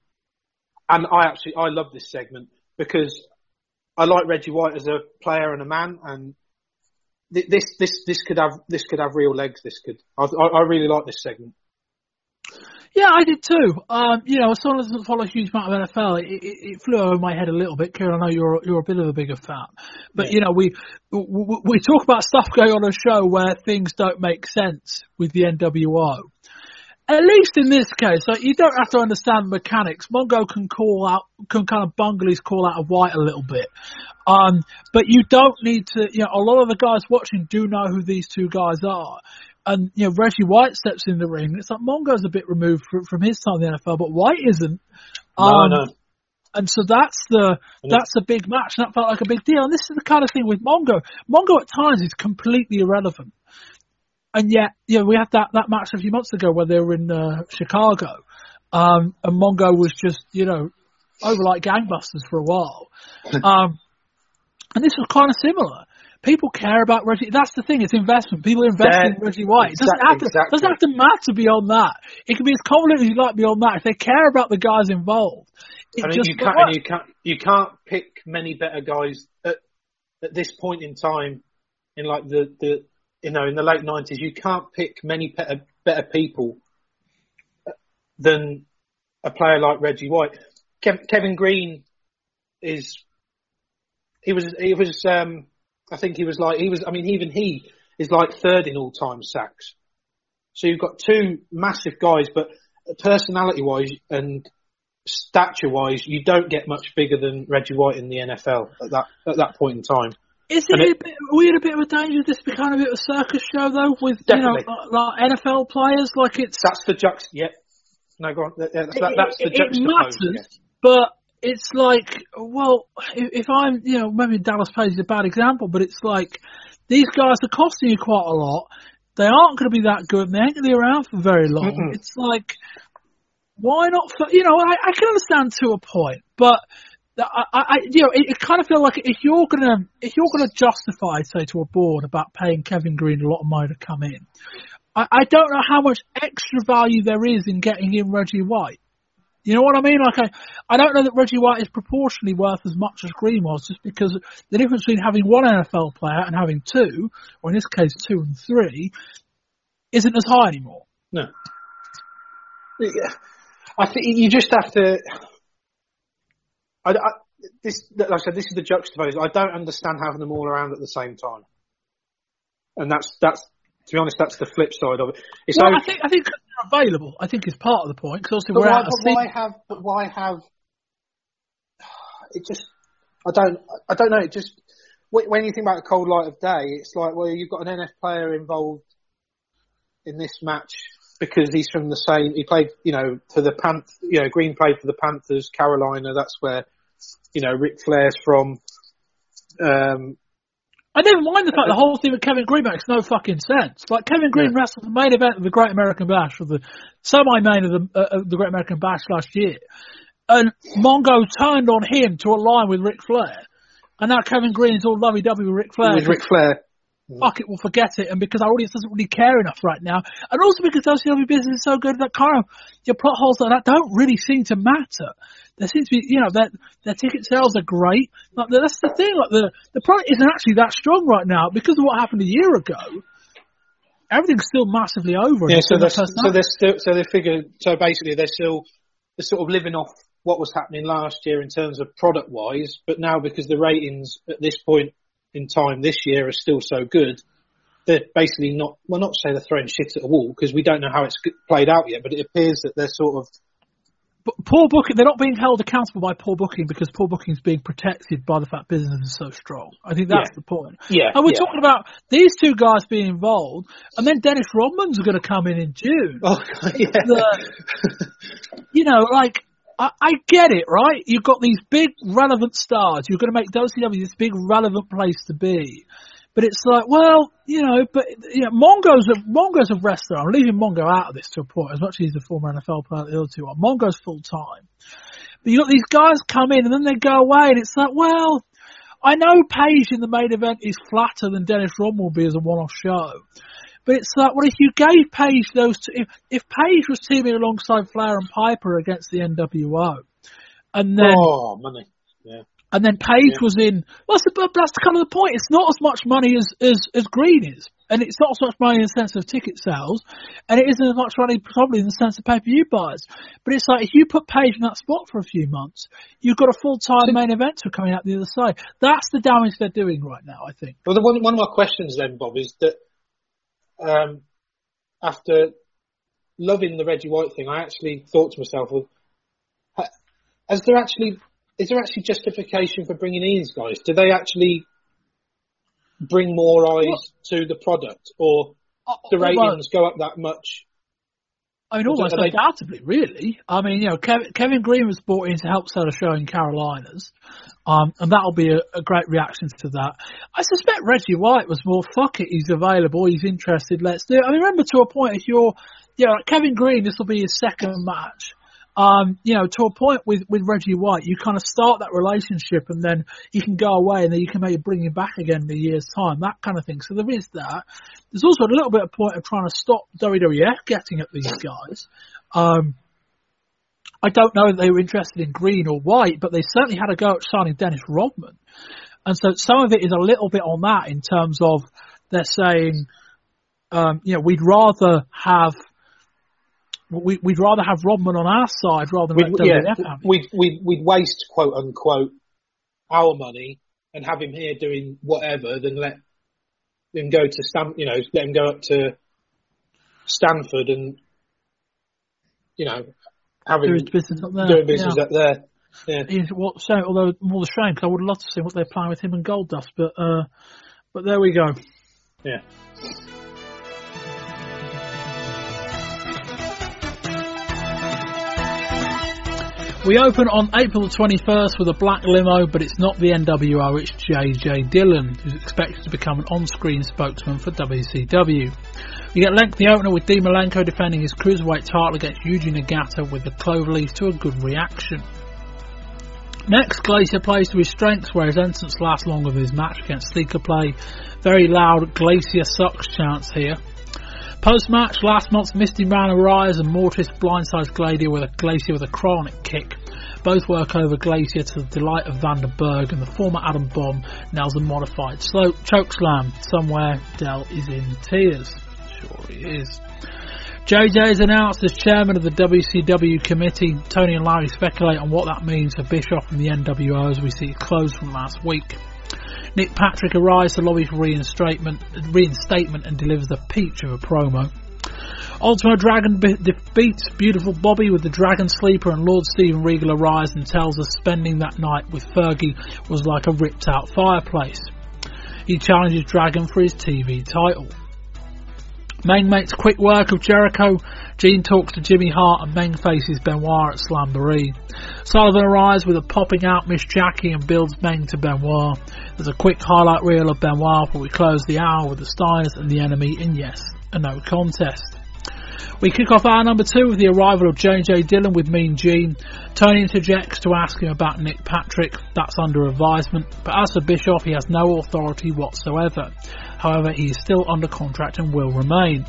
and I actually I love this segment because I like Reggie White as a player and a man, and th- this this this could have this could have real legs. This could I, I I really like this segment. Yeah, I did too. Um, you know, as someone who doesn't follow a huge amount of NFL, it, it, it flew over my head a little bit. Kieran, I know you're you're a bit of a bigger fan, but you know, we, we we talk about stuff going on a show where things don't make sense with the NWO. At least in this case, like, you don't have to understand the mechanics. Mongo can call out, can kind of bungle his call out of White a little bit. Um, but you don't need to, you know, a lot of the guys watching do know who these two guys are. And, you know, Reggie White steps in the ring. It's like Mongo's a bit removed from, from his time in the NFL, but White isn't. No, Um, no. And so that's the that's a big match, and that felt like a big deal. And this is the kind of thing with Mongo. Mongo at times is completely irrelevant, and yet, you know, we had that that match a few months ago where they were in uh, Chicago, um, and Mongo was just you know over like gangbusters for a while. Um, And this was kind of similar. People care about Reggie. That's the thing. It's investment. People invest Yeah, in Reggie White. It doesn't exactly, have to. exactly. Doesn't have to matter beyond that. It can be as confident as you like beyond that. If they care about the guys involved, it I mean, just you can't, and you can't, you can't pick many better guys at, at this point in time, in like the, the, you know, in the late nineties. You can't pick many better, better people than a player like Reggie White. Kev, Kevin Greene is, he was, he was, um, I think he was like, he was, I mean, even he is like third in all time sacks. So you've got two massive guys, but personality wise and stature wise, you don't get much bigger than Reggie White in the NFL at that at that point in time. Is it, it- a bit, are we in a bit of a danger this becoming a bit of a circus show though, with you know uh, like, like NFL players? Like it's That's the juxt. Yep. No, go on. That- That's, that, that's the it, it matters, yeah. but it's like, well, if, I'm, you know, maybe Dallas Page is a bad example, but it's like these guys are costing you quite a lot. They aren't going to be that good. and They ain't going to be around for very long. Mm-mm. It's like, why not? For, you know, I, I can understand to a point, but. I, I, I- you know, it, it kind of feels like if you're gonna, if you're gonna justify, say, to a board about paying Kevin Greene a lot of money to come in, I, I don't know how much extra value there is in getting in Reggie White. You know what I mean? Like, I, I don't know that Reggie White is proportionally worth as much as Greene was, just because the difference between having one NFL player and having two, or in this case two and three, isn't as high anymore. No. Yeah. I think you just have to. I, I, this, like I said, this is the juxtapose. I don't understand having them all around at the same time, and that's that's to be honest, that's the flip side of it. It's well, okay- I think I think 'cause they're available. I think is part of the point because obviously But we're why, out of but why have? But why have? It just, I don't, I don't know. It just when when you think about a cold light of day, it's like, well, you've got an NF player involved in this match because he's from the same. He played, you know, for the Panth. You know, Greene played for the Panthers, Carolina. That's where, you know, Ric Flair's from. Um, I never mind the fact the whole thing with Kevin Greene makes no fucking sense. Like Kevin Greene wrestled the main event of the Great American Bash, or the semi-main of the, uh, of the Great American Bash last year, and Mongo turned on him to align with Ric Flair, and now Kevin Greene is all lovey-dovey with Ric Flair. with Ric Flair. Fuck it, we'll forget it, and because our audience doesn't really care enough right now, and also because WCW business is so good that kind of your plot holes like that don't really seem to matter. There seems to be, you know, their their ticket sales are great. Like that's the thing. Like the the product isn't actually that strong right now because of what happened a year ago. Everything's still massively over. Yeah, so they're, so they're still, so they figure, so basically they're still, they're sort of living off what was happening last year in terms of product wise, but now because the ratings at this point in time this year are still so good, they're basically not, well not to say they're throwing shit at a wall because we don't know how it's played out yet, but it appears that they're sort of, But poor booking, they're not being held accountable by poor booking because poor booking is being protected by the fact business is so strong. I think that's Yeah. the point. Yeah, And we're yeah. talking about these two guys being involved, and then Dennis Rodman's going to come in in June. oh yeah. The- you know, like, I, I get it, right? You've got these big relevant stars. You're going to make WCW this big relevant place to be. But it's like, well, you know, but you know, Mongo's a Mongo's a wrestler. I'm leaving Mongo out of this to a point, as much as he's a former NFL player the other two are. Mongo's full time. But you got these guys come in and then they go away, and it's like, well, I know Page in the main event is flatter than Dennis Rodman will be as a one-off show. But it's like, well, if you gave Page those two, if, if Page was teaming alongside Flair and Piper against the NWO, and then oh, money. Yeah. And then Page Yeah. was in. Well, that's, the, that's kind of the point. It's not as much money as, as as Greene is, and it's not as much money in the sense of ticket sales, and it isn't as much money probably in the sense of pay per view buyers. But it's like if you put Page in that spot for a few months, you've got a full time main eventer coming out the other side. That's the damage they're doing right now. I think. Well, the one, one of my questions then, Bob, is that um, after loving the Reggie White thing, I actually thought to myself, well, ha- is there actually is there actually justification for bringing in these guys? Do they actually bring more eyes to the product, or the Well, ratings go up that much? I mean, almost they- undoubtedly, really. I mean, you know, Kevin, Kevin Greene was brought in to help sell a show in Carolinas, um, and that'll be a, a great reaction to that. I suspect Reggie White was more, fuck it, he's available, he's interested, let's do it. I mean, remember to a point, if you're, you know, Kevin Greene, this will be his second match. Um, you know, to a point with, with Reggie White, you kind of start that relationship and then you can go away and then you can maybe bring him back again in a year's time, that kind of thing. So there is that. There's also a little bit of point of trying to stop WWF getting at these guys. Um, I don't know if they were interested in Greene or white, but they certainly had a go at signing Dennis Rodman. And so some of it is a little bit on that in terms of they're saying, um, you know, we'd rather have we, would rather have Rodman on our side rather than we'd, yeah, we'd, we'd, we'd waste quote unquote our money and have him here doing whatever than let him go to Stan, you know, let him go up to Stamford and you know having doing business up there. Doing business yeah. up there. Yeah. He's, what, so, although more the shame because I would love to see what they're playing with him and Goldust, but uh, but there we go. Yeah. We open on April 21st with a black limo, but it's not the NWO, it's JJ Dillon, who's expected to become an on-screen spokesman for WCW. We get lengthy opener with Dean Malenko defending his cruiserweight title against Yuji Nagata with the cloverleaf to a good reaction. Next, Glacier plays to his strengths where his entrance lasts longer than his match against Seeker Play. Very loud Glacier sucks chants here. Post match, last month's Misty Man arrives and Mortis blindsides Glacier with a Glacier with a chronic kick. Both work over Glacier to the delight of Vandenberg and the former Adam Bomb nails a modified slow choke slam. Somewhere Dell is in tears. Sure he is. JJ is announced as chairman of the WCW committee. Tony and Larry speculate on what that means for Bischoff and the NWO as we see it close from last week. Nick Patrick arrives to lobby for reinstatement, reinstatement and delivers a peach of a promo. Ultimo Dragon defeats Beautiful Bobby with the Dragon Sleeper, and Lord Steven Regal arrives and tells us spending that night with Fergie was like a ripped out fireplace. He challenges Dragon for his TV title. Meng makes quick work of Jericho. Gene talks to Jimmy Hart and Meng faces Benoit at Slamboree. Sullivan arrives with a popping out Miss Jackie and builds Meng to Benoit. There's a quick highlight reel of Benoit before we close the hour with the Steiners and the enemy in yes, a no contest. We kick off our number two with the arrival of JJ Dillon with Mean Gene. Tony interjects to ask him about Nick Patrick. That's under advisement. But as for Bischoff, he has no authority whatsoever. However, he is still under contract and will remain.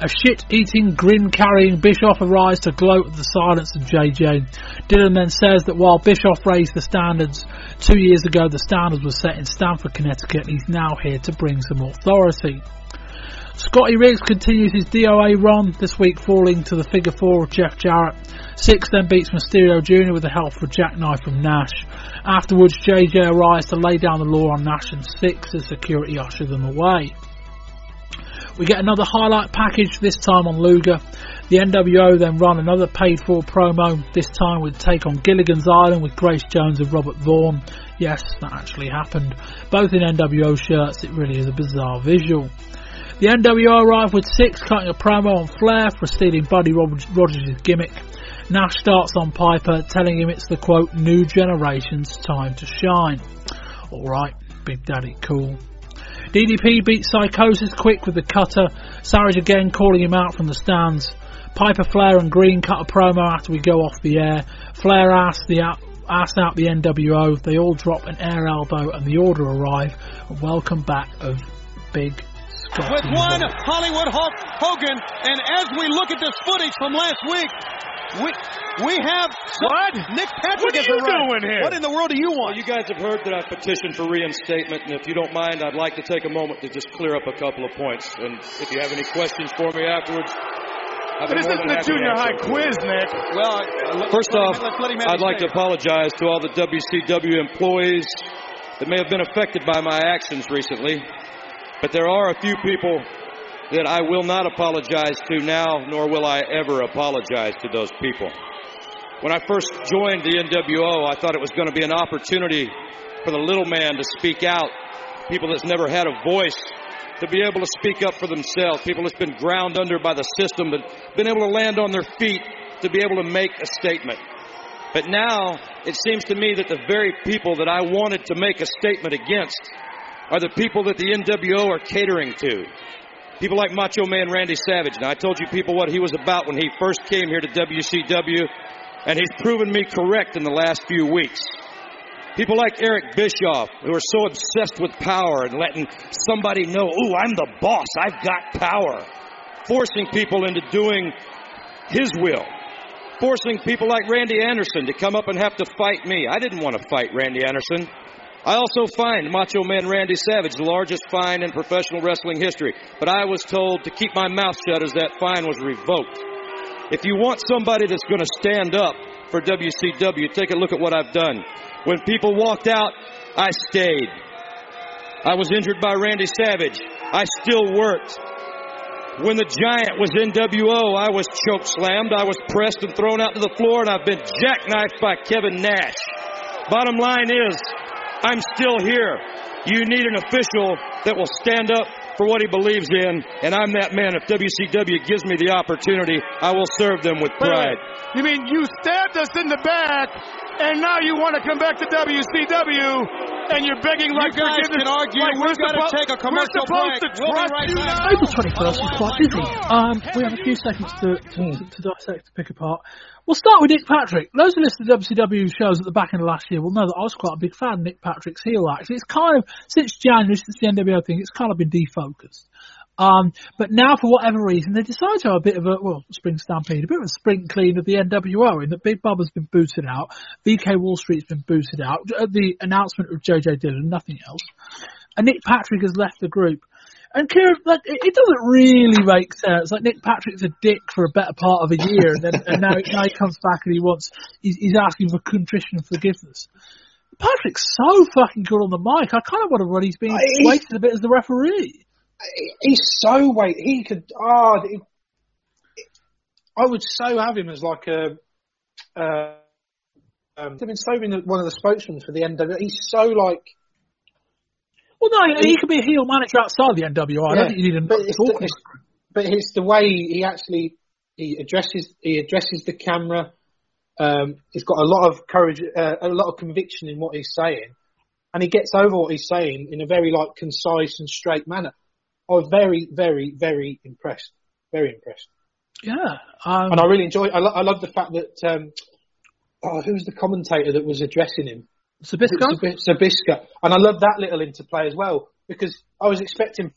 A shit-eating, grin-carrying Bischoff arrives to gloat at the silence of JJ. Dillon then says that while Bischoff raised the standards two years ago, the standards were set in Stamford, Connecticut, he's now here to bring some authority. Scotty Riggs continues his DOA run, this week falling to the figure four of Jeff Jarrett. Syxx then beats Mysterio Jr. with the help of Jackknife from Nash. Afterwards, JJ arrives to lay down the law on Nash and Syxx as security usher them away. We get another highlight package, this time on Luger. The NWO then run another paid for promo, this time with take on Gilligan's Island with Grace Jones and Robert Vaughn. Yes, that actually happened. Both in NWO shirts, it really is a bizarre visual. The NWO arrive with Syxx, cutting a promo on Flair for stealing Buddy Rogers' gimmick. Nash starts on Piper, telling him it's the quote, new generation's time to shine. Alright, Big Daddy, cool. DDP beats Psychosis quick with the cutter, Savage again calling him out from the stands. Piper, Flair and Greene cut a promo after we go off the air. Flair asks the out, out the NWO, they all drop an air elbow and the order arrive. welcome back of Big with one Hollywood Hulk Hogan. And as we look at this footage from last week, we we have what Nick Patrick what is doing here? What in the world do you want? Well, you guys have heard that I petitioned for reinstatement, and if you don't mind, I'd like to take a moment to just clear up a couple of points. And if you have any questions for me afterwards, this isn't a junior high quiz, Nick. Well, uh, first off, I'd like to apologize to all the WCW employees that may have been affected by my actions recently. But there are a few people that I will not apologize to now, nor will I ever apologize to those people. When I first joined the NWO, I thought it was going to be an opportunity for the little man to speak out, people that's never had a voice to be able to speak up for themselves, people that's been ground under by the system, but been able to land on their feet to be able to make a statement. But now it seems to me that the very people that I wanted to make a statement against are the people that the NWO are catering to. People like Macho Man Randy Savage. Now, I told you people what he was about when he first came here to WCW. And he's proven me correct in the last few weeks. People like Eric Bischoff, who are so obsessed with power and letting somebody know, ooh, I'm the boss, I've got power. Forcing people into doing his will. Forcing people like Randy Anderson to come up and have to fight me. I didn't want to fight Randy Anderson. I also fined Macho Man Randy Savage, the largest fine in professional wrestling history. But I was told to keep my mouth shut as that fine was revoked. If you want somebody that's going to stand up for WCW, take a look at what I've done. When people walked out, I stayed. I was injured by Randy Savage. I still worked. When the Giant was NWO, I was choke slammed, I was pressed and thrown out to the floor, and I've been jackknifed by Kevin Nash. Bottom line is, I'm still here. You need an official that will stand up for what he believes in, and I'm that man. If WCW gives me the opportunity, I will serve them with pride. You mean you stabbed us in the back, and now you want to come back to WCW, and you're begging like you guys forgiveness? can argue. Like We've we're got to suppo- take a commercial We're supposed break. to We'll be right you back. now. April 21st is quite busy. Um, we have a few seconds to, to, to, to dissect, to pick apart. We'll start with Nick Patrick. Those who listen to WCW shows at the back end of last year will know that I was quite a big fan of Nick Patrick's heel act. It's kind of, since January, since the NWO thing, it's kind of been defocused. Um, but now, for whatever reason, they decided to have a bit of a, well, spring stampede, a bit of a spring clean of the NWO in that Big Bubba's been booted out, VK Wall Street's been booted out, the announcement of JJ Dillon, nothing else. And Nick Patrick has left the group. And Kieran, like, it, it doesn't really make sense. Like Nick Patrick's a dick for a better part of a year, and then and now, now he comes back and he wants he's, he's asking for contrition and forgiveness. Patrick's so fucking good on the mic. I kind of want to run. He's being I- wasted a bit as the referee. He's so wait. He could. Ah, he- I would so have him as like a. Uh, um, I mean, so being one of the spokesmen for the NWO. He's so like. Well, no, he, could be a heel manager outside the NWO. I don't think you need a but it's, the, it's, but it's the way he actually he addresses he addresses the camera. Um, he's got a lot of courage, uh, a lot of conviction in what he's saying, and he gets over what he's saying in a very like concise and straight manner. I was very, very, very impressed. Very impressed, Yeah. Um, and I really enjoy. I, lo- I love the fact that um, oh, who was the commentator that was addressing him? Zbyszko? Sab- Sabisca. And I love that little interplay as well because I was expecting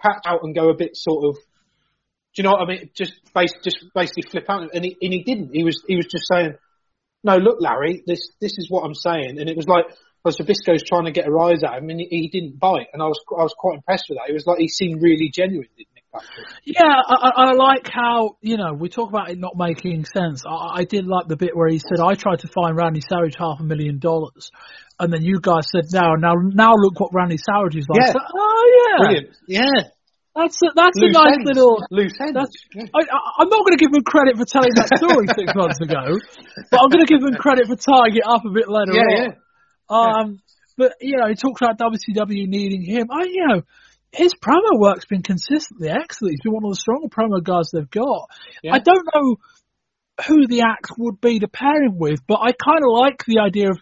Pat out and go a bit sort of, do you know what I mean? Just base, just basically flip out, and he, and he didn't. He was he was just saying, "No, look, Larry, this this is what I'm saying," and it was like. Well, Zbyszko's trying to get a rise out of him, and he, he didn't bite, and I was I was quite impressed with that. It was like he seemed really genuine, didn't? Yeah, I, I I like how you know we talk about it not making sense. I, I did like the bit where he said, "I tried to find Randy Savage half a million dollars," and then you guys said, "Now, now, now, look what Randy Savage is like." Yeah. So, oh yeah, Brilliant. Yeah. That's a, that's Loose a nice ends. little. Loose ends. That's, I, I, I'm not going to give him credit for telling that story six months ago, but I'm going to give him credit for tying it up a bit later Yeah, on. Um, but you know, he talks about WCW needing him. I, you know, his promo work's been consistently excellent. He's been one of the stronger promo guys they've got. Yeah. I don't know who the act would be to pair him with, but I kind of like the idea of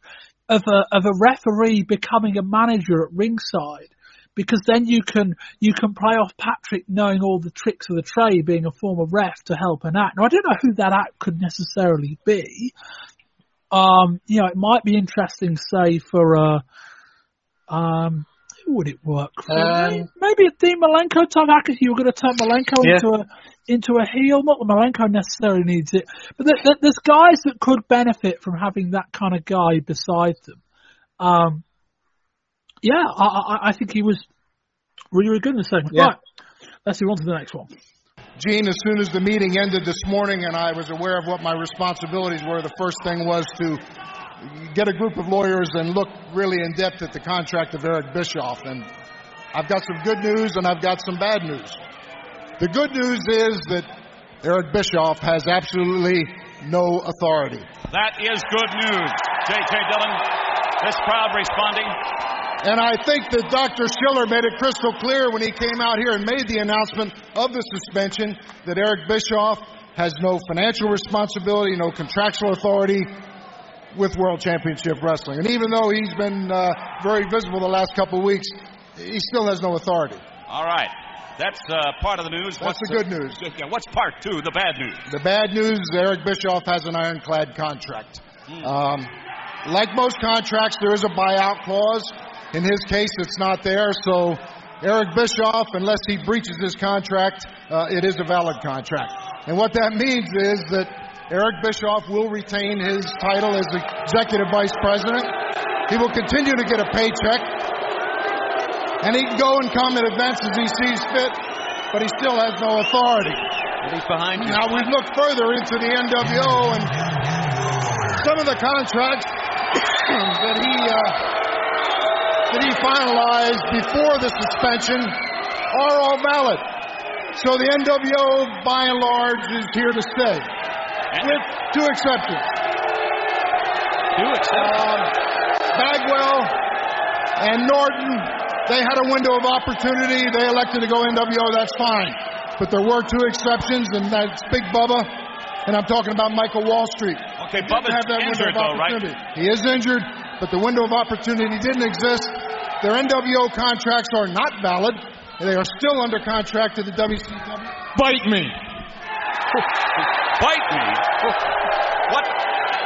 of a of a referee becoming a manager at ringside because then you can you can play off Patrick knowing all the tricks of the trade, being a former ref to help an act. Now I don't know who that act could necessarily be. Um, you know, it might be interesting, say for uh, um, would it work for? Um, Maybe a Dean Malenko type act if you were going to turn Malenko Yeah. into a into a heel. Not that Malenko necessarily needs it, but there, there- there's guys that could benefit from having that kind of guy beside them. Um, yeah, I, I, I think he was really, really good in the segment. Yeah. Right, let's move on to the next one. Gene, as soon as the meeting ended this morning and I was aware of what my responsibilities were, the first thing was to get a group of lawyers and look really in depth at the contract of Eric Bischoff. And I've got some good news and I've got some bad news. The good news is that Eric Bischoff has absolutely no authority. That is good news. J.K. Dillon, this crowd responding. And I think that Dr. Schiller made it crystal clear when he came out here and made the announcement of the suspension that Eric Bischoff has no financial responsibility, no contractual authority with World Championship Wrestling. And even though he's been uh, very visible the last couple of weeks, he still has no authority. All right. That's uh, part of the news. That's the good news. Yeah, what's part two, the bad news? The bad news is Eric Bischoff has an ironclad contract. Um, like most contracts, there is a buyout clause. In his case, it's not there. So Eric Bischoff, unless he breaches his contract, uh, it is a valid contract. And what that means is that Eric Bischoff will retain his title as executive vice president. He will continue to get a paycheck. And he can go and come at events as he sees fit, but he still has no authority. He's behind you. Now we've looked further into the NWO and some of the contracts that he uh, that he finalized before the suspension are all valid. So the NWO, by and large, is here to stay, with two exceptions. Two exceptions. Um, Bagwell and Norton, they had a window of opportunity. They elected to go NWO. That's fine. But there were two exceptions, and that's Big Bubba, and I'm talking about Michael Wall Street. Okay, Bubba's have that window injured of though, right? opportunity. He is injured, but the window of opportunity didn't exist. Their NWO contracts are not valid. They are still under contract to the WCW. Bite me. Bite me. What?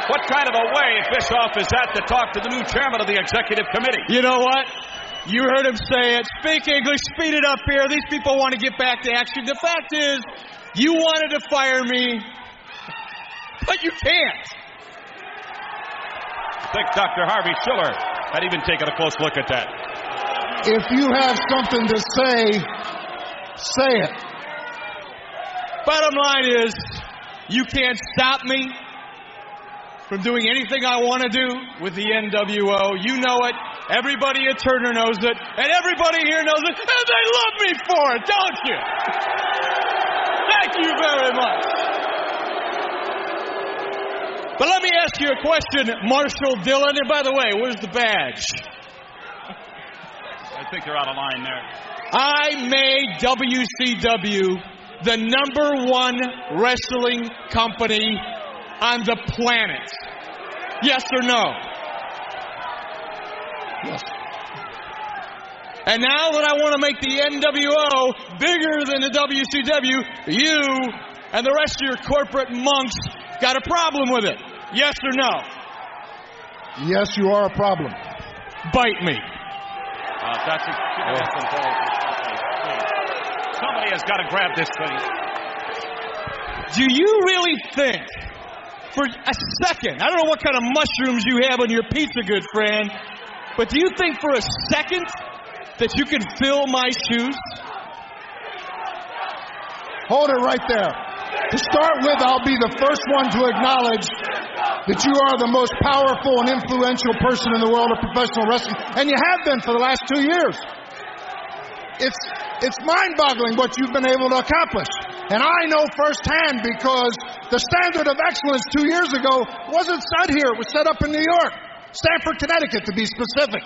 What kind of a way Bischoff is at to talk to the new chairman of the executive committee? You know what? You heard him say it. Speak English, speed it up here. These people want to get back to action. The fact is, you wanted to fire me, but you can't. I think Dr. Harvey Schiller had even taken a close look at that. If you have something to say, say it. Bottom line is, you can't stop me from doing anything I want to do with the NWO. You know it. Everybody at Turner knows it. And everybody here knows it. And they love me for it, don't you? Thank you very much. But let me ask you a question, Marshall Dillon. And by the way, where's the badge? I think you're out of line there. I made WCW the number one wrestling company on the planet. Yes or no? Yes. And now that I want to make the NWO bigger than the WCW, you and the rest of your corporate monks got a problem with it. Yes or no? Yes, you are a problem. Bite me. Uh, that's a, that's a- Somebody has got to grab this thing. Do you really think, for a second, I don't know what kind of mushrooms you have on your pizza, good friend, but do you think for a second that you can fill my shoes? Hold it right there. To start with, I'll be the first one to acknowledge that you are the most powerful and influential person in the world of professional wrestling, and you have been for the last two years. It's it's mind-boggling what you've been able to accomplish. And I know firsthand because the standard of excellence two years ago wasn't set here. It was set up in New York, Stamford, Connecticut, to be specific.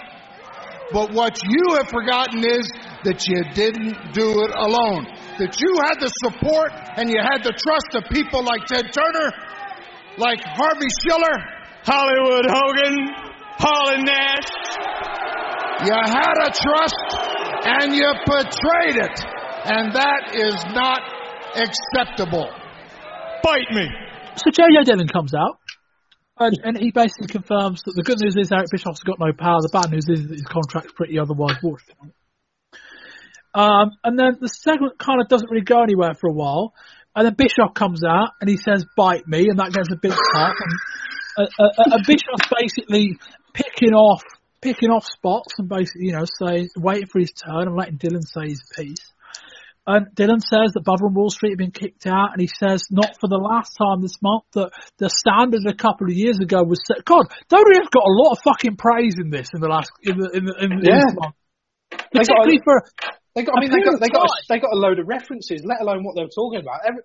But what you have forgotten is that you didn't do it alone. That you had the support and you had the trust of people like Ted Turner, like Harvey Schiller, Hollywood Hogan, Hall and Nash. You had a trust and you betrayed it. And that is not acceptable. Bite me. So JJ Dillon comes out. And, and he basically confirms that the good news is Eric Bischoff's got no power. The bad news is that his contract's pretty otherwise watertight. Um, and then the segment kind of doesn't really go anywhere for a while. And then Bischoff comes out and he says, bite me, and that gets a big pop. And, uh, uh, uh, Bischoff's basically picking off, picking off spots and basically, you know, saying, waiting for his turn and letting Dillon say his piece. And Dillon says that Bubba and Wall Street have been kicked out, and he says not for the last time this month that the standard a couple of years ago was set. God, WWF got a lot of fucking praise in this in the last in the in, the, in, in Yeah. this month. They got, Particularly for they got, I mean, they got, they got, time. they got a load of references, let alone what they were talking about. Every,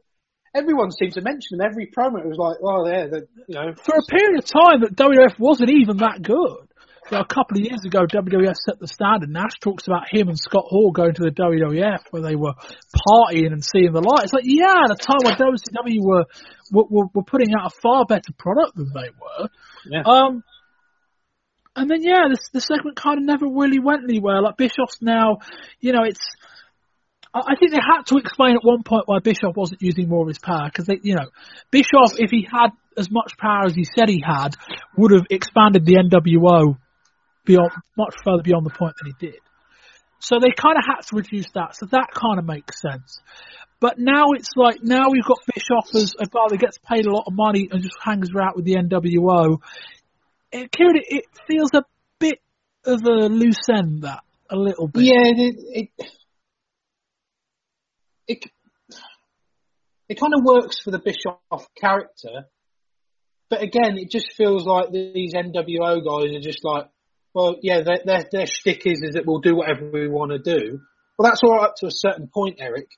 everyone seemed to mention them. Every promo it was like, oh, there, the, you know. for a period of time that WWF wasn't even that good. A couple of years ago, WWF set the standard. Nash talks about him and Scott Hall going to the WWF where they were partying and seeing the light. It's like, yeah, at a time when WCW were, were, were, were putting out a far better product than they were. Yeah. Um, and then yeah, this the segment kind of never really went anywhere. Like Bischoff's now, you know, it's. I think they had to explain at one point why Bischoff wasn't using more of his power because they, you know, Bischoff, if he had as much power as he said he had, would have expanded the NWO beyond much further beyond the point that he did. So they kind of had to reduce that. So that kind of makes sense. But now it's like now we've got Bischoff as a guy that gets paid a lot of money and just hangs around with the NWO. It, Kieran, it feels a bit of a loose end that a little bit. Yeah, it it, it, it kind of works for the Bischoff character, but again, it just feels like these NWO guys are just like, well, yeah, their their, their shtick is is that we'll do whatever we want to do. Well, that's all right up to a certain point, Eric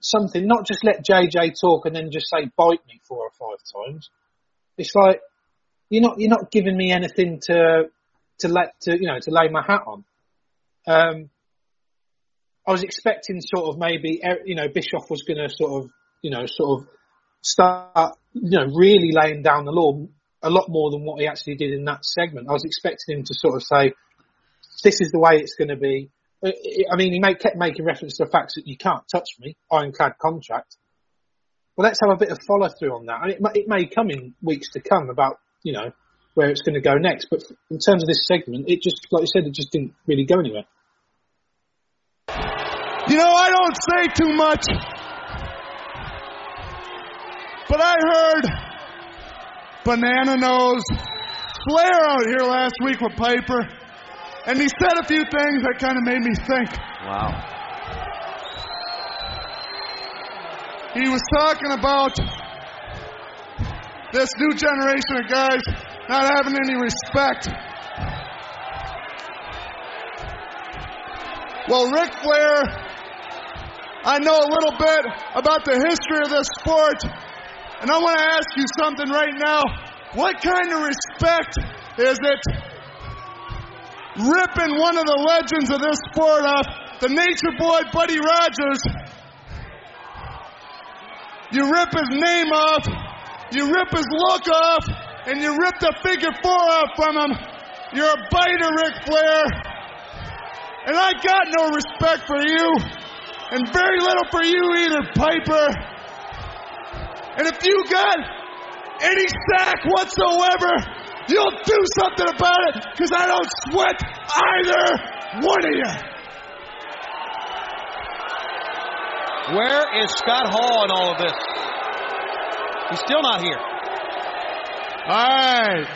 something, not just let JJ talk and then just say bite me four or five times. It's like you're not you're not giving me anything to to let to you know to lay my hat on. Um, I was expecting sort of maybe you know Bischoff was going to sort of you know sort of start you know really laying down the law a lot more than what he actually did in that segment. I was expecting him to sort of say, "This is the way it's going to be. Uh, I mean, he made, kept making reference to the fact that you can't touch me, ironclad contract. Well, let's have a bit of follow through on that. And it, it may come in weeks to come about, you know, where it's going to go next. But in terms of this segment, it just, like you said, it just didn't really go anywhere. You know, I don't say too much, but I heard Banana Nose Flair out here last week with Piper. And he said a few things that kind of made me think. Wow. He was talking about this new generation of guys not having any respect. Well, Ric Flair, I know a little bit about the history of this sport, and I want to ask you something right now. What kind of respect is it ripping one of the legends of this sport off, the nature boy Buddy Rogers. You rip his name off, you rip his look off, and you rip the figure four off from him. You're a biter, Ric Flair. And I got no respect for you, and very little for you either, Piper. And if you got any sack whatsoever, You'll do something about it because I don't sweat either one of you. Where is Scott Hall in all of this? He's still not here. All right.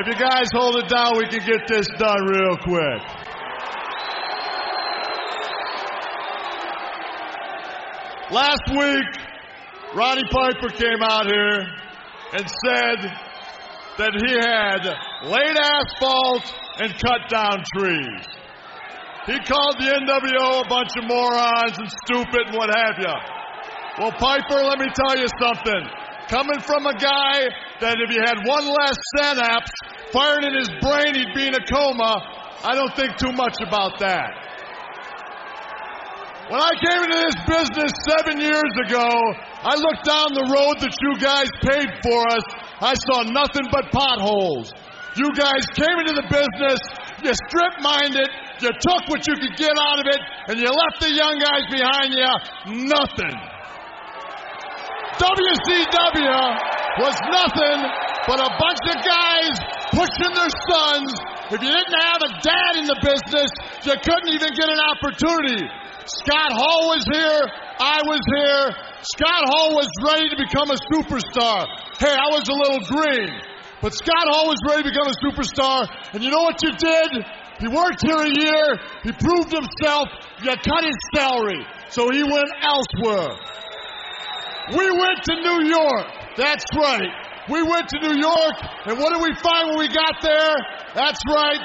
If you guys hold it down, we can get this done real quick. Last week, Roddy Piper came out here and said that he had laid asphalt and cut down trees. He called the NWO a bunch of morons and stupid and what have you. Well, Piper, let me tell you something. Coming from a guy that if he had one less synapse firing in his brain, he'd be in a coma, I don't think too much about that. When I came into this business seven years ago, I looked down the road that you guys paid for us I saw nothing but potholes. You guys came into the business, you strip minded, you took what you could get out of it, and you left the young guys behind you nothing. WCW was nothing but a bunch of guys pushing their sons. If you didn't have a dad in the business, you couldn't even get an opportunity. Scott Hall was here, I was here, Scott Hall was ready to become a superstar. Hey, I was a little green. But Scott Hall was ready to become a superstar. And you know what you did? He worked here a year. He proved himself. You cut his salary. So he went elsewhere. We went to New York. That's right. We went to New York. And what did we find when we got there? That's right.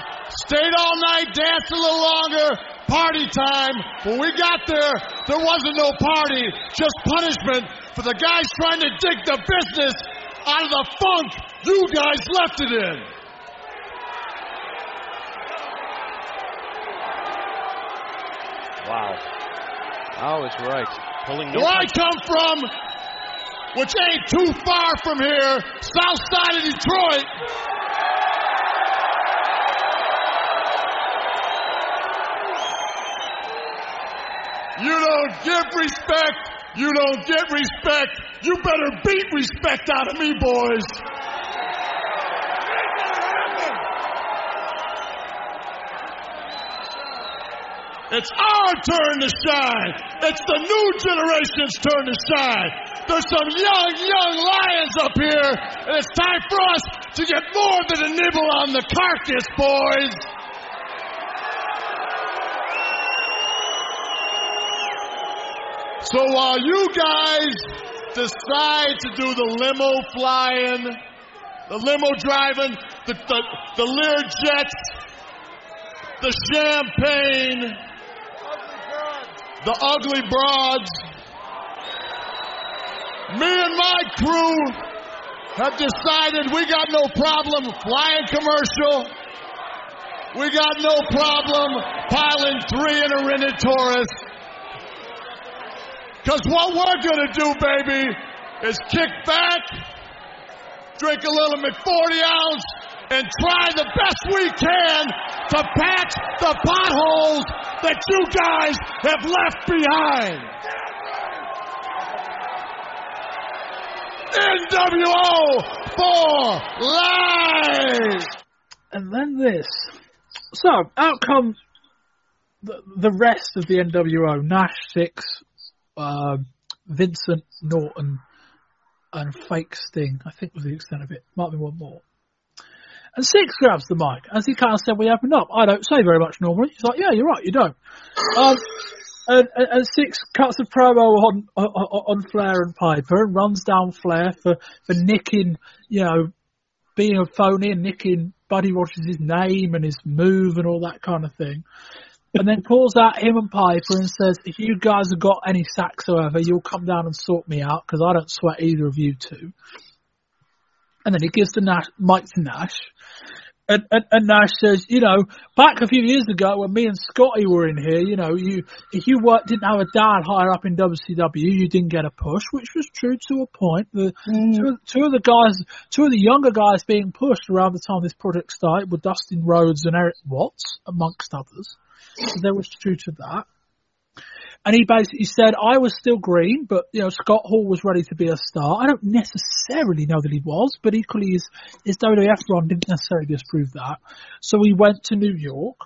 Stayed all night, danced a little longer, party time. When we got there, there wasn't no party, just punishment for the guys trying to dig the business out of the funk you guys left it in. Wow. Oh, it's right. Pulling Where I come from, which ain't too far from here, south side of Detroit. You don't give respect. You don't get respect. You better beat respect out of me, boys. It's our turn to shine. It's the new generation's turn to shine. There's some young, young lions up here, and it's time for us to get more than a nibble on the carcass, boys. So while you guys decide to do the limo flying, the limo driving, the, the, the Lear jets, the champagne, the ugly broads, me and my crew have decided we got no problem flying commercial. We got no problem piling three in a rented Taurus. Because what we're going to do, baby, is kick back, drink a little McForty ounce, and try the best we can to patch the potholes that you guys have left behind. NWO for life! And then this. So, out comes the, the rest of the NWO. Nash Syxx, um, Vincent Norton, and Fake Sting. I think was the extent of it. Might be one more. And Syxx grabs the mic as he kind of said, "We open up." I don't say very much normally. He's like, "Yeah, you're right, you don't." Um, and, and, and, Syxx cuts of promo on, on on Flair and Piper and runs down Flair for for nicking, you know, being a phony and nicking Buddy Rogers' name and his move and all that kind of thing and then calls out him and Piper and says, if you guys have got any sacks however, you'll come down and sort me out because I don't sweat either of you two. And then he gives the Nash, Mike to Nash. And, and, and, Nash says, you know, back a few years ago when me and Scotty were in here, you know, you if you worked, didn't have a dad higher up in WCW, you didn't get a push, which was true to a point. The mm. two, two of the guys, two of the younger guys being pushed around the time this project started were Dustin Rhodes and Erik Watts, amongst others. So there was truth to that. And he basically said, I was still green, but, you know, Scott Hall was ready to be a star. I don't necessarily know that he was, but equally his, his WWF run didn't necessarily disprove that. So he went to New York,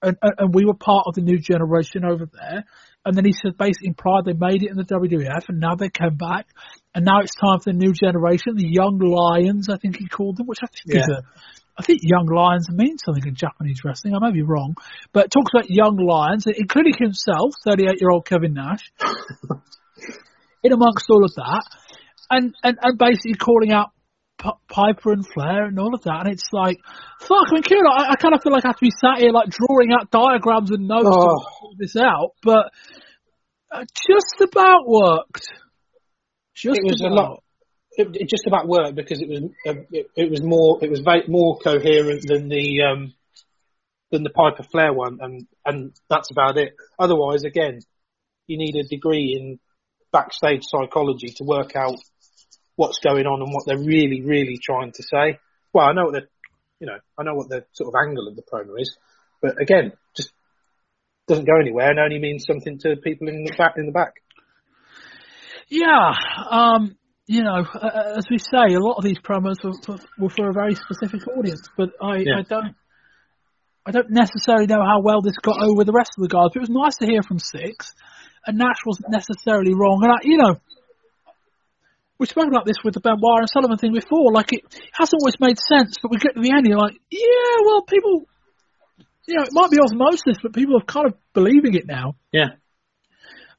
and, and we were part of the new generation over there. And then he said, basically, in pride, they made it in the WWF, and now they came back, and now it's time for the new generation, the young lions, I think he called them, which I think yeah. is a I think young lions means something in Japanese wrestling. I may be wrong, but it talks about young lions, including himself, 38 year old Kevin Nash, in amongst all of that, and, and, and basically calling out P- Piper and Flair and all of that. And it's like, fuck, I mean, Kieran, I, I kind of feel like I have to be sat here like drawing out diagrams and notes oh. to sort this out, but uh, just about worked. Just it was about. a lot it, just about worked because it was uh, it, it, was more it was very, more coherent than the um, than the Piper Flair one, and and that's about it. Otherwise, again, you need a degree in backstage psychology to work out what's going on and what they're really really trying to say. Well, I know what the you know I know what the sort of angle of the promo is, but again, just doesn't go anywhere and only means something to people in the back in the back. Yeah, um, you know, uh, as we say, a lot of these promos were for, were for a very specific audience, but I, yeah. I don't. I don't necessarily know how well this got over the rest of the guys, but it was nice to hear from Syxx, and Nash wasn't necessarily wrong. And I, you know, we spoke about this with the Benoit and Sullivan thing before. Like it hasn't always made sense, but we get to the end, and you're like, yeah, well, people, you know, it might be osmosis, but people are kind of believing it now. Yeah.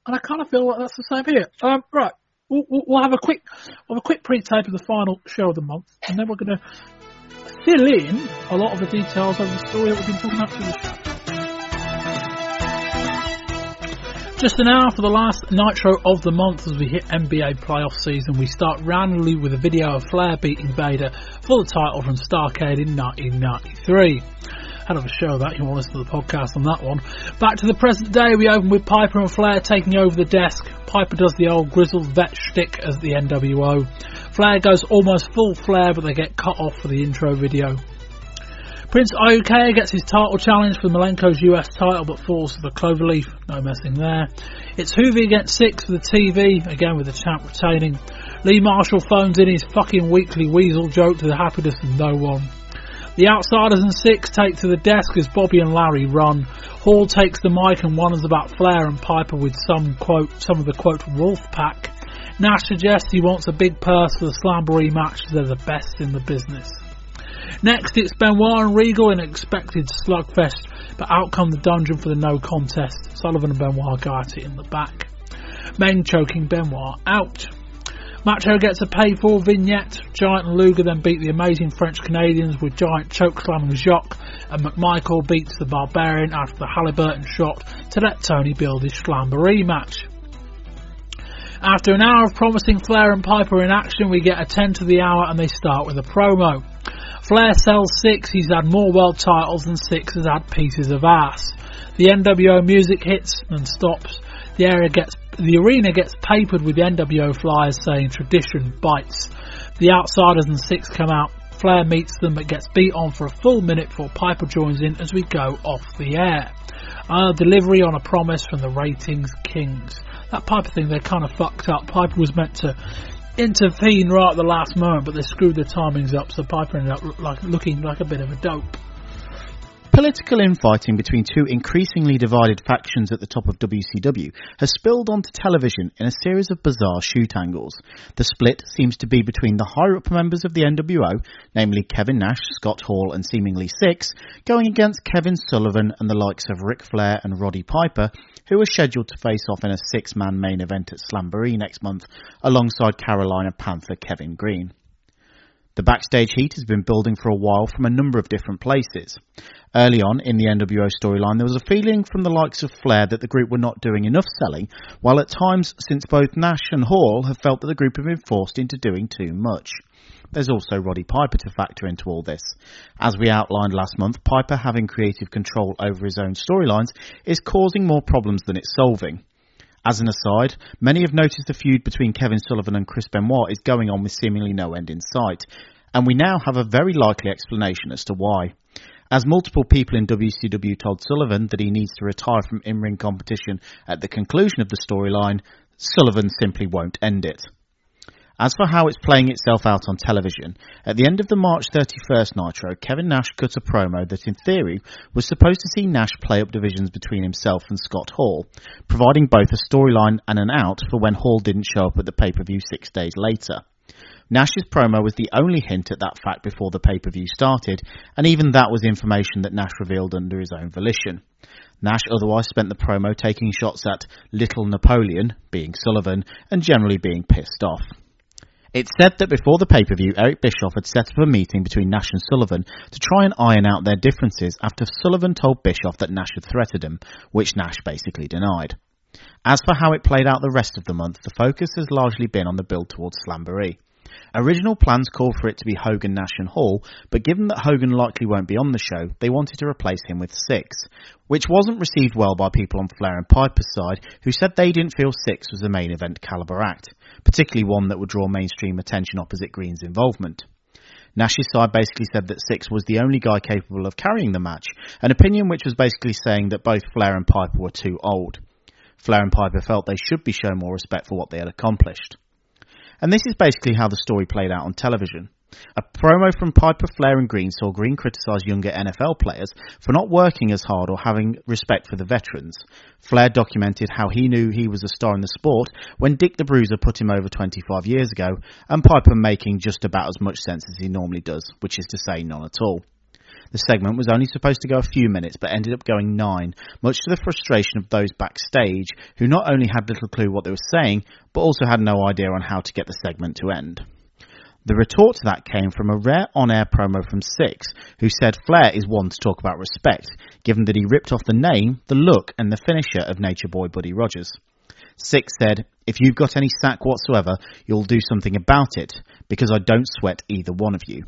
And I kind of feel like that's the same here. Um, right, we'll, we'll, have a quick we'll have a quick pre-tape of the final show of the month, and then we're going to fill in a lot of the details of the story that we've been talking about. Just an hour for the last Nitro of the month as we hit NBA playoff season. We start randomly with a video of Flair beating Vader for the title from Starcade in 1993. Of a show that. You want to listen to the podcast on that one. Back to the present day, we open with Piper and Flair taking over the desk. Piper does the old grizzled vet shtick as the NWO. Flair goes almost full Flair, but they get cut off for the intro video. Prince Iaukea gets his title challenge for Malenko's US title but falls to the Cloverleaf. No messing there. It's Juvi against Syxx for the TV, again with the champ retaining. Lee Marshall phones in his fucking weekly weasel joke to the happiness of no one. The Outsiders and Syxx take to the desk as Bobby and Larry run. Hall takes the mic and wonders about Flair and Piper with some quote, some of the quote Wolf Pack. Nash suggests he wants a big purse for the Slamboree match as they're the best in the business. Next, it's Benoit and Regal in expected slugfest, but out come the dungeon for the no contest. Sullivan and Benoit it in the back. Meng choking Benoit out. Macho gets a pay for vignette. Giant and Luger then beat the amazing French Canadians with Giant choke slamming Jacques, and McMichael beats the Barbarian after the Halliburton shot to let Tony build his Slamboree match. After an hour of promising Flair and Piper in action, we get a 10 to the hour and they start with a promo. Flair sells Syxx, he's had more world titles than Syxx has had pieces of ass. The NWO music hits and stops. The area gets the arena gets papered with the NWO flyers saying tradition bites. The outsiders and Syxx come out. Flair meets them but gets beat on for a full minute before Piper joins in as we go off the air. A delivery on a promise from the ratings kings. That Piper thing they kind of fucked up. Piper was meant to intervene right at the last moment, but they screwed the timings up, so Piper ended up like looking like a bit of a dope. Political infighting between two increasingly divided factions at the top of WCW has spilled onto television in a series of bizarre shoot angles. The split seems to be between the higher up members of the NWO, namely Kevin Nash, Scott Hall, and seemingly Syxx, going against Kevin Sullivan and the likes of Ric Flair and Roddy Piper, who are scheduled to face off in a six man main event at Slamboree next month alongside Carolina Panther Kevin Greene. The backstage heat has been building for a while from a number of different places. Early on in the NWO storyline, there was a feeling from the likes of Flair that the group were not doing enough selling, while at times since both Nash and Hall have felt that the group have been forced into doing too much. There's also Roddy Piper to factor into all this. As we outlined last month, Piper having creative control over his own storylines is causing more problems than it's solving. As an aside, many have noticed the feud between Kevin Sullivan and Chris Benoit is going on with seemingly no end in sight, and we now have a very likely explanation as to why. As multiple people in WCW told Sullivan that he needs to retire from in ring competition at the conclusion of the storyline, Sullivan simply won't end it. As for how it's playing itself out on television, at the end of the March 31st Nitro, Kevin Nash cut a promo that in theory was supposed to see Nash play up divisions between himself and Scott Hall, providing both a storyline and an out for when Hall didn't show up at the pay-per-view six days later. Nash's promo was the only hint at that fact before the pay-per-view started, and even that was information that Nash revealed under his own volition. Nash otherwise spent the promo taking shots at Little Napoleon, being Sullivan, and generally being pissed off. It's said that before the pay-per-view, Eric Bischoff had set up a meeting between Nash and Sullivan to try and iron out their differences after Sullivan told Bischoff that Nash had threatened him, which Nash basically denied. As for how it played out the rest of the month, the focus has largely been on the build towards Slamboree. Original plans called for it to be Hogan, Nash and Hall, but given that Hogan likely won't be on the show, they wanted to replace him with Syxx, which wasn't received well by people on Flair and Piper's side, who said they didn't feel Syxx was the main event caliber act, particularly one that would draw mainstream attention opposite Greene's involvement. Nash's side basically said that Syxx was the only guy capable of carrying the match, an opinion which was basically saying that both Flair and Piper were too old. Flair and Piper felt they should be shown more respect for what they had accomplished. And this is basically how the story played out on television. A promo from Piper, Flair and Greene saw Greene criticise younger NFL players for not working as hard or having respect for the veterans. Flair documented how he knew he was a star in the sport when Dick the Bruiser put him over 25 years ago, and Piper making just about as much sense as he normally does, which is to say none at all. The segment was only supposed to go a few minutes, but ended up going nine, much to the frustration of those backstage who not only had little clue what they were saying, but also had no idea on how to get the segment to end. The retort to that came from a rare on-air promo from Syxx, who said Flair is one to talk about respect, given that he ripped off the name, the look, and the finisher of Nature Boy Buddy Rogers. Syxx said, If you've got any sack whatsoever, you'll do something about it, because I don't sweat either one of you.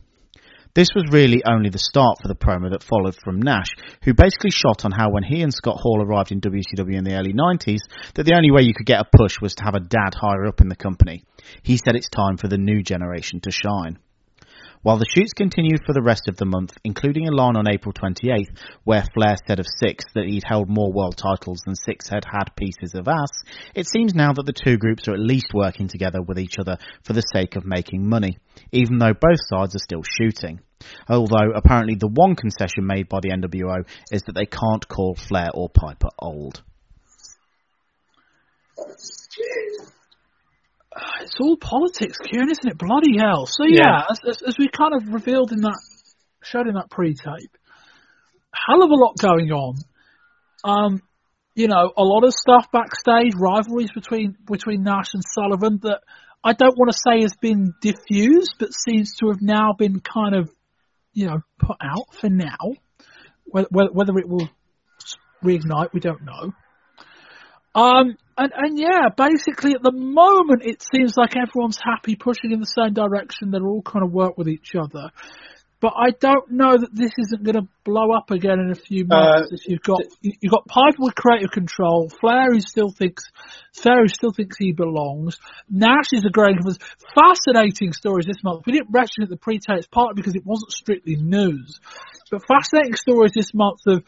This was really only the start for the promo that followed from Nash, who basically shot on how when he and Scott Hall arrived in WCW in the early 90s, that the only way you could get a push was to have a dad higher up in the company. He said it's time for the new generation to shine. While the shoots continued for the rest of the month, including a line on April 28th, where Flair said of Syxx that he'd held more world titles than Syxx had had pieces of ass, it seems now that the two groups are at least working together with each other for the sake of making money, even though both sides are still shooting. Although apparently the one concession made by the NWO is that they can't call Flair or Piper old. It's all politics, Kieran, isn't it? Bloody hell. So yeah, Yeah. As, as, as we kind of revealed in that, showed in that pre-tape, hell of a lot going on. Um, you know, a lot of stuff backstage, rivalries between between Nash and Sullivan that I don't want to say has been diffused, but seems to have now been kind of, you know, put out for now. Whether, whether it will reignite, we don't know. Um, and, and yeah, basically at the moment it seems like everyone's happy, pushing in the same direction. They're all kind of work with each other. But I don't know that this isn't going to blow up again in a few months. Uh, if you've got you've got Piper with creative control, Flair who still thinks Flair who still thinks he belongs. Nash is a great was fascinating stories this month. We didn't mention it at the pre-tape, it's partly because it wasn't strictly news, but fascinating stories this month of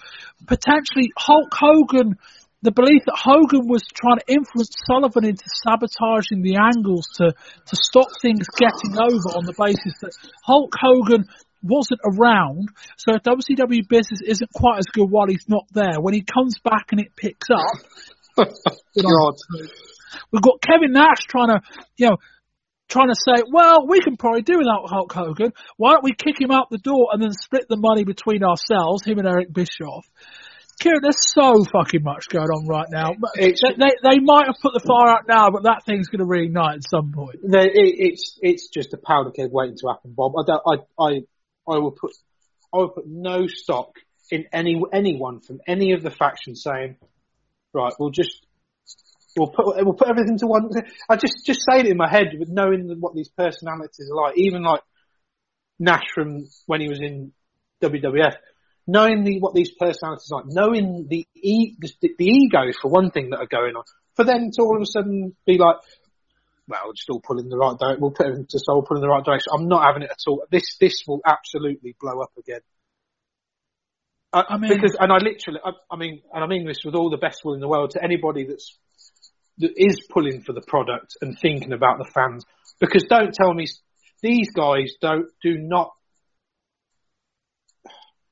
potentially Hulk Hogan the belief that Hogan was trying to influence Sullivan into sabotaging the angles to, to stop things getting over on the basis that Hulk Hogan wasn't around, so WCW business isn't quite as good while he's not there. When he comes back and it picks up, know, we've got Kevin Nash trying to, you know, trying to say, well, we can probably do without Hulk Hogan. Why don't we kick him out the door and then split the money between ourselves, him and Eric Bischoff? Kieran, there's so fucking much going on right now. But They, they, they might have put the fire out now, but that thing's going to reignite at some point. It, it's it's just a powder keg waiting to happen, Bob. I don't, I I I will put I will put no stock in any anyone from any of the factions saying, right, we'll just we'll put we'll put everything to one. I just just say it in my head with knowing what these personalities are like, even like Nash from when he was in WWF. Knowing the, what these personalities are like, knowing the, e, the the egos for one thing that are going on, for them to all of a sudden be like, well, all pulling in the right direction. We'll put everything to all pulling the right direction. I'm not having it at all. This this will absolutely blow up again. I, I mean- because and I literally, I, I mean, and I mean this with all the best will in the world to anybody that's that is pulling for the product and thinking about the fans. Because don't tell me these guys don't do not.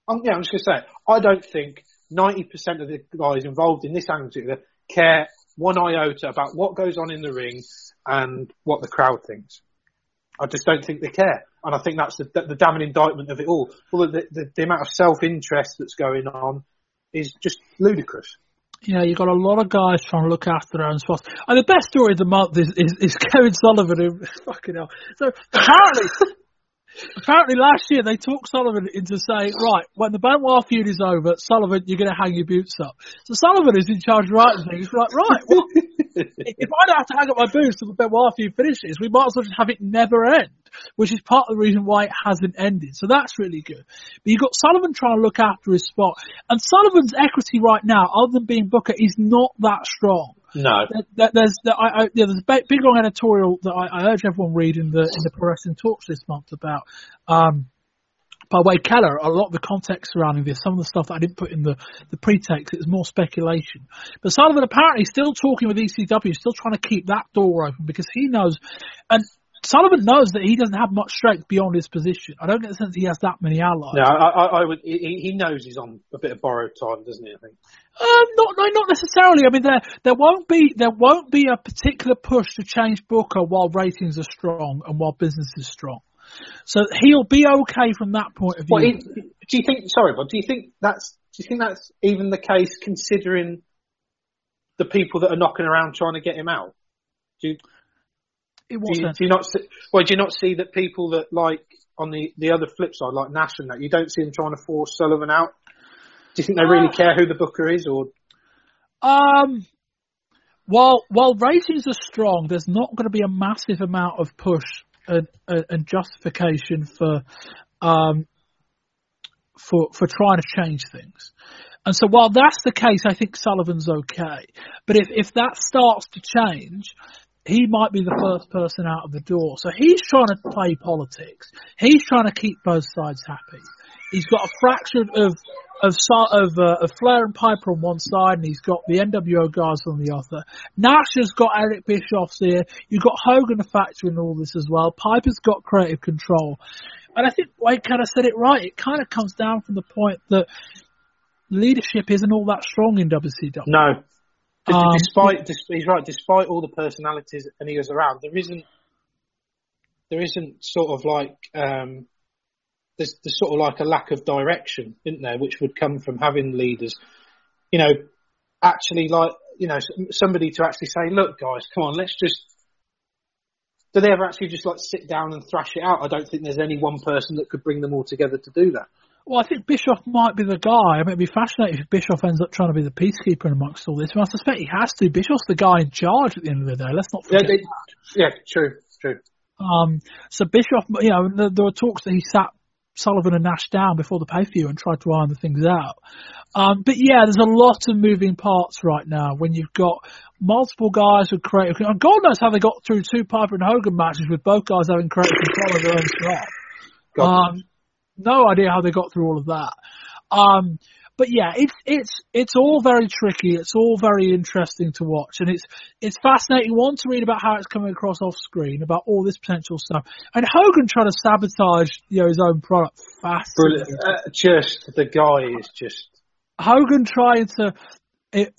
I'm, yeah, I'm just going to say, I don't think 90% of the guys involved in this angle care one iota about what goes on in the ring and what the crowd thinks. I just don't think they care. And I think that's the, the damning indictment of it all. Well, the, the, the amount of self-interest that's going on is just ludicrous. Yeah, you've got a lot of guys trying to look after their own spots. And the best story of the month is, is, is Kevin Sullivan, who, fucking hell. So apparently, apparently last year they talked Sullivan into saying, right, when the Benoit feud is over, Sullivan, you're going to hang your boots up. So Sullivan is in charge of writing things. Like, right, well, if I don't have to hang up my boots till the Benoit feud finishes, we might as well just have it never end, which is part of the reason why it hasn't ended. So that's really good. But you've got Sullivan trying to look after his spot. And Sullivan's equity right now, other than being Booker, is not that strong. No. There- there- There's there, I, I, yeah, there's a big, long editorial that I, I urge everyone read in the in the Pro Talks this month about um, by Wade Keller. A lot of the context surrounding this, some of the stuff that I didn't put in the the pre-text, it was more speculation. But Sullivan apparently still talking with ECW, still trying to keep that door open because he knows, and Sullivan knows that he doesn't have much strength beyond his position. I don't get the sense he has that many allies. No, I, I, I would. He, he knows he's on a bit of borrowed time, doesn't he? I think. Um, not, no, not necessarily. I mean, there there won't be there won't be a particular push to change Booker while ratings are strong and while business is strong. So he'll be okay from that point of view. Well, it, do you think? Sorry, but do you think that's? Do you think that's even the case considering the people that are knocking around trying to get him out? Do you, In do you, sense? do you not? See, well, do you not see that people that like on the the other flip side, like Nash and that, you don't see them trying to force Sullivan out? Do you think they really Uh, care who the booker is, or Um, while while ratings are strong, there's not going to be a massive amount of push and, and and justification for um for for trying to change things. And so while that's the case, I think Sullivan's okay. But if if that starts to change, he might be the first person out of the door. So he's trying to play politics. He's trying to keep both sides happy. He's got a fraction of of of, uh, of Flair and Piper on one side, and he's got the NWO guys on the other. Nash has got Eric Bischoff's here. You've got Hogan a factor in all this as well. Piper's got creative control, and I think Wade kind of said it right. It kind of comes down from the point that leadership isn't all that strong in WCW. No, Um, despite, he's right. Despite all the personalities and he around, there isn't, there isn't sort of like, um, there's, there's sort of like a lack of direction, isn't there, which would come from having leaders, you know, actually like, you know, somebody to actually say, look, guys, come on, let's just. Do they ever actually just like sit down and thrash it out? I don't think there's any one person that could bring them all together to do that. Well, I think Bischoff might be the guy. I mean, it'd be fascinating if Bischoff ends up trying to be the peacekeeper amongst all this. I, suspect he has to. Bischoff's the guy in charge at the end of the day. Let's not Yeah, forget. they, yeah, true, true. Um, so Bischoff, you know, there, there were talks that he sat Sullivan and Nash down before the pay per view and tried to iron the things out. Um, but yeah, there's a lot of moving parts right now when you've got multiple guys with creative. And God knows how they got through two Piper and Hogan matches with both guys having creative control of their own stuff. Um, no idea how they got through all of that. Um, but yeah, it's it's it's all very tricky. It's all very interesting to watch, and it's it's fascinating. One to read about how it's coming across off screen, about all this potential stuff, and Hogan trying to sabotage you know his own product. Brilliant. Fascinating. Uh, just the guy is just Hogan trying to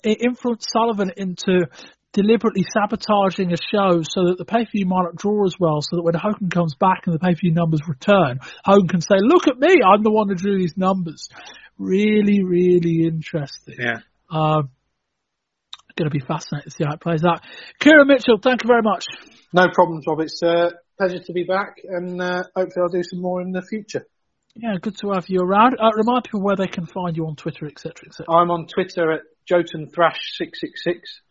influence Sullivan into deliberately sabotaging a show so that the pay per view might not draw as well, so that when Hogan comes back and the pay per view numbers return, Hogan can say, "Look at me, I'm the one who drew these numbers." Really, really interesting. yeah. Um, going to be fascinating to see how it plays out. Kieran Mitchell, thank you very much. No problems, Rob. It's a pleasure to be back, and uh, hopefully I'll do some more in the future. Yeah, good to have you around. Uh, remind people where they can find you on Twitter, etc., etc. I'm on Twitter at Jotun Thrash six six six.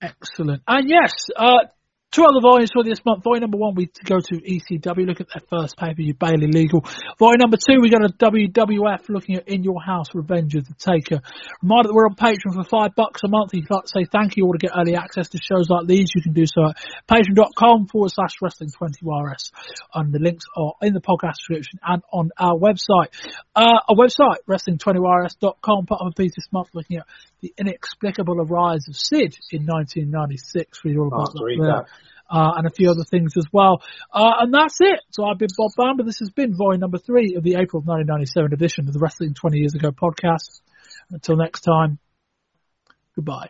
Excellent. And yes, uh, two other volumes for this month. Volume number one, we go to ECW, look at their first pay per view, Barely Legal. Volume number two, we go to WWF, looking at In Your House, Revenge of the Taker. Reminder that we're on Patreon for five bucks a month. If you'd like to say thank you or to get early access to shows like these, you can do so at patreon.com forward slash wrestling 20RS. And the links are in the podcast description and on our website. Uh, our website, wrestling20rs.com, part of a piece this month looking at the inexplicable rise of Sid in 1996. Read all about that. Uh, and a few other things as well. Uh, and that's it. So I've been Bob Bamber. This has been volume number three of the April 1997 edition of the Wrestling 20 Years Ago podcast. Until next time, goodbye.